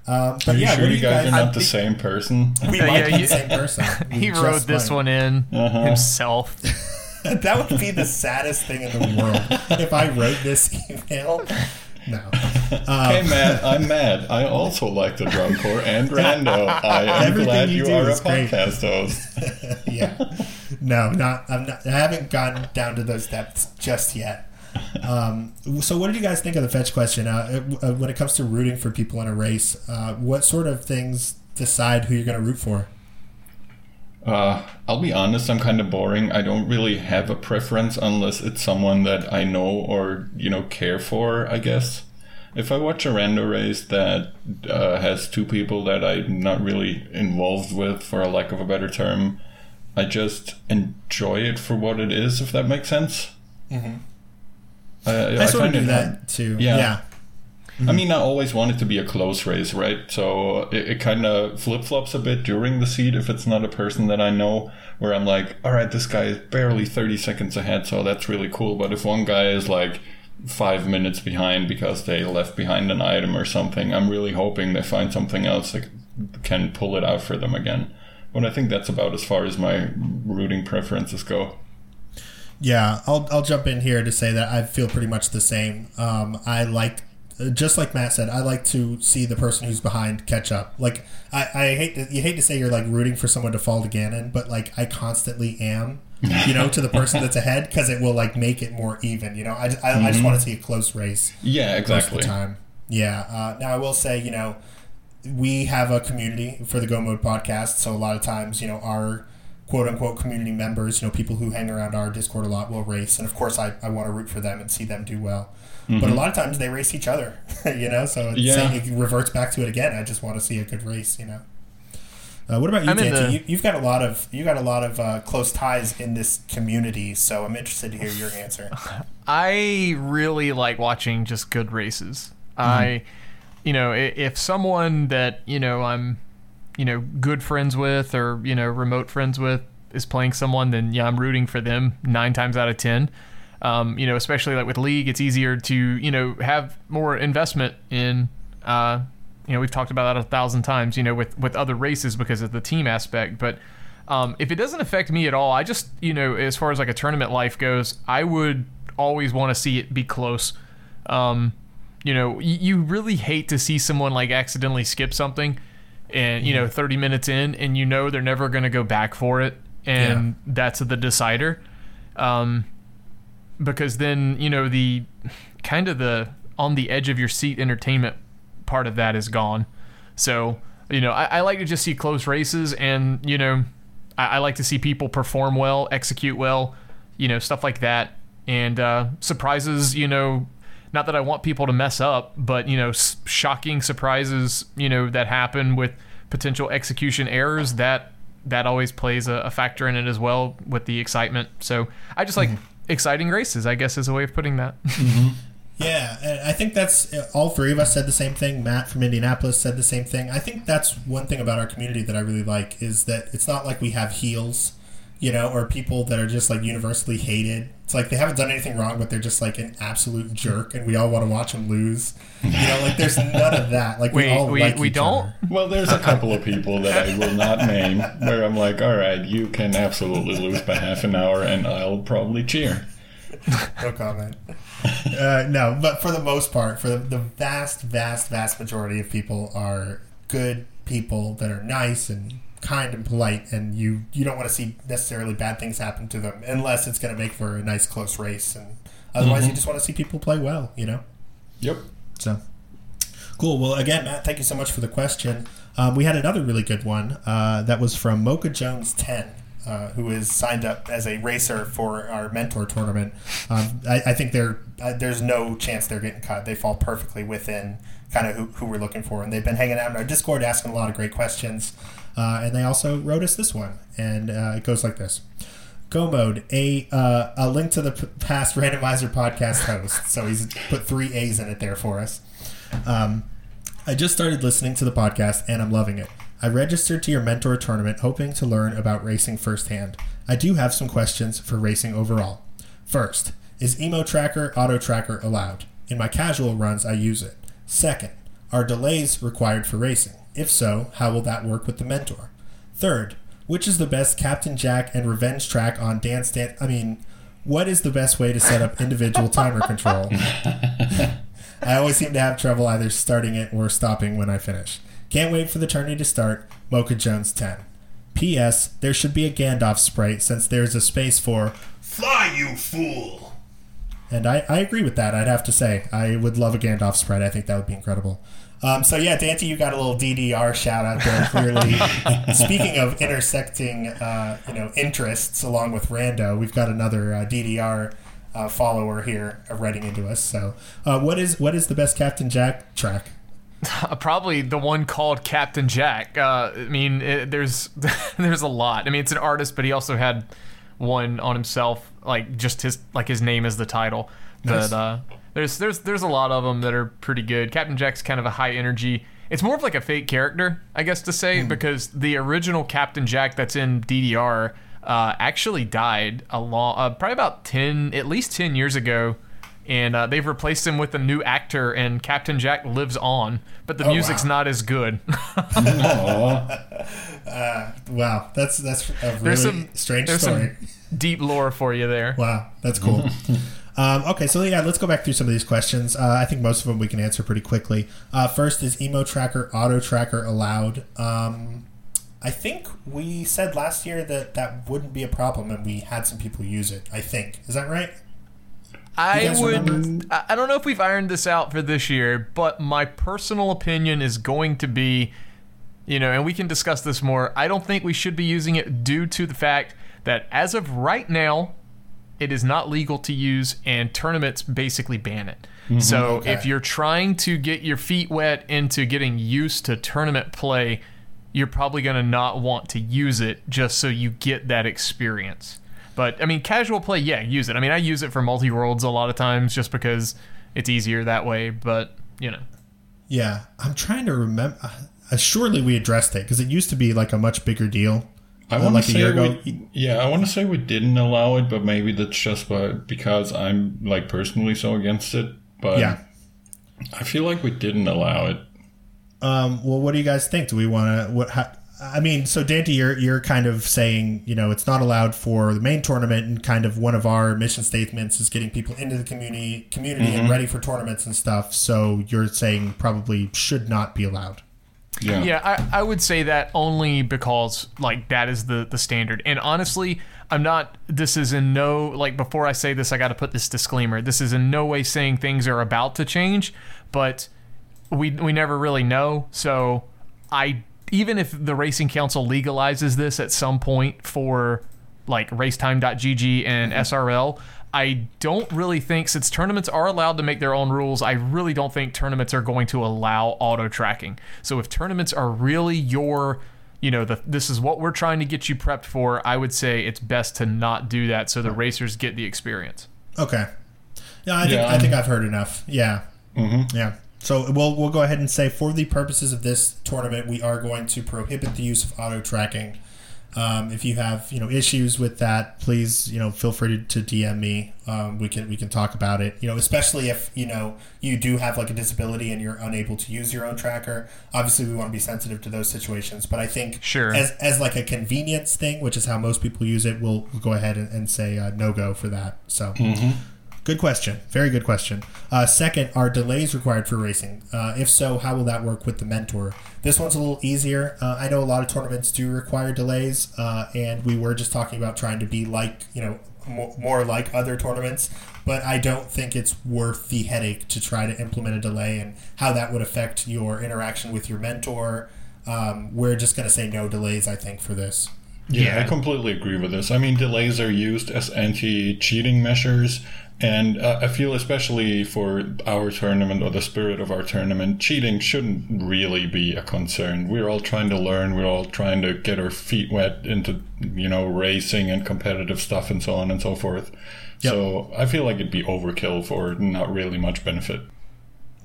Um, but Are you yeah, sure you guys, are I not the same person? we might yeah, be you- the same person. We He wrote this might. one in Uh-huh. himself. that would be the saddest thing in the world if I wrote this email. No. Um, hey Matt, I'm Matt. I also like the drum corps and Rando. I am Everything glad you you, are a is great. podcast host. yeah. No, not. I'm not. I haven't gotten down to those depths just yet. Um, so, what did you guys think of the fetch question? Uh, uh, when it comes to rooting for people in a race, uh, what sort of things decide who you're going to root for? Uh, I'll be honest, I'm kind of boring. I don't really have a preference unless it's someone that I know or, you know, care for, I guess. If I watch a rando race that uh, has two people that I'm not really involved with, for a lack of a better term, I just enjoy it for what it is, if that makes sense. Mm-hmm. Uh, I, I, sort of do that hard- too. Yeah. yeah. I mean, I always want it to be a close race, right? So it, it kind of flip flops a bit during the seed if it's not a person that I know, where I'm like, all right, this guy is barely 30 seconds ahead, so that's really cool. But if one guy is like five minutes behind because they left behind an item or something, I'm really hoping they find something else that can pull it out for them again. But I think that's about as far as my rooting preferences go. Yeah, I'll, I'll jump in here to say that I feel pretty much the same. Um, I like, just like Matt said, I like to see the person who's behind catch up. Like, I, I hate to, you hate to say you're like rooting for someone to fall to Ganon, but like I constantly am, you know, to the person that's ahead because it will like make it more even. You know, I, I, I just want to see a close race. Yeah, most of exactly. the time. Yeah. Uh, now I will say, you know, we have a community for the Go Mode podcast, so a lot of times, you know, our quote unquote community members, you know, people who hang around our Discord a lot will race, and of course, I, I want to root for them and see them do well. But a lot of times they race each other, you know, so it's Yeah. saying it reverts back to it again. I just want to see a good race, you know. Uh, what about you, I'm Dante? the- You, you've got a lot of you got a lot of uh, close ties in this community, so I'm interested to hear your answer. I really like watching just good races. I, you know, if someone that you know I'm, you know, good friends with or you know remote friends with is playing someone, then yeah, I'm rooting for them nine times out of ten. Um, you know, especially like with league, it's easier to you know have more investment in. Uh, you know, we've talked about that a thousand times. You know, with with other races because of the team aspect, but. Um, if it doesn't affect me at all, I just, you know, as far as like a tournament life goes, I would always want to see it be close. Um, you know, you really hate to see someone like accidentally skip something and, you know, 30 minutes in and you know they're never going to go back for it. And that's the decider. Um, because then, you know, the kind of the on the edge of your seat entertainment part of that is gone. So, you know, I, I like to just see close races and, you know, I, I like to see people perform well, execute well, you know, stuff like that. And uh, surprises, you know, not that I want people to mess up, but, you know, s- shocking surprises, you know, that happen with potential execution errors, that that always plays a, a factor in it as well with the excitement. So I just like mm-hmm. exciting races, I guess is a way of putting that. Mm-hmm. Yeah, I think that's uh, all three of us said the same thing. Matt from Indianapolis said the same thing. I think that's one thing about our community that I really like is that it's not like we have heels, you know, or people that are just like universally hated. It's like they haven't done anything wrong, but they're just like an absolute jerk, and we all want to watch them lose. You know, like there's none of that. Like we, We- all we- like we each don't? other. Well, there's a couple of people that I will not name where I'm like, all right, you can absolutely lose by half an hour, and I'll probably cheer. No comment. Uh, no, but for the most part, for the, the vast, vast, vast majority of people are good people that are nice and kind and polite, and you you don't want to see necessarily bad things happen to them unless it's going to make for a nice close race, and otherwise you just want to see people play well, you know. Yep. So cool. Well, again, Matt, thank you so much for the question. Um, we had another really good one uh, that was from Mocha Jones ten. Uh, who is signed up as a racer for our mentor tournament? Um, I, I think they're uh, there's no chance they're getting cut. They fall perfectly within kind of who, who we're looking for, and they've been hanging out in our Discord asking a lot of great questions. Uh, and they also wrote us this one, and uh, it goes like this: Go mode a uh, a link to the p- past randomizer podcast host. So he's put three A's in it there for us. Um, I just started listening to the podcast and I'm loving it. I registered to your mentor tournament hoping to learn about racing firsthand. I do have some questions for racing overall. First, is Emo Tracker Auto Tracker allowed? In my casual runs, I use it. Second, are delays required for racing? If so, how will that work with the mentor? Third, which is the best Captain Jack and Revenge track on Dance Dance? I mean, what is the best way to set up individual timer control? I always seem to have trouble either starting it or stopping when I finish. Can't wait for the tourney to start. Mocha Jones 10. P.S. There should be a Gandalf sprite since there's a space for Fly, you fool! And I, I agree with that, I'd have to say. I would love a Gandalf sprite. I think that would be incredible. Um, so, yeah, Dante, you got a little DDR shout out there, clearly. Speaking of intersecting, uh, you know, interests along with Rando, we've got another uh, DDR uh, follower here uh, writing into us. So, uh, what is what is the best Captain Jack track? Uh, probably the one called Captain Jack. Uh, I mean, it, there's there's a lot. I mean, it's an artist, but he also had one on himself, like just his like his name is the title. Nice. But uh, There's there's there's a lot of them that are pretty good. Captain Jack's kind of a high energy. It's more of like a fake character, I guess to say, because the original Captain Jack that's in DDR uh, actually died a long, uh, probably about ten, at least ten years ago, and uh, they've replaced him with a new actor, and Captain Jack lives on, but the music's wow. not as good. Aw. Wow, that's that's a really there's some strange there's story. some deep lore for you there. Wow, that's cool. um, okay, so yeah, let's go back through some of these questions. Uh, I think most of them we can answer pretty quickly. Uh, first, is emo tracker auto tracker allowed? Um, I think we said last year that that wouldn't be a problem, and we had some people use it. I think is that right? I would. remember? I don't know if we've ironed this out for this year, but my personal opinion is going to be, you know, and we can discuss this more. I don't think we should be using it due to the fact that as of right now, it is not legal to use, and tournaments basically ban it. Mm-hmm. So Okay. if you're trying to get your feet wet into getting used to tournament play, you're probably going to not want to use it just so you get that experience. But I mean, casual play, yeah, use it. I mean, I use it for multi worlds a lot of times just because it's easier that way. But you know, Yeah, I'm trying to remember. Uh, surely we addressed it because it used to be like a much bigger deal. I Uh, want like to a say year ago. we, yeah, I want to say we didn't allow it, but maybe that's just by, because I'm like personally so against it. But Yeah. I feel like we didn't allow it. Um, well, what do you guys think? Do we want to? What? How, I mean, so Dante, you're you're kind of saying you know it's not allowed for the main tournament, and kind of one of our mission statements is getting people into the community community and mm-hmm. ready for tournaments and stuff. So you're saying probably should not be allowed. Yeah. yeah, I, I would say that only because like that is the the standard. And honestly, I'm not. This is in no like before I say this, I got to put this disclaimer. This is in no way saying things are about to change, but we we never really know. So I even if the racing council legalizes this at some point for like racetime.gg and SRL, I don't really think since tournaments are allowed to make their own rules, I really don't think tournaments are going to allow auto tracking. So if tournaments are really your you know, the, this is what we're trying to get you prepped for. I would say it's best to not do that so the racers get the experience. Okay. Yeah, I think Yeah, I think I've heard enough. Yeah. Mm-hmm. Yeah. So we'll we'll go ahead and say for the purposes of this tournament, we are going to prohibit the use of auto tracking. Um, if you have you know issues with that, please you know feel free to, to DM me. Um, we can we can talk about it. You know, especially if you know you do have like a disability and you're unable to use your own tracker. Obviously, we want to be sensitive to those situations. But I think Sure. as as like a convenience thing, which is how most people use it, we'll, we'll go ahead and, and say uh, no go for that. So. Good question. Very good question. Uh, second, are delays required for racing? Uh, if so, how will that work with the mentor? This one's a little easier. Uh, I know a lot of tournaments do require delays, uh, and we were just talking about trying to be like, you know, more, more like other tournaments. But I don't think it's worth the headache to try to implement a delay and how that would affect your interaction with your mentor. Um, we're just going to say no delays, I think, for this. Yeah, Yeah. I completely agree with this. I mean, delays are used as anti-cheating measures, and uh, I feel especially for our tournament or the spirit of our tournament, cheating shouldn't really be a concern. We're all trying to learn. We're all trying to get our feet wet into you know racing and competitive stuff and so on and so forth. Yep. So I feel like it'd be overkill for not really much benefit.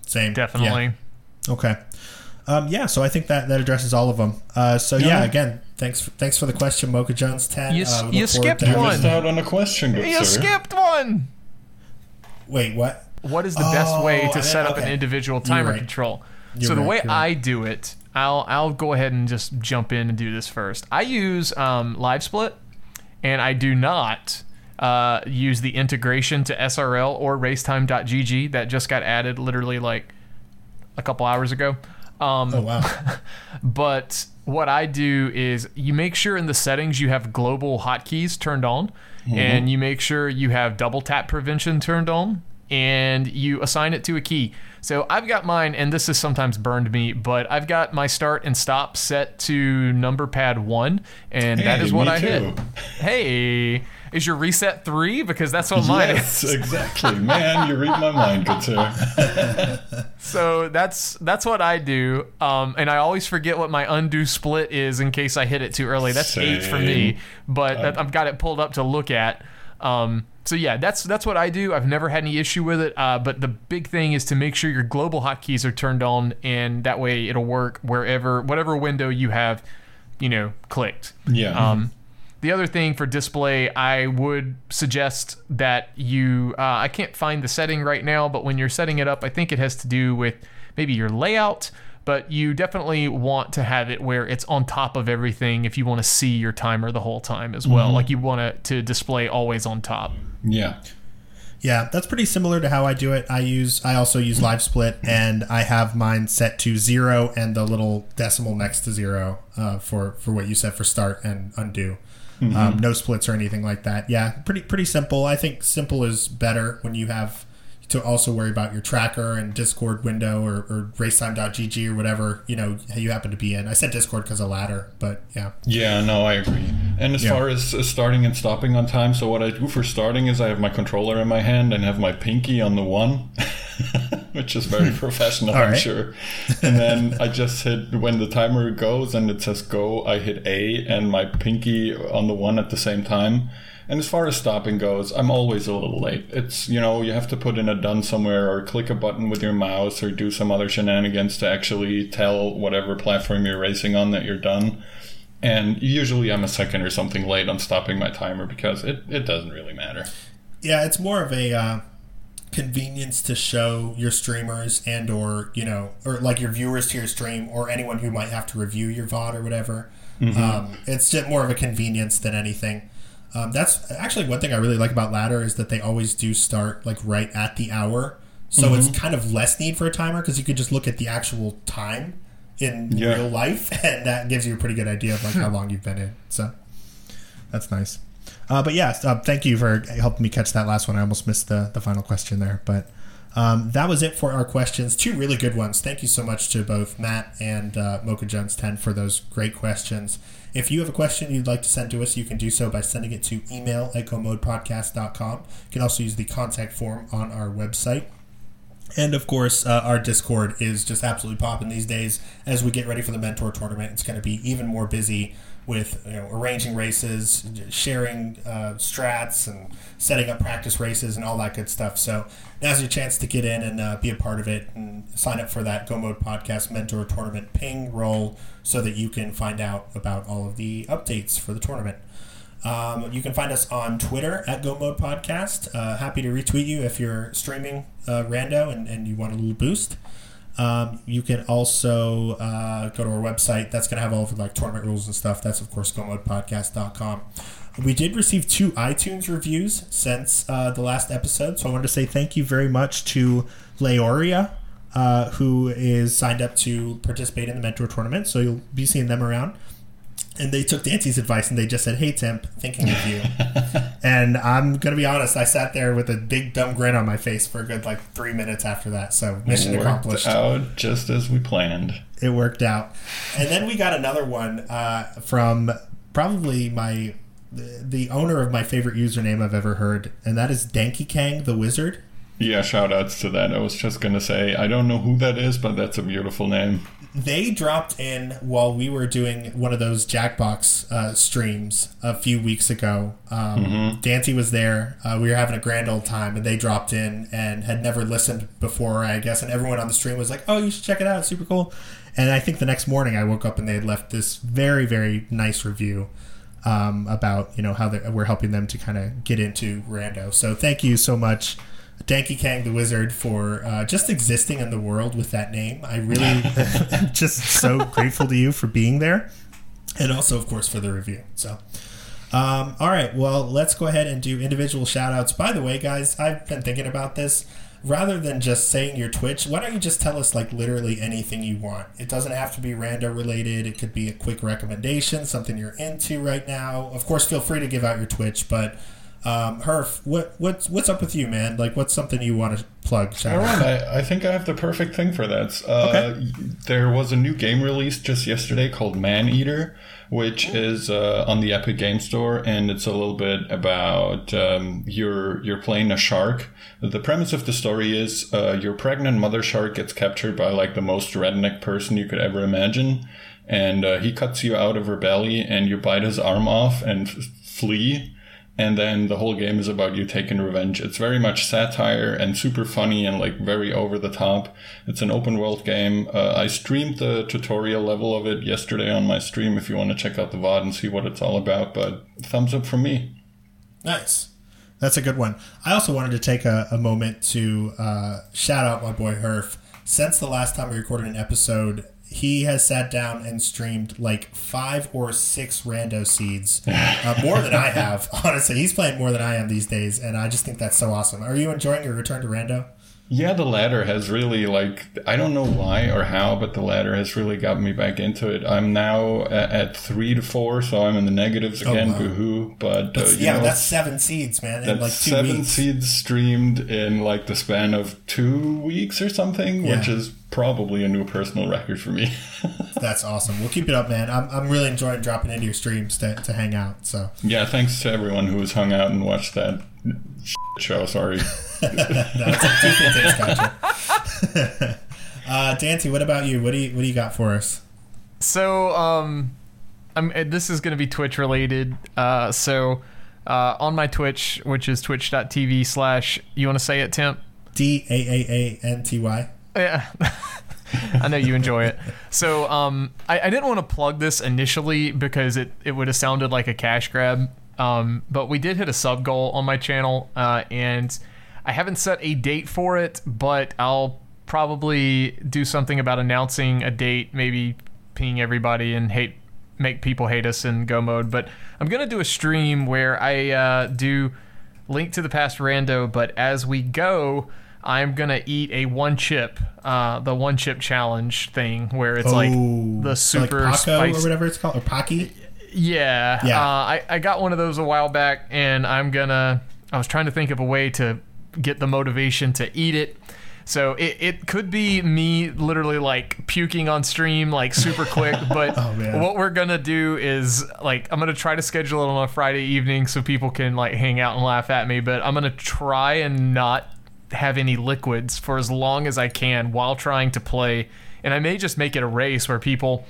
Same. Definitely. Yeah. Okay. Um, yeah, so I think that, that addresses all of them. Uh, so yeah, Yeah. again, thanks for, thanks for the question, Mocha Jones ten. You uh, s- we look you skipped to having- one. Missed out on a question, good You sir. skipped one. Wait, what? What is the best way Oh, to set up an individual timer right. control? You're so the right, way right. I do it, I'll I'll go ahead and just jump in and do this first. I use um, Live Split, and I do not uh, use the integration to SRL or Racetime.gg that just got added literally like a couple hours ago. Um, Oh wow. but what I do is you make sure in the settings you have global hotkeys turned on, and mm-hmm. you make sure you have double tap prevention turned on, and you assign it to a key. So I've got mine, and this has sometimes burned me, but I've got my start and stop set to number pad one, and that Hey, is what I hit. Hey, is your reset three? Because that's what mine is. Yes, exactly. Man, you read my mind, sir. So that's that's what I do, um, and I always forget what my undo split is in case I hit it too early. That's eight for me, but that, I've got it pulled up to look at. Um, so yeah, that's that's what I do. I've never had any issue with it. Uh, but the big thing is to make sure your global hotkeys are turned on, and that way it'll work wherever, whatever window you have, you know, clicked. Yeah. Um, the other thing for display, I would suggest that you. Uh, I can't find the setting right now, but when you're setting it up, I think it has to do with maybe your layout. But you definitely want to have it where it's on top of everything if you want to see your timer the whole time as well. Like you want it to display always on top. yeah. Yeah, that's pretty similar to how I do it. I use I also use live split and I have mine set to zero and the little decimal next to zero uh, for for what you said for start and undo. Um, no splits or anything like that. Yeah, pretty pretty simple. I think simple is better when you have to also worry about your tracker and Discord window or, or racetime.gg or whatever you know you happen to be in. I said Discord because of ladder, but yeah. Yeah, no, I agree. And as Yeah. far as starting and stopping on time, so what I do for starting is I have my controller in my hand and have my pinky on the one, which is very professional, I'm sure. And then I just hit when the timer goes and it says go, I hit A and my pinky on the one at the same time. And as far as stopping goes, I'm always a little late. It's, you know, you have to put in a done somewhere or click a button with your mouse or do some other shenanigans to actually tell whatever platform you're racing on that you're done. And usually I'm a second or something late on stopping my timer because it, it doesn't really matter. yeah it's more of a uh, convenience to show your streamers and or you know or like your viewers to your stream or anyone who might have to review your vod or whatever um, it's just more of a convenience than anything um, that's actually one thing i really like about ladder is that they always do start like right at the hour so it's kind of less need for a timer because you could just look at the actual time in Yeah. real life and that gives you a pretty good idea of like how long you've been in so that's nice. Uh, but yeah, uh, thank you for helping me catch that last one. I almost missed the, the final question there. But um, that was it for our questions. Two really good ones. Thank you so much to both Matt and uh, Mocha Jones 10 for those great questions. If you have a question you'd like to send to us, you can do so by sending it to email at gomodepodcast.com. You can also use the contact form on our website. And of course, uh, our Discord is just absolutely popping these days. As we get ready for the Mentor tournament, it's going to be even more busy with you know arranging races, sharing uh, strats, and setting up practice races and all that good stuff. So now's your chance to get in and uh, be a part of it and sign up for that Go Mode Podcast Mentor Tournament ping roll so that you can find out about all of the updates for the tournament. Um, you can find us on Twitter at Go Mode Podcast. Uh, happy to retweet you if you're streaming uh, Rando and, and you want a little boost. Um, you can also uh, go to our website. That's going to have all of the like tournament rules and stuff. That's of course GoModePodcast.com. We did receive two iTunes reviews since uh, the last episode, so I wanted to say thank you very much to Leoria, uh, who is signed up to participate in the Mentor tournament. So you'll be seeing them around and they took Dante's advice and they just said, "Hey Temp, thinking of you." and I'm gonna be honest, I sat there with a big dumb grin on my face for a good like three minutes after that. So mission Worked accomplished. out just as we planned. It worked out. And then we got another one uh, from probably my the, the owner of my favorite username I've ever heard, and that is Danky Kang the Wizard. Yeah, shout outs to that. I was just gonna say I don't know who that is, but that's a beautiful name. They dropped in while we were doing one of those Jackbox uh, streams a few weeks ago. Um, Dante was there. Uh, we were having a grand old time, and they dropped in and had never listened before, I guess. And everyone on the stream was like, "Oh, you should check it out. It's super cool." And I think the next morning I woke up and they had left this very, very nice review um, about you know how they, we're helping them to kind of get into Rando. So thank you so much. Danky Kang the Wizard for uh, just existing in the world with that name. I really am just so grateful to you for being there. And also, of course, for the review. So, um, all right. Well, let's go ahead and do individual shout outs. By the way, guys, I've been thinking about this. Rather than just saying your Twitch, why don't you just tell us like literally anything you want? It doesn't have to be rando related. It could be a quick recommendation, something you're into right now. Of course, feel free to give out your Twitch, but um, Herf, what what's what's up with you, man? Like, what's something you want to plug? All right, I, I think I have the perfect thing for that. Uh, Okay. There was a new game released just yesterday called Maneater, which is uh, on the Epic Game Store, and it's a little bit about um, you're you're playing a shark. The premise of the story is uh, your pregnant mother shark gets captured by like the most redneck person you could ever imagine, and uh, he cuts you out of her belly, and you bite his arm off and f- flee and then the whole game is about you taking revenge. It's very much satire and super funny and like very over the top. It's an open world game. Uh, I streamed the tutorial level of it yesterday on my stream if you want to check out the VOD and see what it's all about. But thumbs up from me. Nice. That's a good one. I also wanted to take a, a moment to uh, shout out my boy Herf. Since the last time we recorded an episode, he has sat down and streamed like five or six rando seeds, uh, more than I have. Honestly, he's playing more than I am these days, and I just think that's so awesome. Are you enjoying your return to rando? Yeah, the ladder has really like I don't know why or how, but the ladder has really got me back into it. I'm now at, at three to four, so I'm in the negatives again. Oh, wow. Boohoo! But uh, yeah, know, that's seven seeds, man, in that's like two seven weeks. seeds streamed in like the span of two weeks or something, which is probably a new personal record for me. That's awesome. We'll keep it up, man. I'm, I'm really enjoying dropping into your streams to, to hang out. So yeah, thanks to everyone who has hung out and watched that show. Sorry. no, a Tuesday Takes gotcha. uh, Dante, what about you? What do you what do you got for us? So, um, I'm, uh, this is going to be Twitch related. Uh, so, uh, on my Twitch, which is twitch.tv slash, you want to say it, Tim? D A A A N T Y. Yeah. I know you enjoy it. So, um, I, I didn't want to plug this initially because it, it would have sounded like a cash grab. Um, but we did hit a sub goal on my channel, uh, and I haven't set a date for it, but I'll probably do something about announcing a date, maybe ping everybody and hate make people hate us in go mode. But I'm gonna do a stream where I uh, do link to the past rando, but as we go, I'm gonna eat a one chip, uh, the one chip challenge thing where it's like Oh, the super like or whatever it's called, or Paqui. Yeah. Yeah. Uh, I, I got one of those a while back, and I'm gonna. I was trying to think of a way to get the motivation to eat it. So it, it could be me literally like puking on stream like super quick, but Oh, what we're gonna do is like I'm gonna try to schedule it on a Friday evening so people can like hang out and laugh at me, but I'm gonna try and not have any liquids for as long as I can while trying to play. And I may just make it a race where people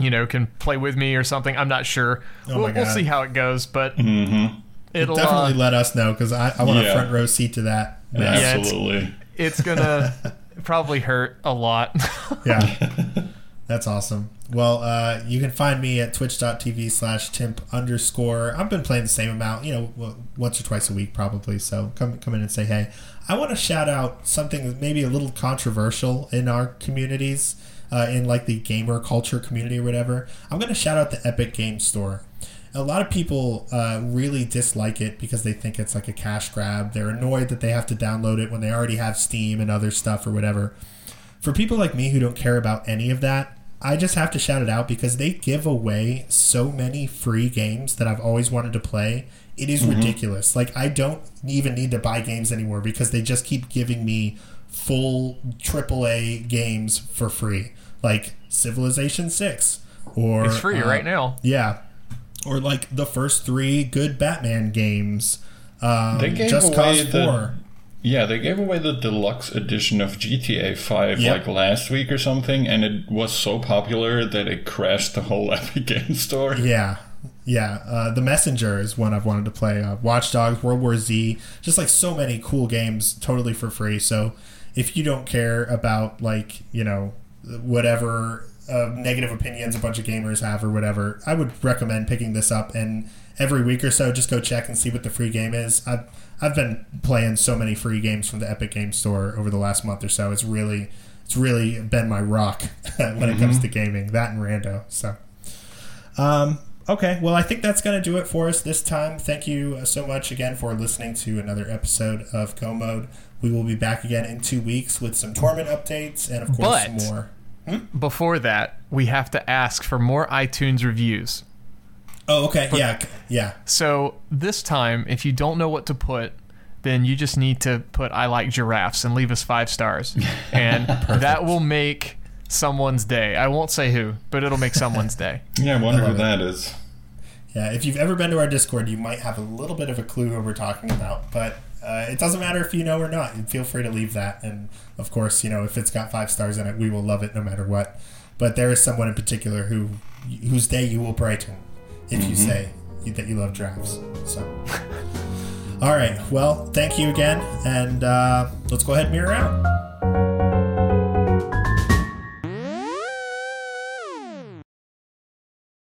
you know, can play with me or something. I'm not sure. Oh we'll, we'll see how it goes, but Mm-hmm. it'll Definitely uh, let us know because I, I want a front row seat to that. Yeah, Absolutely. it's gonna probably hurt a lot. Yeah. That's awesome. Well, uh, you can find me at twitch.tv slash temp underscore. I've been playing the same amount, you know, once or twice a week probably. So come, come in and say hey. I want to shout out something maybe a little controversial in our communities, uh, in like the gamer culture community or whatever. I'm going to shout out the Epic Game Store. A lot of people uh, really dislike it because they think it's like a cash grab. They're annoyed that they have to download it when they already have Steam and other stuff or whatever for people like me who don't care about any of that, I just have to shout it out because they give away so many free games that I've always wanted to play. It is ridiculous. Like I don't even need to buy games anymore because they just keep giving me full AAA games for free, like Civilization Six or it's free uh, right now. Yeah, or like the first three good Batman games. Um, They gave Just away Cause the- Four. Yeah, they gave away the deluxe edition of GTA 5 Yep. like last week or something, and it was so popular that it crashed the whole Epic Game Store. Yeah, yeah. Uh, the Messenger is one I've wanted to play. Uh, Watch Dogs, World War Z, just like so many cool games, totally for free. So if you don't care about like you know whatever uh, negative opinions a bunch of gamers have or whatever, I would recommend picking this up and every week or so just go check and see what the free game is. I've I've been playing so many free games from the Epic Game Store over the last month or so. It's really it's really been my rock when it comes to gaming. That and Rando. So. Um, okay, well, I think that's going to do it for us this time. Thank you uh, so much again for listening to another episode of Go Mode. We will be back again in two weeks with some tournament updates and, of course, But- some more. Before that, we have to ask for more iTunes reviews. Oh, okay. Yeah, yeah. So this time, if you don't know what to put, then you just need to put "I like giraffes" and leave us five stars, and that will make someone's day. I won't say who, but it'll make someone's day. Yeah, I wonder I who love that is. Yeah, if you've ever been to our Discord, you might have a little bit of a clue who we're talking about, but uh, it doesn't matter if you know or not. Feel free to leave that, and of course, you know if it's got five stars in it, we will love it no matter what. But there is someone in particular who whose day you will brighten if you say that you love drafts. So, all right. Well, thank you again, and uh, let's go ahead and mirror out.